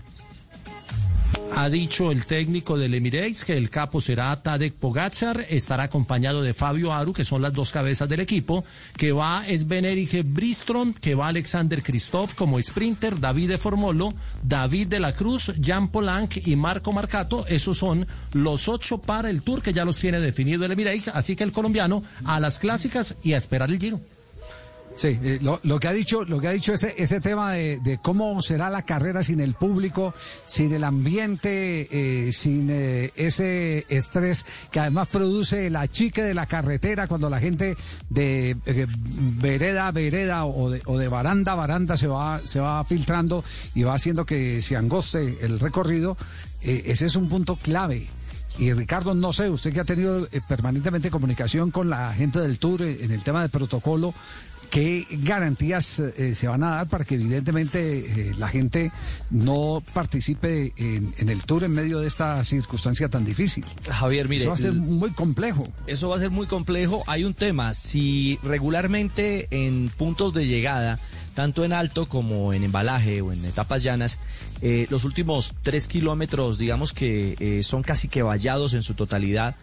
Ha dicho el técnico del Emirates que el capo será Tadek Pogacar, estará acompañado de Fabio Aru, que son las dos cabezas del equipo, que va Sven Erich Bristrom, que va Alexander Christoph como sprinter, David de Formolo, David de la Cruz, Jan Polanc y Marco Marcato. Esos son los ocho para el Tour que ya los tiene definido el Emirates, así que el colombiano a las clásicas y a esperar el Giro. Sí, eh, lo, que ha dicho, lo que ha dicho ese, ese tema de, de cómo será la carrera sin el público, sin el ambiente, eh, sin eh, ese estrés que además produce la chique de la carretera cuando la gente de vereda a vereda o de, o de baranda a baranda se va, se va filtrando y va haciendo que se angoste el recorrido. ese es un punto clave. Y Ricardo, no sé, usted que ha tenido permanentemente comunicación con la gente del Tour en el tema del protocolo, ¿qué garantías eh, se van a dar para que evidentemente eh, la gente no participe en, en el Tour en medio de esta circunstancia tan difícil? Javier, mire. Eso va a ser muy complejo. Eso va a ser muy complejo. Hay un tema, si regularmente en puntos de llegada, tanto en alto como en embalaje o en etapas llanas, eh, los últimos tres kilómetros, digamos que eh, son casi que vallados en su totalidad,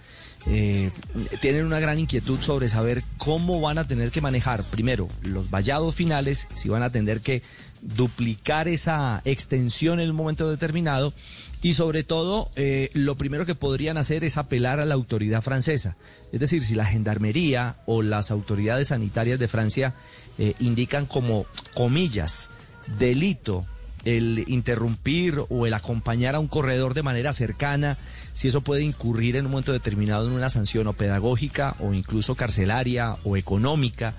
eh, tienen una gran inquietud sobre saber cómo van a tener que manejar, primero, los vallados finales, si van a tener que duplicar esa extensión en un momento determinado y sobre todo eh, lo primero que podrían hacer es apelar a la autoridad francesa. Es decir, si la gendarmería o las autoridades sanitarias de Francia eh, indican como comillas delito el interrumpir o el acompañar a un corredor de manera cercana, si eso puede incurrir en un momento determinado en una sanción o pedagógica o incluso carcelaria o económica,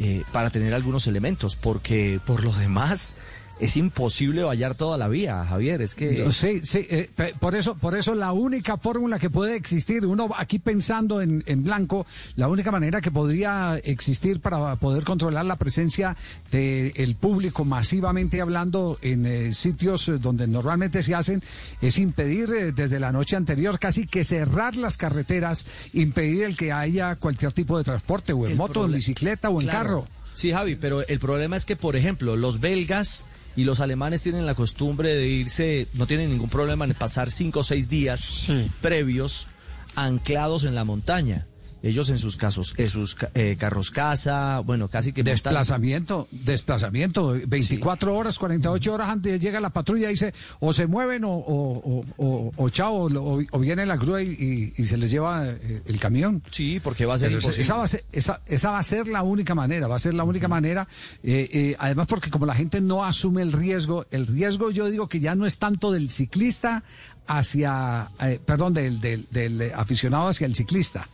eh, para tener algunos elementos, porque por lo demás es imposible vallar toda la vía, Javier, es que... Sí, sí, eh, por eso, por eso la única fórmula que puede existir, uno aquí pensando en, en blanco, la única manera que podría existir para poder controlar la presencia del público masivamente hablando en eh, sitios eh, donde normalmente se hacen, es impedir eh, desde la noche anterior casi que cerrar las carreteras, impedir el que haya cualquier tipo de transporte, o en El moto, en bicicleta o en Claro. carro. Sí, Javi, pero el problema es que, por ejemplo, los belgas y los alemanes tienen la costumbre de irse, no tienen ningún problema en pasar cinco o seis días previos anclados en la montaña. Ellos en sus casos, en sus eh, carros casa, bueno, casi que Desplazamiento, desplazamiento, 24 horas, 48 horas antes llega la patrulla y dice, o se mueven o, o, o, o- chao, o, o viene la grúa y, y- se les lleva eh, el camión. Sí, porque va a ser imposible. esa, va a ser, esa, esa va a ser la única manera, va a ser la única manera. eh, eh, además, porque como la gente no asume el riesgo, el riesgo yo digo que ya no es tanto del ciclista hacia, eh, perdón, del, del, del, eh, aficionado hacia el ciclista.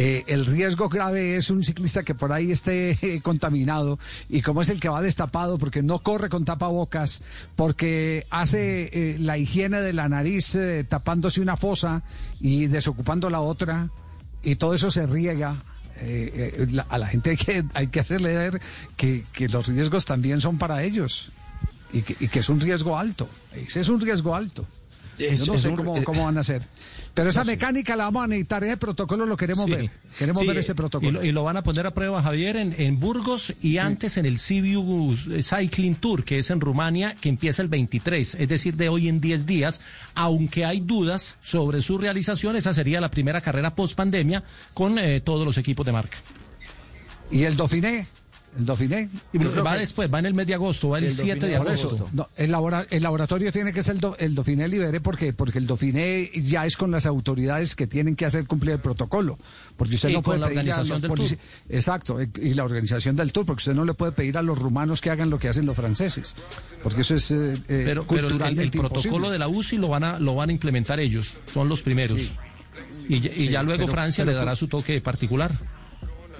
Eh, el riesgo grave es un ciclista que por ahí esté eh, contaminado y como es el que va destapado porque no corre con tapabocas, porque hace eh, la higiene de la nariz eh, tapándose una fosa y desocupando la otra y todo eso se riega. la- a la gente hay [laughs] que, hay que hacerle ver que, que los riesgos también son para ellos y que, y que es un riesgo alto. Ese es un riesgo alto. Es- Yo no sé un- cómo, cómo van a hacer. Pero esa mecánica la vamos a necesitar, ese protocolo lo queremos Sí. ver. Queremos Sí, ver ese Y protocolo. lo, y lo van a poner a prueba, Javier, en, en Burgos y antes en el Sibiu Cycling Tour, que es en Rumania, que empieza el 23, es decir, de hoy en 10 días. Aunque hay dudas sobre su realización, esa sería la primera carrera post pandemia con eh, todos los equipos de marca. ¿Y el Dauphiné? ¿El Dauphiné? Y va después, va en el mes de agosto, va el, El 7 de Dauphiné, agosto. No, el, labora- el laboratorio tiene que ser el, do- el Dauphiné Libere porque, porque el Dauphiné ya es con las autoridades que tienen que hacer cumplir el protocolo. Porque usted Y no puede la pedirle a los polici- Exacto, eh, y la organización del tour, porque usted no le puede pedir a los rumanos que hagan lo que hacen los franceses. Porque eso es eh, eh, Pero, pero el- culturalmente protocolo de la UCI lo van a lo van a implementar ellos, son los primeros. Sí. Y, ya- y Sí, ya luego pero- Francia pero- le dará su toque particular.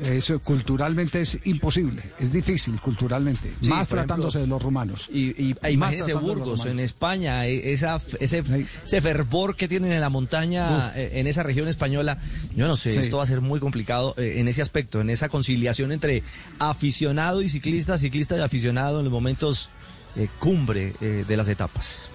Eso culturalmente es imposible, es difícil culturalmente, Sí, más tratándose ejemplo, de los rumanos. Y, y- e Más imagínense Burgos, en. España, e- esa, ese, ese fervor que tienen en la montaña, Uf. eh, en esa región española, yo no sé, Sí. esto va a ser muy complicado eh, en ese aspecto, en esa conciliación entre aficionado y ciclista, ciclista y aficionado en los momentos eh, cumbre eh, de las etapas.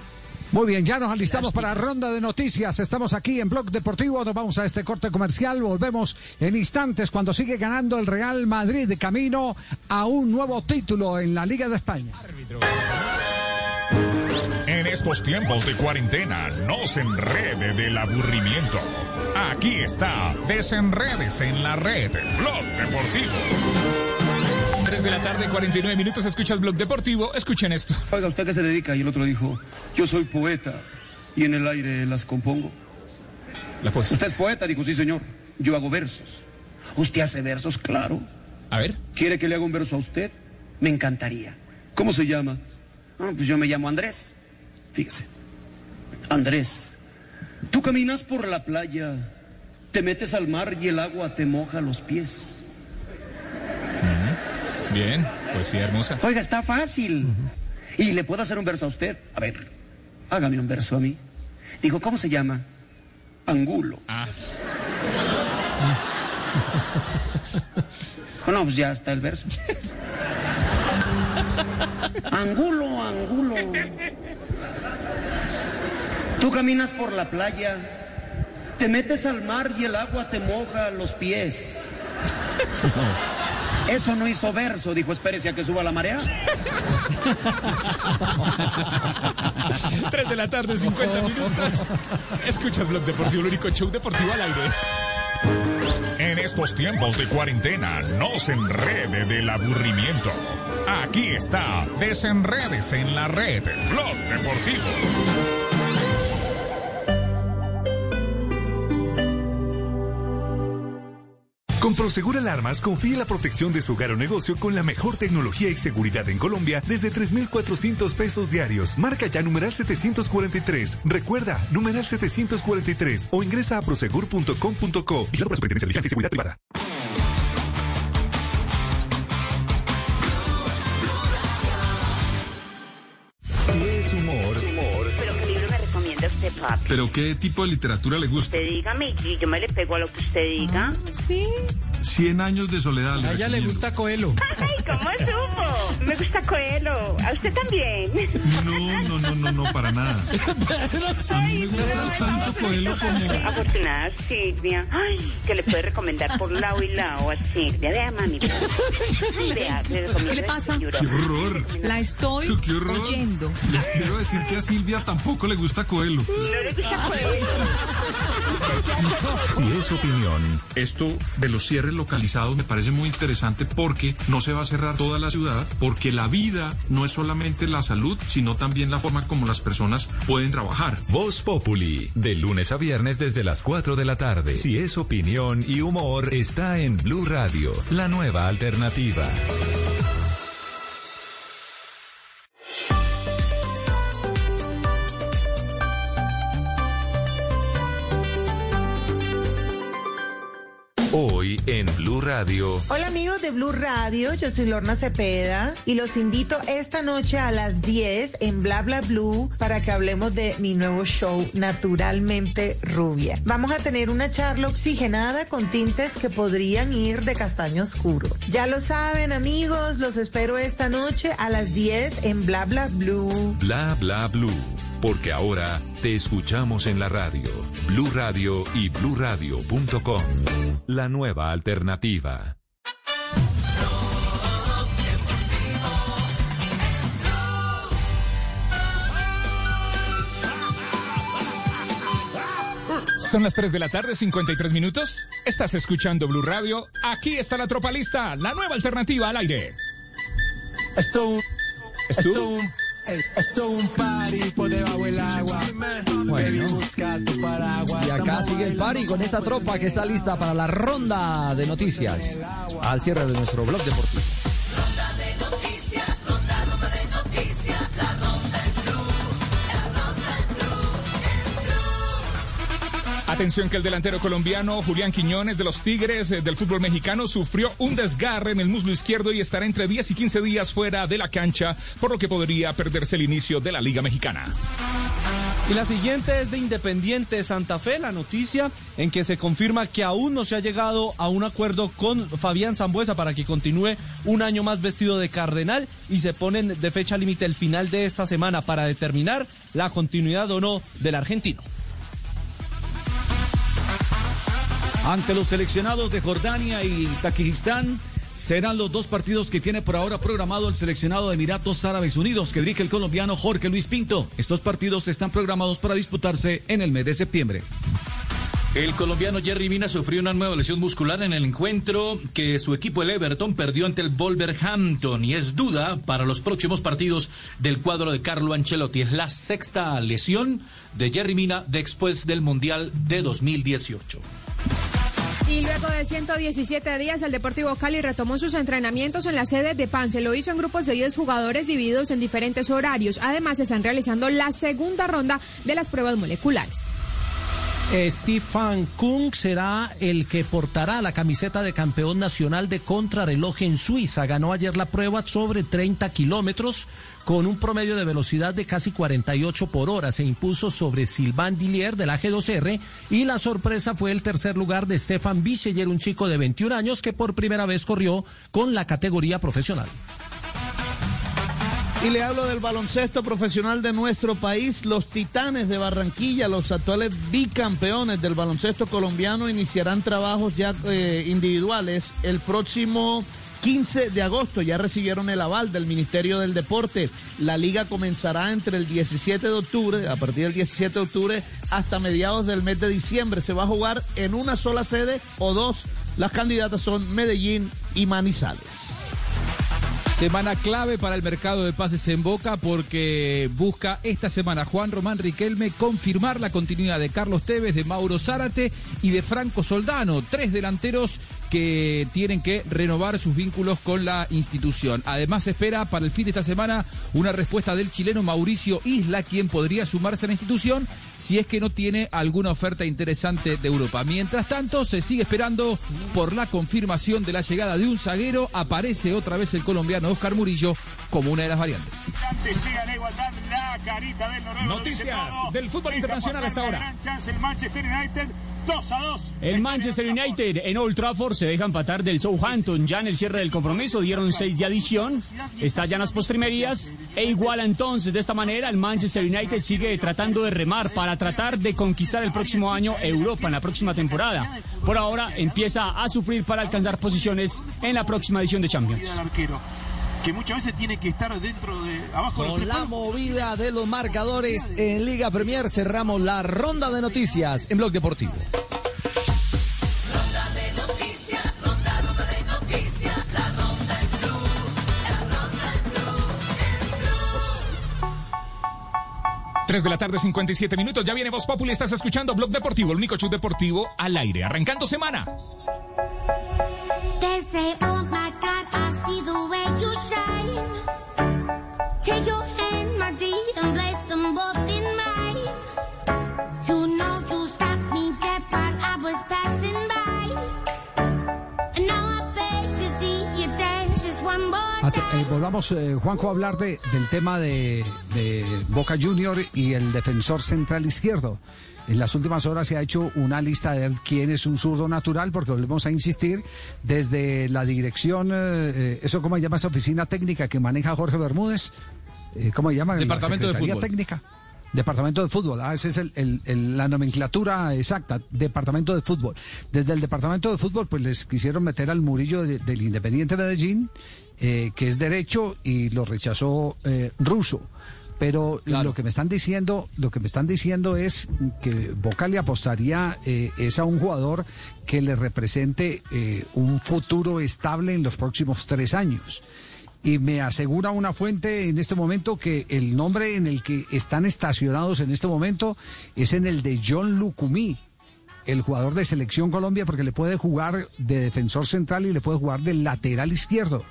Muy bien, ya nos alistamos para ronda de noticias. Estamos aquí en Blog Deportivo. Nos vamos a este corte comercial. Volvemos en instantes cuando sigue ganando el Real Madrid de camino a un nuevo título en la Liga de España. En estos tiempos de cuarentena, no se enrede del aburrimiento. Aquí está, desenredes en la red, Blog Deportivo. 3 de la tarde, 49 minutos, escuchas Blog Deportivo, escuchen esto. Oiga, ¿usted a qué se dedica? Y el otro dijo, yo soy poeta y en el aire las compongo. ¿Usted es poeta? Dijo, sí, señor. Yo hago versos. ¿Usted hace versos? Claro. A ver. ¿Quiere que le haga un verso a usted? Me encantaría. ¿Cómo se llama? Ah, pues yo me llamo Andrés. Fíjese. Andrés, tú caminas por la playa, te metes al mar y el agua te moja los pies. Bien, pues sí, hermosa. Oiga, está fácil. Y le puedo hacer un verso a usted. A ver, hágame un verso a mí. Dijo, ¿cómo se llama? Angulo. Ah. [laughs] No, pues ya está el verso. Angulo, angulo. Tú caminas por la playa, te metes al mar y el agua te moja los pies. [laughs] Eso no hizo verso, dijo, espérese a que suba la marea. [laughs] 3 de la tarde, 50 minutos. Escucha el Blog Deportivo, el único show deportivo al aire. En estos tiempos de cuarentena, no se enrede del aburrimiento. Aquí está, desenredes en la red, Blog Deportivo. Con Prosegur Alarmas, confíe la protección de su hogar o negocio con la mejor tecnología y seguridad en Colombia desde 3,400 pesos diarios. Marca ya numeral 743. Recuerda, numeral 743 o ingresa a prosegur.com.co y la Superintendencia de Vigilancia y Seguridad Privada. Papi? ¿pero qué tipo de literatura le gusta? Usted dígame y yo me le pego a lo que usted diga. sí. 100 años de soledad. A ella le gusta Coelho. Ay, ¿cómo supo? Me gusta Coelho. ¿A usted también? No, no, no, no, no, para nada. A mí me gusta tanto Coelho como... Afortunada Silvia. Ay, que le puede recomendar por lado y lado a Silvia. Vea, mami. Vea, le recomiendo ¿Qué le pasa? ¡Qué horror! La estoy ¡Qué horror! oyendo. Les quiero decir que a Silvia tampoco le gusta Coelho. No le gusta Coelho. Si es opinión. Esto de los cierres localizados me parece muy interesante porque no se va a cerrar toda la ciudad, porque la vida no es solamente la salud, sino también la forma como las personas pueden trabajar. Voz Populi, de lunes a viernes desde las 4 de la tarde. Si es opinión y humor, está en Blue Radio, la nueva alternativa. Hoy en Blue Radio. Hola amigos de Blue Radio, yo soy Lorna Cepeda y los invito esta noche a las 10 en Bla Bla Blue para que hablemos de mi nuevo show Naturalmente Rubia. Vamos a tener una charla oxigenada con tintes que podrían ir de castaño oscuro. Ya lo saben amigos, los espero esta noche a las 10 en Bla Bla Blue. Bla bla blue. Porque ahora te escuchamos en la radio. Blue Radio y bluradio.com. La nueva alternativa. Son las 3 de la tarde, 53 minutos. Estás escuchando Blue Radio. Aquí está la tropa lista, la nueva alternativa al aire. Esto, ¿Esto? Esto un party por debajo del agua. Tu paraguas. Y acá sigue el party con esta tropa que está lista para la ronda de noticias al cierre de nuestro blog deportivo. Atención que el delantero colombiano Julián Quiñones de los Tigres eh, del fútbol mexicano sufrió un desgarre en el muslo izquierdo y estará entre 10 y 15 días fuera de la cancha, por lo que podría perderse el inicio de la Liga Mexicana. Y la siguiente es de Independiente Santa Fe, la noticia en que se confirma que aún no se ha llegado a un acuerdo con Fabián Zambuesa para que continúe un año más vestido de cardenal y se ponen de fecha límite el final de esta semana para determinar la continuidad o no del argentino. Ante los seleccionados de Jordania y Tajikistán, serán los dos partidos que tiene por ahora programado el seleccionado de Emiratos Árabes Unidos que dirige el colombiano Jorge Luis Pinto. Estos partidos están programados para disputarse en el mes de septiembre. El colombiano Jerry Mina sufrió una nueva lesión muscular en el encuentro que su equipo el Everton perdió ante el Wolverhampton y es duda para los próximos partidos del cuadro de Carlo Ancelotti. Es la sexta lesión de Jerry Mina después del Mundial de 2018. Y luego de 117 días, el Deportivo Cali retomó sus entrenamientos en la sede de Pance. Lo hizo en grupos de 10 jugadores divididos en diferentes horarios. Además, se están realizando la segunda ronda de las pruebas moleculares. Stefan Kung será el que portará la camiseta de campeón nacional de contrarreloj en Suiza. Ganó ayer la prueba sobre 30 kilómetros con un promedio de velocidad de casi 48 por hora. Se impuso sobre Sylvain Dillier de la G2R y la sorpresa fue el tercer lugar de Stefan Bicheyer, un chico de 21 años que por primera vez corrió con la categoría profesional. Y le hablo del baloncesto profesional de nuestro país. Los Titanes de Barranquilla, los actuales bicampeones del baloncesto colombiano, iniciarán trabajos ya eh, individuales el próximo 15 de agosto. Ya recibieron el aval del Ministerio del Deporte. La liga comenzará entre el 17 de octubre, a partir del 17 de octubre, hasta mediados del mes de diciembre. Se va a jugar en una sola sede o dos. Las candidatas son Medellín y Manizales. Semana clave para el mercado de pases en Boca porque busca esta semana Juan Román Riquelme confirmar la continuidad de Carlos Tevez, de Mauro Zárate y de Franco Soldano, tres delanteros que tienen que renovar sus vínculos con la institución. Además, se espera para el fin de esta semana una respuesta del chileno Mauricio Isla, quien podría sumarse a la institución si es que no tiene alguna oferta interesante de Europa. Mientras tanto, se sigue esperando por la confirmación de la llegada de un zaguero. Aparece otra vez el colombiano Oscar Murillo como una de las variantes. Noticias del fútbol internacional hasta ahora. El Manchester United en Old Trafford se deja empatar del Southampton ya en el cierre del compromiso, dieron seis de adición, está ya en las postrimerías e igual entonces de esta manera el Manchester United sigue tratando de remar para tratar de conquistar el próximo año Europa en la próxima temporada. Por ahora empieza a sufrir para alcanzar posiciones en la próxima edición de Champions que muchas veces tiene que estar dentro de abajo Con la movida de los marcadores en Liga Premier cerramos la ronda de noticias en Blog Deportivo. Ronda de noticias, ronda, ronda de noticias, la ronda en blue, la ronda en blue, 3 de la tarde, 57 minutos. Ya viene Voz Populi. Estás escuchando Blog Deportivo, el único show deportivo al aire. Arrancando semana. They volvamos, eh, Juanjo, a hablar de, del tema de, de Boca Junior y el defensor central izquierdo. En las últimas horas se ha hecho una lista de quién es un zurdo natural, porque volvemos a insistir, desde la dirección, eh, eh, ¿eso cómo se llama esa oficina técnica que maneja Jorge Bermúdez? Eh, ¿Cómo se llama? La Departamento de Fútbol. Técnica. Departamento de Fútbol, ah, esa es el- el- el- la nomenclatura exacta, Departamento de Fútbol. Desde el Departamento de Fútbol, pues les quisieron meter al Murillo de- del Independiente Medellín, eh, que es derecho, y lo rechazó eh, Russo. Pero lo que me están diciendo, lo que me están diciendo es que Boca le apostaría eh, es a un jugador que le represente eh, un futuro estable en los próximos tres años. Y me asegura una fuente en este momento que el nombre en el que están estacionados en este momento es en el de John Lucumí, el jugador de Selección Colombia, porque le puede jugar de defensor central y le puede jugar de lateral izquierdo.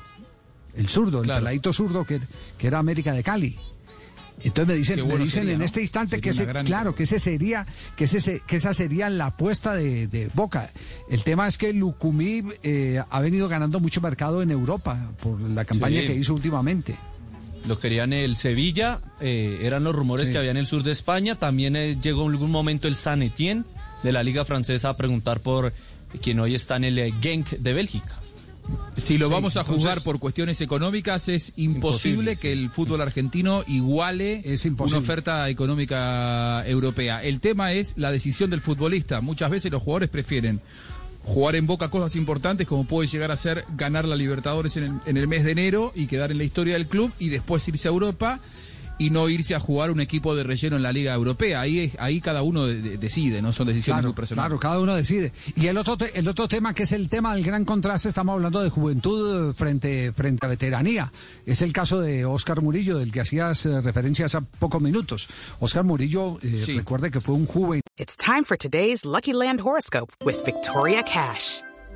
El zurdo, el peladito zurdo que, que era América de Cali. Entonces me dicen, me dicen sería, en ¿no? este instante que ese, gran claro, que ese sería, que ese se- que esa sería la apuesta de, de Boca. El tema es que Lucumí eh, ha venido ganando mucho mercado en Europa por la campaña Sí. que hizo últimamente. Lo querían el Sevilla, eh, eran los rumores Sí. que había en el sur de España. También eh, llegó en algún momento el San Etienne de la Liga Francesa a preguntar por quien hoy está en el eh, Genk de Bélgica. Si lo Sí, vamos a entonces- jugar por cuestiones económicas, es imposible, Imposible, que el fútbol argentino iguale una imposible. oferta económica europea. El tema es la decisión del futbolista. Muchas veces los jugadores prefieren jugar en Boca cosas importantes como puede llegar a ser ganar la Libertadores en el, en el mes de enero y quedar en la historia del club y después irse a Europa y no irse a jugar un equipo de relleno en la Liga Europea. Ahí ahí cada uno de- de- decide, no son decisiones muy personales. Claro, cada uno decide. Y el otro, te- el otro tema que es el tema del gran contraste, estamos hablando de juventud eh, frente, frente a veteranía. Es el caso de Oscar Murillo, del que hacías eh, referencia hace pocos minutos. Oscar Murillo, eh, recuerde que fue un joven. It's time for today's Lucky Land horoscope with Victoria Cash.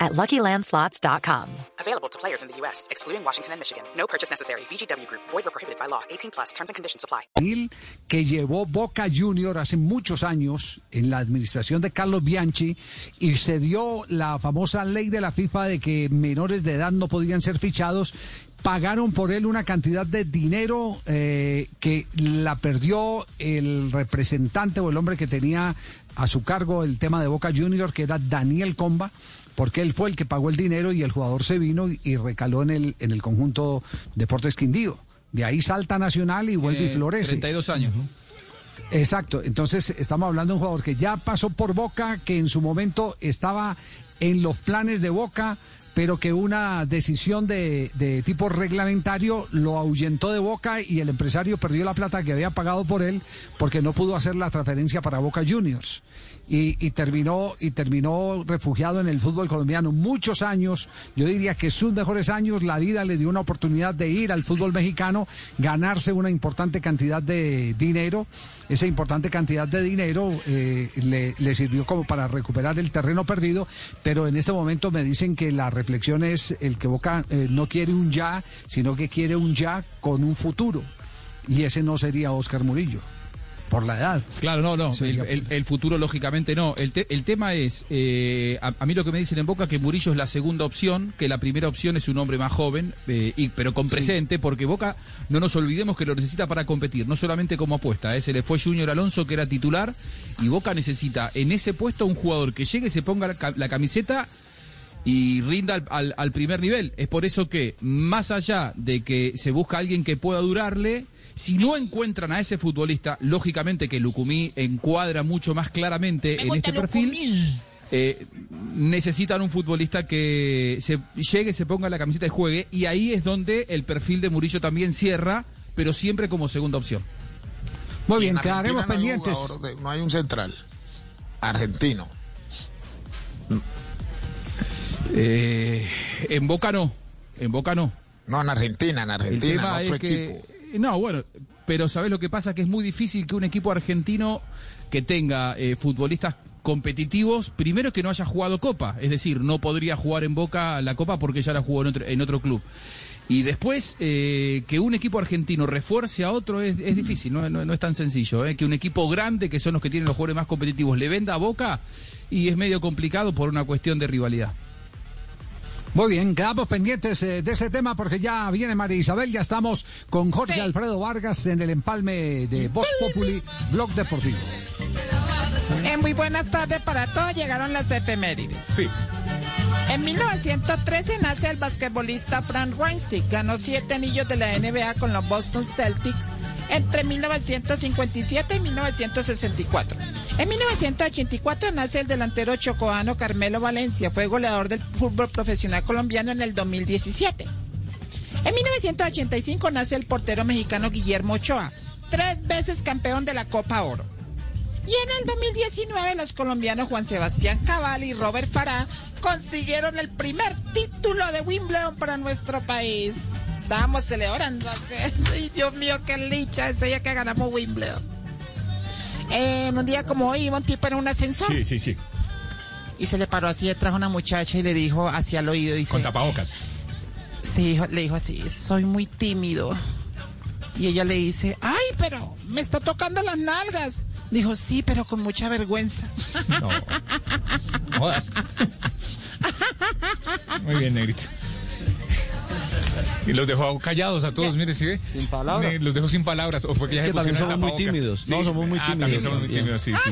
at LuckyLandSlots.com. Available to players in the U.S., excluding Washington and Michigan. No purchase necessary. VGW Group, void where prohibited by law. 18 plus terms and conditions apply. que llevó Boca Junior hace muchos años en la administración de Carlos Bianchi y se dio la famosa ley de la FIFA de que menores de edad no podían ser fichados. Pagaron por él una cantidad de dinero eh, que la perdió el representante o el hombre que tenía a su cargo el tema de Boca Junior, que era Daniel Comba, porque él fue el que pagó el dinero y el jugador se vino y, recaló en el, en el conjunto Deportes Quindío. De ahí salta Nacional y vuelve y Eh, florece. 32 años, ¿no? Exacto, entonces estamos hablando de un jugador que ya pasó por Boca, que en su momento estaba en los planes de Boca, pero que una decisión de, de tipo reglamentario lo ahuyentó de Boca y el empresario perdió la plata que había pagado por él porque no pudo hacer la transferencia para Boca Juniors. Y, y terminó y terminó refugiado en el fútbol colombiano muchos años. Yo diría que sus mejores años la vida le dio una oportunidad de ir al fútbol mexicano ganarse una importante cantidad de dinero. Esa importante cantidad de dinero eh, le, sirvió como para recuperar el terreno perdido pero en este momento me dicen que la reflexión es el que Boca eh, no quiere un ya sino que quiere un ya con un futuro. Y ese no sería Oscar Murillo por la edad Claro, no, no. El, Sería- el- el futuro, lógicamente, no. El, te- el tema es, eh, a, a mí lo que me dicen en Boca que Murillo es la segunda opción, que la primera opción es un hombre más joven, eh, y, pero con presente, porque Boca, no nos olvidemos que lo necesita para competir, no solamente como apuesta. eh, Se le fue Junior Alonso, que era titular, y Boca necesita en ese puesto un jugador que llegue, se ponga la, ca- la camiseta y rinda al, al- al primer nivel. Es por eso que, más allá de que se busca alguien que pueda durarle, si no encuentran a ese futbolista, lógicamente que Lucumí encuadra mucho más claramente en este perfil. eh, necesitan un futbolista que se llegue, se ponga la camiseta y juegue, y ahí es donde el perfil de Murillo también cierra, pero siempre como segunda opción. Muy bien, en quedaremos no pendientes. de- no hay un central argentino. Eh, en Boca no, en Boca no. No, en Argentina, en Argentina, en otro es que. equipo. No, bueno, pero ¿sabes lo que pasa? Que es muy difícil que un equipo argentino que tenga eh, futbolistas competitivos, primero que no haya jugado Copa, es decir, no podría jugar en Boca la Copa porque ya la jugó en otro, en otro club. Y después, eh, que un equipo argentino refuerce a otro es, difícil, no es tan sencillo. eh. Que un equipo grande, que son los que tienen los jugadores más competitivos, le venda a Boca y es medio complicado por una cuestión de rivalidad. Muy bien, quedamos pendientes eh, de ese tema porque ya viene María Isabel, ya estamos con Jorge Alfredo Vargas en el empalme de Voz Populi, Blog Deportivo. Eh, muy buenas tardes para todos. Llegaron las efemérides. Sí. En 1913 nace el basquetbolista Frank Weinstein. Ganó siete anillos de la NBA con los Boston Celtics entre 1957 y 1964. En 1984 nace el delantero chocoano Carmelo Valencia. Fue goleador del fútbol profesional colombiano en el 2017. En 1985 nace el portero mexicano Guillermo Ochoa, tres veces campeón de la Copa Oro. Y en el 2019 los colombianos Juan Sebastián Cabal y Robert Farah consiguieron el primer título de Wimbledon para nuestro país. Estábamos celebrando. [laughs] Ay, Dios mío, qué licha ese día que ganamos Wimbledon. En un día como hoy iba un tipo en un ascensor Sí, sí, sí. y se le paró así detrás a una muchacha y le dijo hacia el oído, dice... Con tapabocas. Sí, le dijo así, soy muy tímido. Y ella le dice, ay, pero me está tocando las nalgas. Dijo, sí, pero con mucha vergüenza. No. Jodas. [laughs] Muy bien, negrito. Y los dejó callados a todos, mire, ¿sí ve? Sin palabras. Los dejó sin palabras. O fue que Es ya que también somos muy tímidos. No, somos muy Ah, también tímidos somos muy tímidos, sí, sí,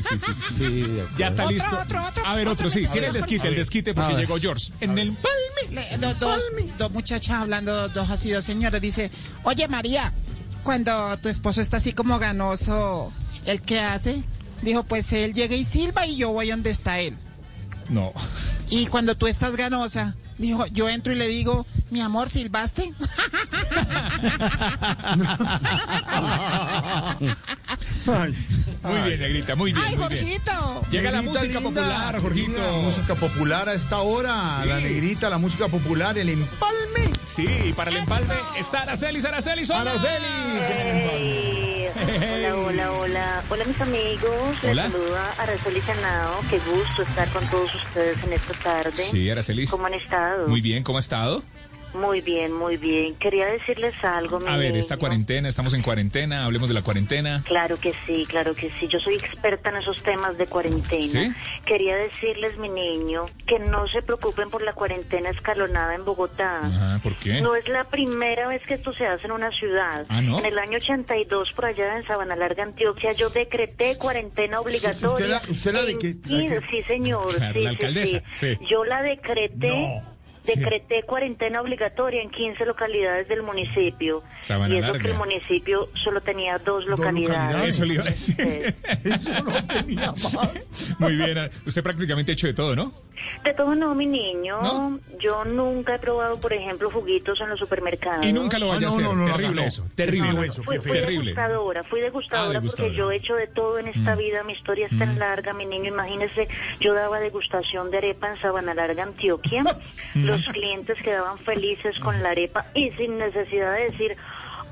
sí. [laughs] Ya está Otro, listo. otro, otro, A ver, otro, sí. Tiene el desquite, el desquite porque llegó George. En el palme. Le- do- dos, dos muchachas hablando, dos así, dos señoras, dice, oye María, cuando tu esposo está así como ganoso, ¿el qué hace? Dijo, pues él llega y silba y yo voy donde está él. No. Y cuando tú estás ganosa, dijo, yo entro y le digo, mi amor, ¿silbaste? [laughs] Muy bien, Negrita, muy bien. ¡Ay, muy bien. Jorgito! Llega la música linda, popular, Jorgito. linda, música popular a esta hora. Sí. La negrita, la música popular, el empalme. Sí, para el empalme está Aracelis, Aracelis, hola. Araceli. Hola, hola, hola. Hola, mis amigos. Les Hola. saluda Araceli Sanado. Qué gusto estar con todos ustedes en esta tarde. Sí, Aracelis. ¿Cómo han estado? Muy bien, ¿cómo ha estado? Muy bien, muy bien. Quería decirles algo, mi A ver, esta cuarentena, estamos en cuarentena, hablemos de la cuarentena. Claro que sí, claro que sí. Yo soy experta en esos temas de cuarentena. ¿Sí? Quería decirles, mi niño, que no se preocupen por la cuarentena escalonada en Bogotá. Ajá, ¿por qué? No es la primera vez que esto se hace en una ciudad. Ah, ¿no? En el año 82, por allá en Sabana Larga, Antioquia, yo decreté cuarentena obligatoria. ¿Usted la- usted la de la 15 que- Sí, señor. Claro, sí, la sí, alcaldesa, sí. Yo la decreté. No. Decreté cuarentena obligatoria en 15 localidades del municipio. Sabana y eso Larga. que el municipio solo tenía dos localidades. Eso le iba a decir. [laughs] Eso no tenía más. Muy bien, usted prácticamente ha hecho de todo, ¿no? De todo no, mi niño. ¿No? Yo nunca he probado, por ejemplo, juguitos en los supermercados. Y nunca lo vaya Ah, a no, hacer. no, no, terrible no. eso, terrible. No, eso, Fui, fui terrible. degustadora, fui degustadora Ah, degustadora. porque yo he hecho de todo en esta Mm. vida, mi historia es tan larga, mi niño, imagínese, yo daba degustación de arepa en Sabana Larga, Antioquia, [laughs] Mm. Los clientes quedaban felices con la arepa y sin necesidad de decir,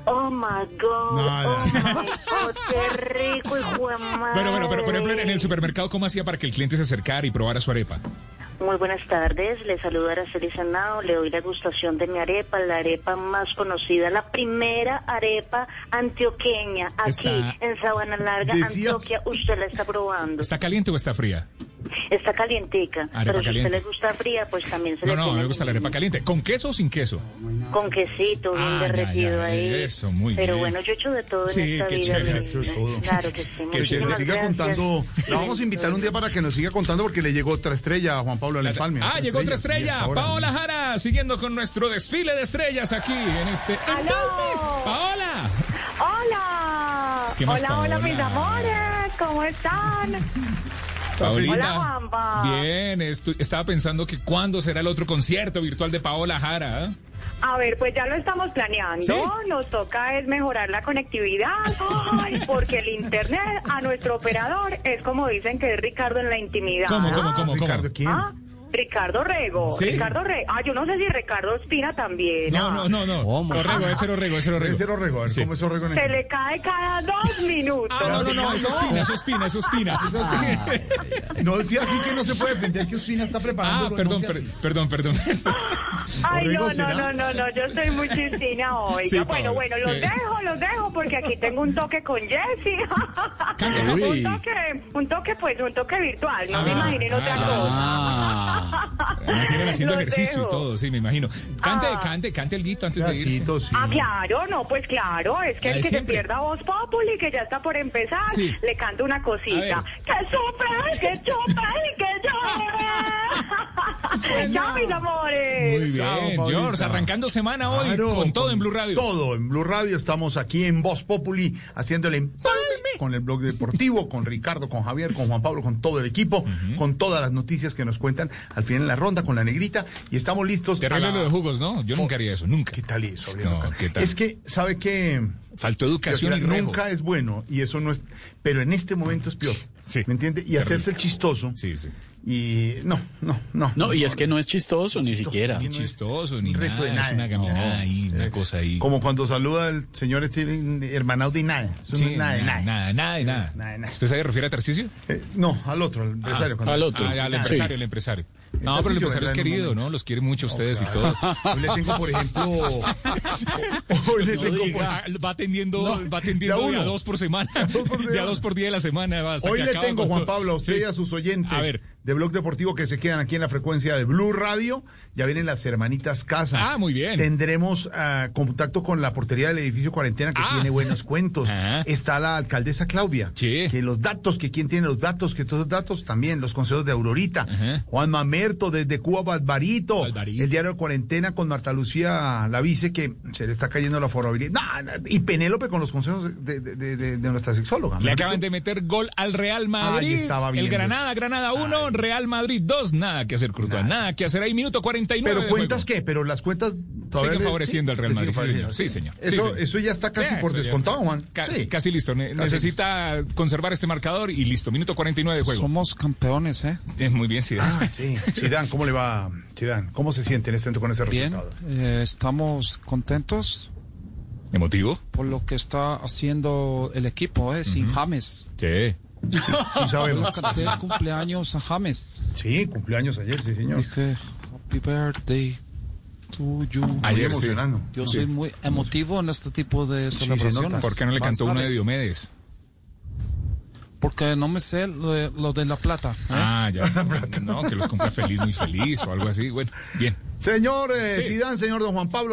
oh my God, oh my God, qué rico, hijo de madre. Bueno, bueno, pero por ejemplo en el supermercado, ¿cómo hacía para que el cliente se acercara y probara su arepa? Muy buenas tardes, le saluda Araceli Sanado, le doy la gustación de mi arepa, la arepa más conocida, la primera arepa antioqueña, aquí Está- en Sabana Larga, Decías- Antioquia, usted la está probando. ¿Está caliente o está fría? Está calientica, Arepa pero si a caliente. usted le gusta fría, pues también se No, le no, me gusta la arepa caliente. ¿Con queso o sin queso? con quesito bien Ah, ya, derretido ya, ahí. eso, muy pero bien. bueno, yo he hecho de todo en Sí, esta qué vida. chévere. mi niño. Claro que sí. Que, que muchísimas nos siga gracias. contando. La vamos a invitar un día para que nos siga contando porque le llegó otra estrella a Juan Pablo empalme. Ah, llegó otra estrella. Paola Jara, siguiendo con nuestro desfile de estrellas aquí en este. Empalme. ¡Paola! Hola. ¿Qué más, hola, hola, mis amores. ¿Cómo están? Hola, Juanpa. Bien, estaba pensando que cuándo será el otro concierto virtual de Paola Jara. ¿eh? A ver, pues ya lo estamos planeando. ¿Sí? Nos toca es mejorar la conectividad. Ay, porque el internet a nuestro operador es como dicen que es Ricardo en la intimidad. ¿Cómo, cómo, cómo, cómo? Ricardo, ¿quién? Ah, Ricardo Rego. ¿Sí? Ricardo Rego. Ah, yo no sé si Ricardo Espina también. No, ah. no, no, no. Orrego, ese era Orrego, ese era Orrego. Ese era Orrego, a ver, Sí. ¿cómo es Orrego en Se el- le cae cada dos [laughs] minutos. Ah, no, no, no, eso es Espina, eso es Espina, eso es Espina. [laughs] No decía así que no se puede defender que Ospina está preparando. Ah, perdón, per- perdón, perdón. [laughs] Ay, Orrego no, no, no, no, no, yo estoy muy chistina hoy. Sí, bueno, bueno, los sí. dejo, los dejo, porque aquí tengo un toque con Jessy. Un toque, un toque, pues, un toque virtual, no me Ah, imaginen otra ah. cosa. Tienen haciendo Los ejercicio dejo. y todo, sí, me imagino. Cante, Ah. cante, cante el guito antes de irse. Sí. Ah, claro, no, pues claro, es que el que se siempre. pierda Voz Populi, que ya está por empezar, Sí. le canto una cosita. ¡Que supe, que chupe y que llore! [laughs] ¡Chao, mis amores! Muy bien. George, arrancando semana hoy Claro, con todo en Blue Radio. Todo en Blue Radio. Estamos aquí en Voz Populi haciendo el empalme con el blog deportivo, con Ricardo, con Javier, con Juan Pablo, con todo el equipo, con todas las noticias que nos cuentan al final en la ronda con la negrita y estamos listos. Terrible la- lo de jugos, ¿no? Yo nunca haría eso, nunca. ¿Qué tal eso? No? ¿qué tal? Es que, ¿sabe qué? Faltó educación y nunca es bueno y eso no es. Pero en este momento es peor. Sí. ¿Me entiende? Y Terrible. hacerse el chistoso. Sí, sí. Y no, no, no. No, y es que no es chistoso ni siquiera. no es Chistoso, ni nada, de nada. es una gaminada No. ahí, una cosa ahí. Como cuando saluda el señor Steven hermanado de nada. Eso Sí, no es nada de nada. nada, nada de nada. Nada de nada. ¿Usted se refiere a Tarcisio? Eh, no, al otro, al empresario. cuando- al otro. Ah, al Sí. empresario, el empresario. No, pero el empresario es querido. ¿no? Los quiere mucho a ustedes y todo. [laughs] Hoy le tengo, por ejemplo. [laughs] Hoy le No tengo, diga, va atendiendo, No, va atendiendo de a de a uno. dos por semana. por [laughs] De a semana. dos por día de la semana. hasta Hoy que le tengo, Juan. Pablo, a usted Sí. y a sus oyentes A ver. de Blog Deportivo que se quedan aquí en la frecuencia de Blue Radio. Ya vienen las hermanitas Casa. Ah, muy bien. Tendremos ah, contacto con la portería del edificio Cuarentena que Ah. tiene buenos [laughs] cuentos. Está la alcaldesa Claudia. Que los datos, que quién tiene los datos, que todos los datos también, los consejos de Aurorita. Juan Mamerto desde Cuba, Barbarito. El diario de Cuarentena con Marta Lucía, la vice, que se le está cayendo la forabilidad. Y Penélope con los consejos de, de- de- de- de nuestra sexóloga. Le ¿me acaban de meter gol al Real Madrid. Ahí estaba el viendo Granada, Granada 1, Real Madrid 2. Nada que hacer, Cruzado. Nada que hacer ahí. Minuto 49. Pero cuentas qué, pero las cuentas todavía Siguen favoreciendo al Real Madrid. Sí, señor. Sí, señor. Sí, Eso, señor. eso ya está casi Sí, por descontado. Juan. Casi, Sí. casi listo. Ne- Casi Necesita conservar este marcador y listo. Minuto 49 de juego. Somos campeones, ¿eh? Eh, Muy bien, Zidane. Ah, sí. [laughs] Zidane, ¿cómo le va, Zidane? ¿Cómo se siente en este momento con ese Bien, resultado? eh, estamos contentos ¿Emotivo? por lo que está haciendo el equipo, ¿eh? Sin James. Sí. Sí, sabemos. Yo le canté el cumpleaños a James. Sí, cumpleaños ayer, sí, señor. Dije, happy birthday to you. Ayer, Muy emocionando. sí. Yo Sí. soy muy emotivo en este tipo de celebraciones. ¿Por qué no le Van cantó uno de. Diomedes? Porque no me sé lo de, lo de la plata. ¿eh? Ah, ya. [laughs] No, que los cumpla feliz, muy feliz o algo así. Bueno, bien. Señor Sí. Zidane, señor Don Juan Pablo.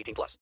18 plus.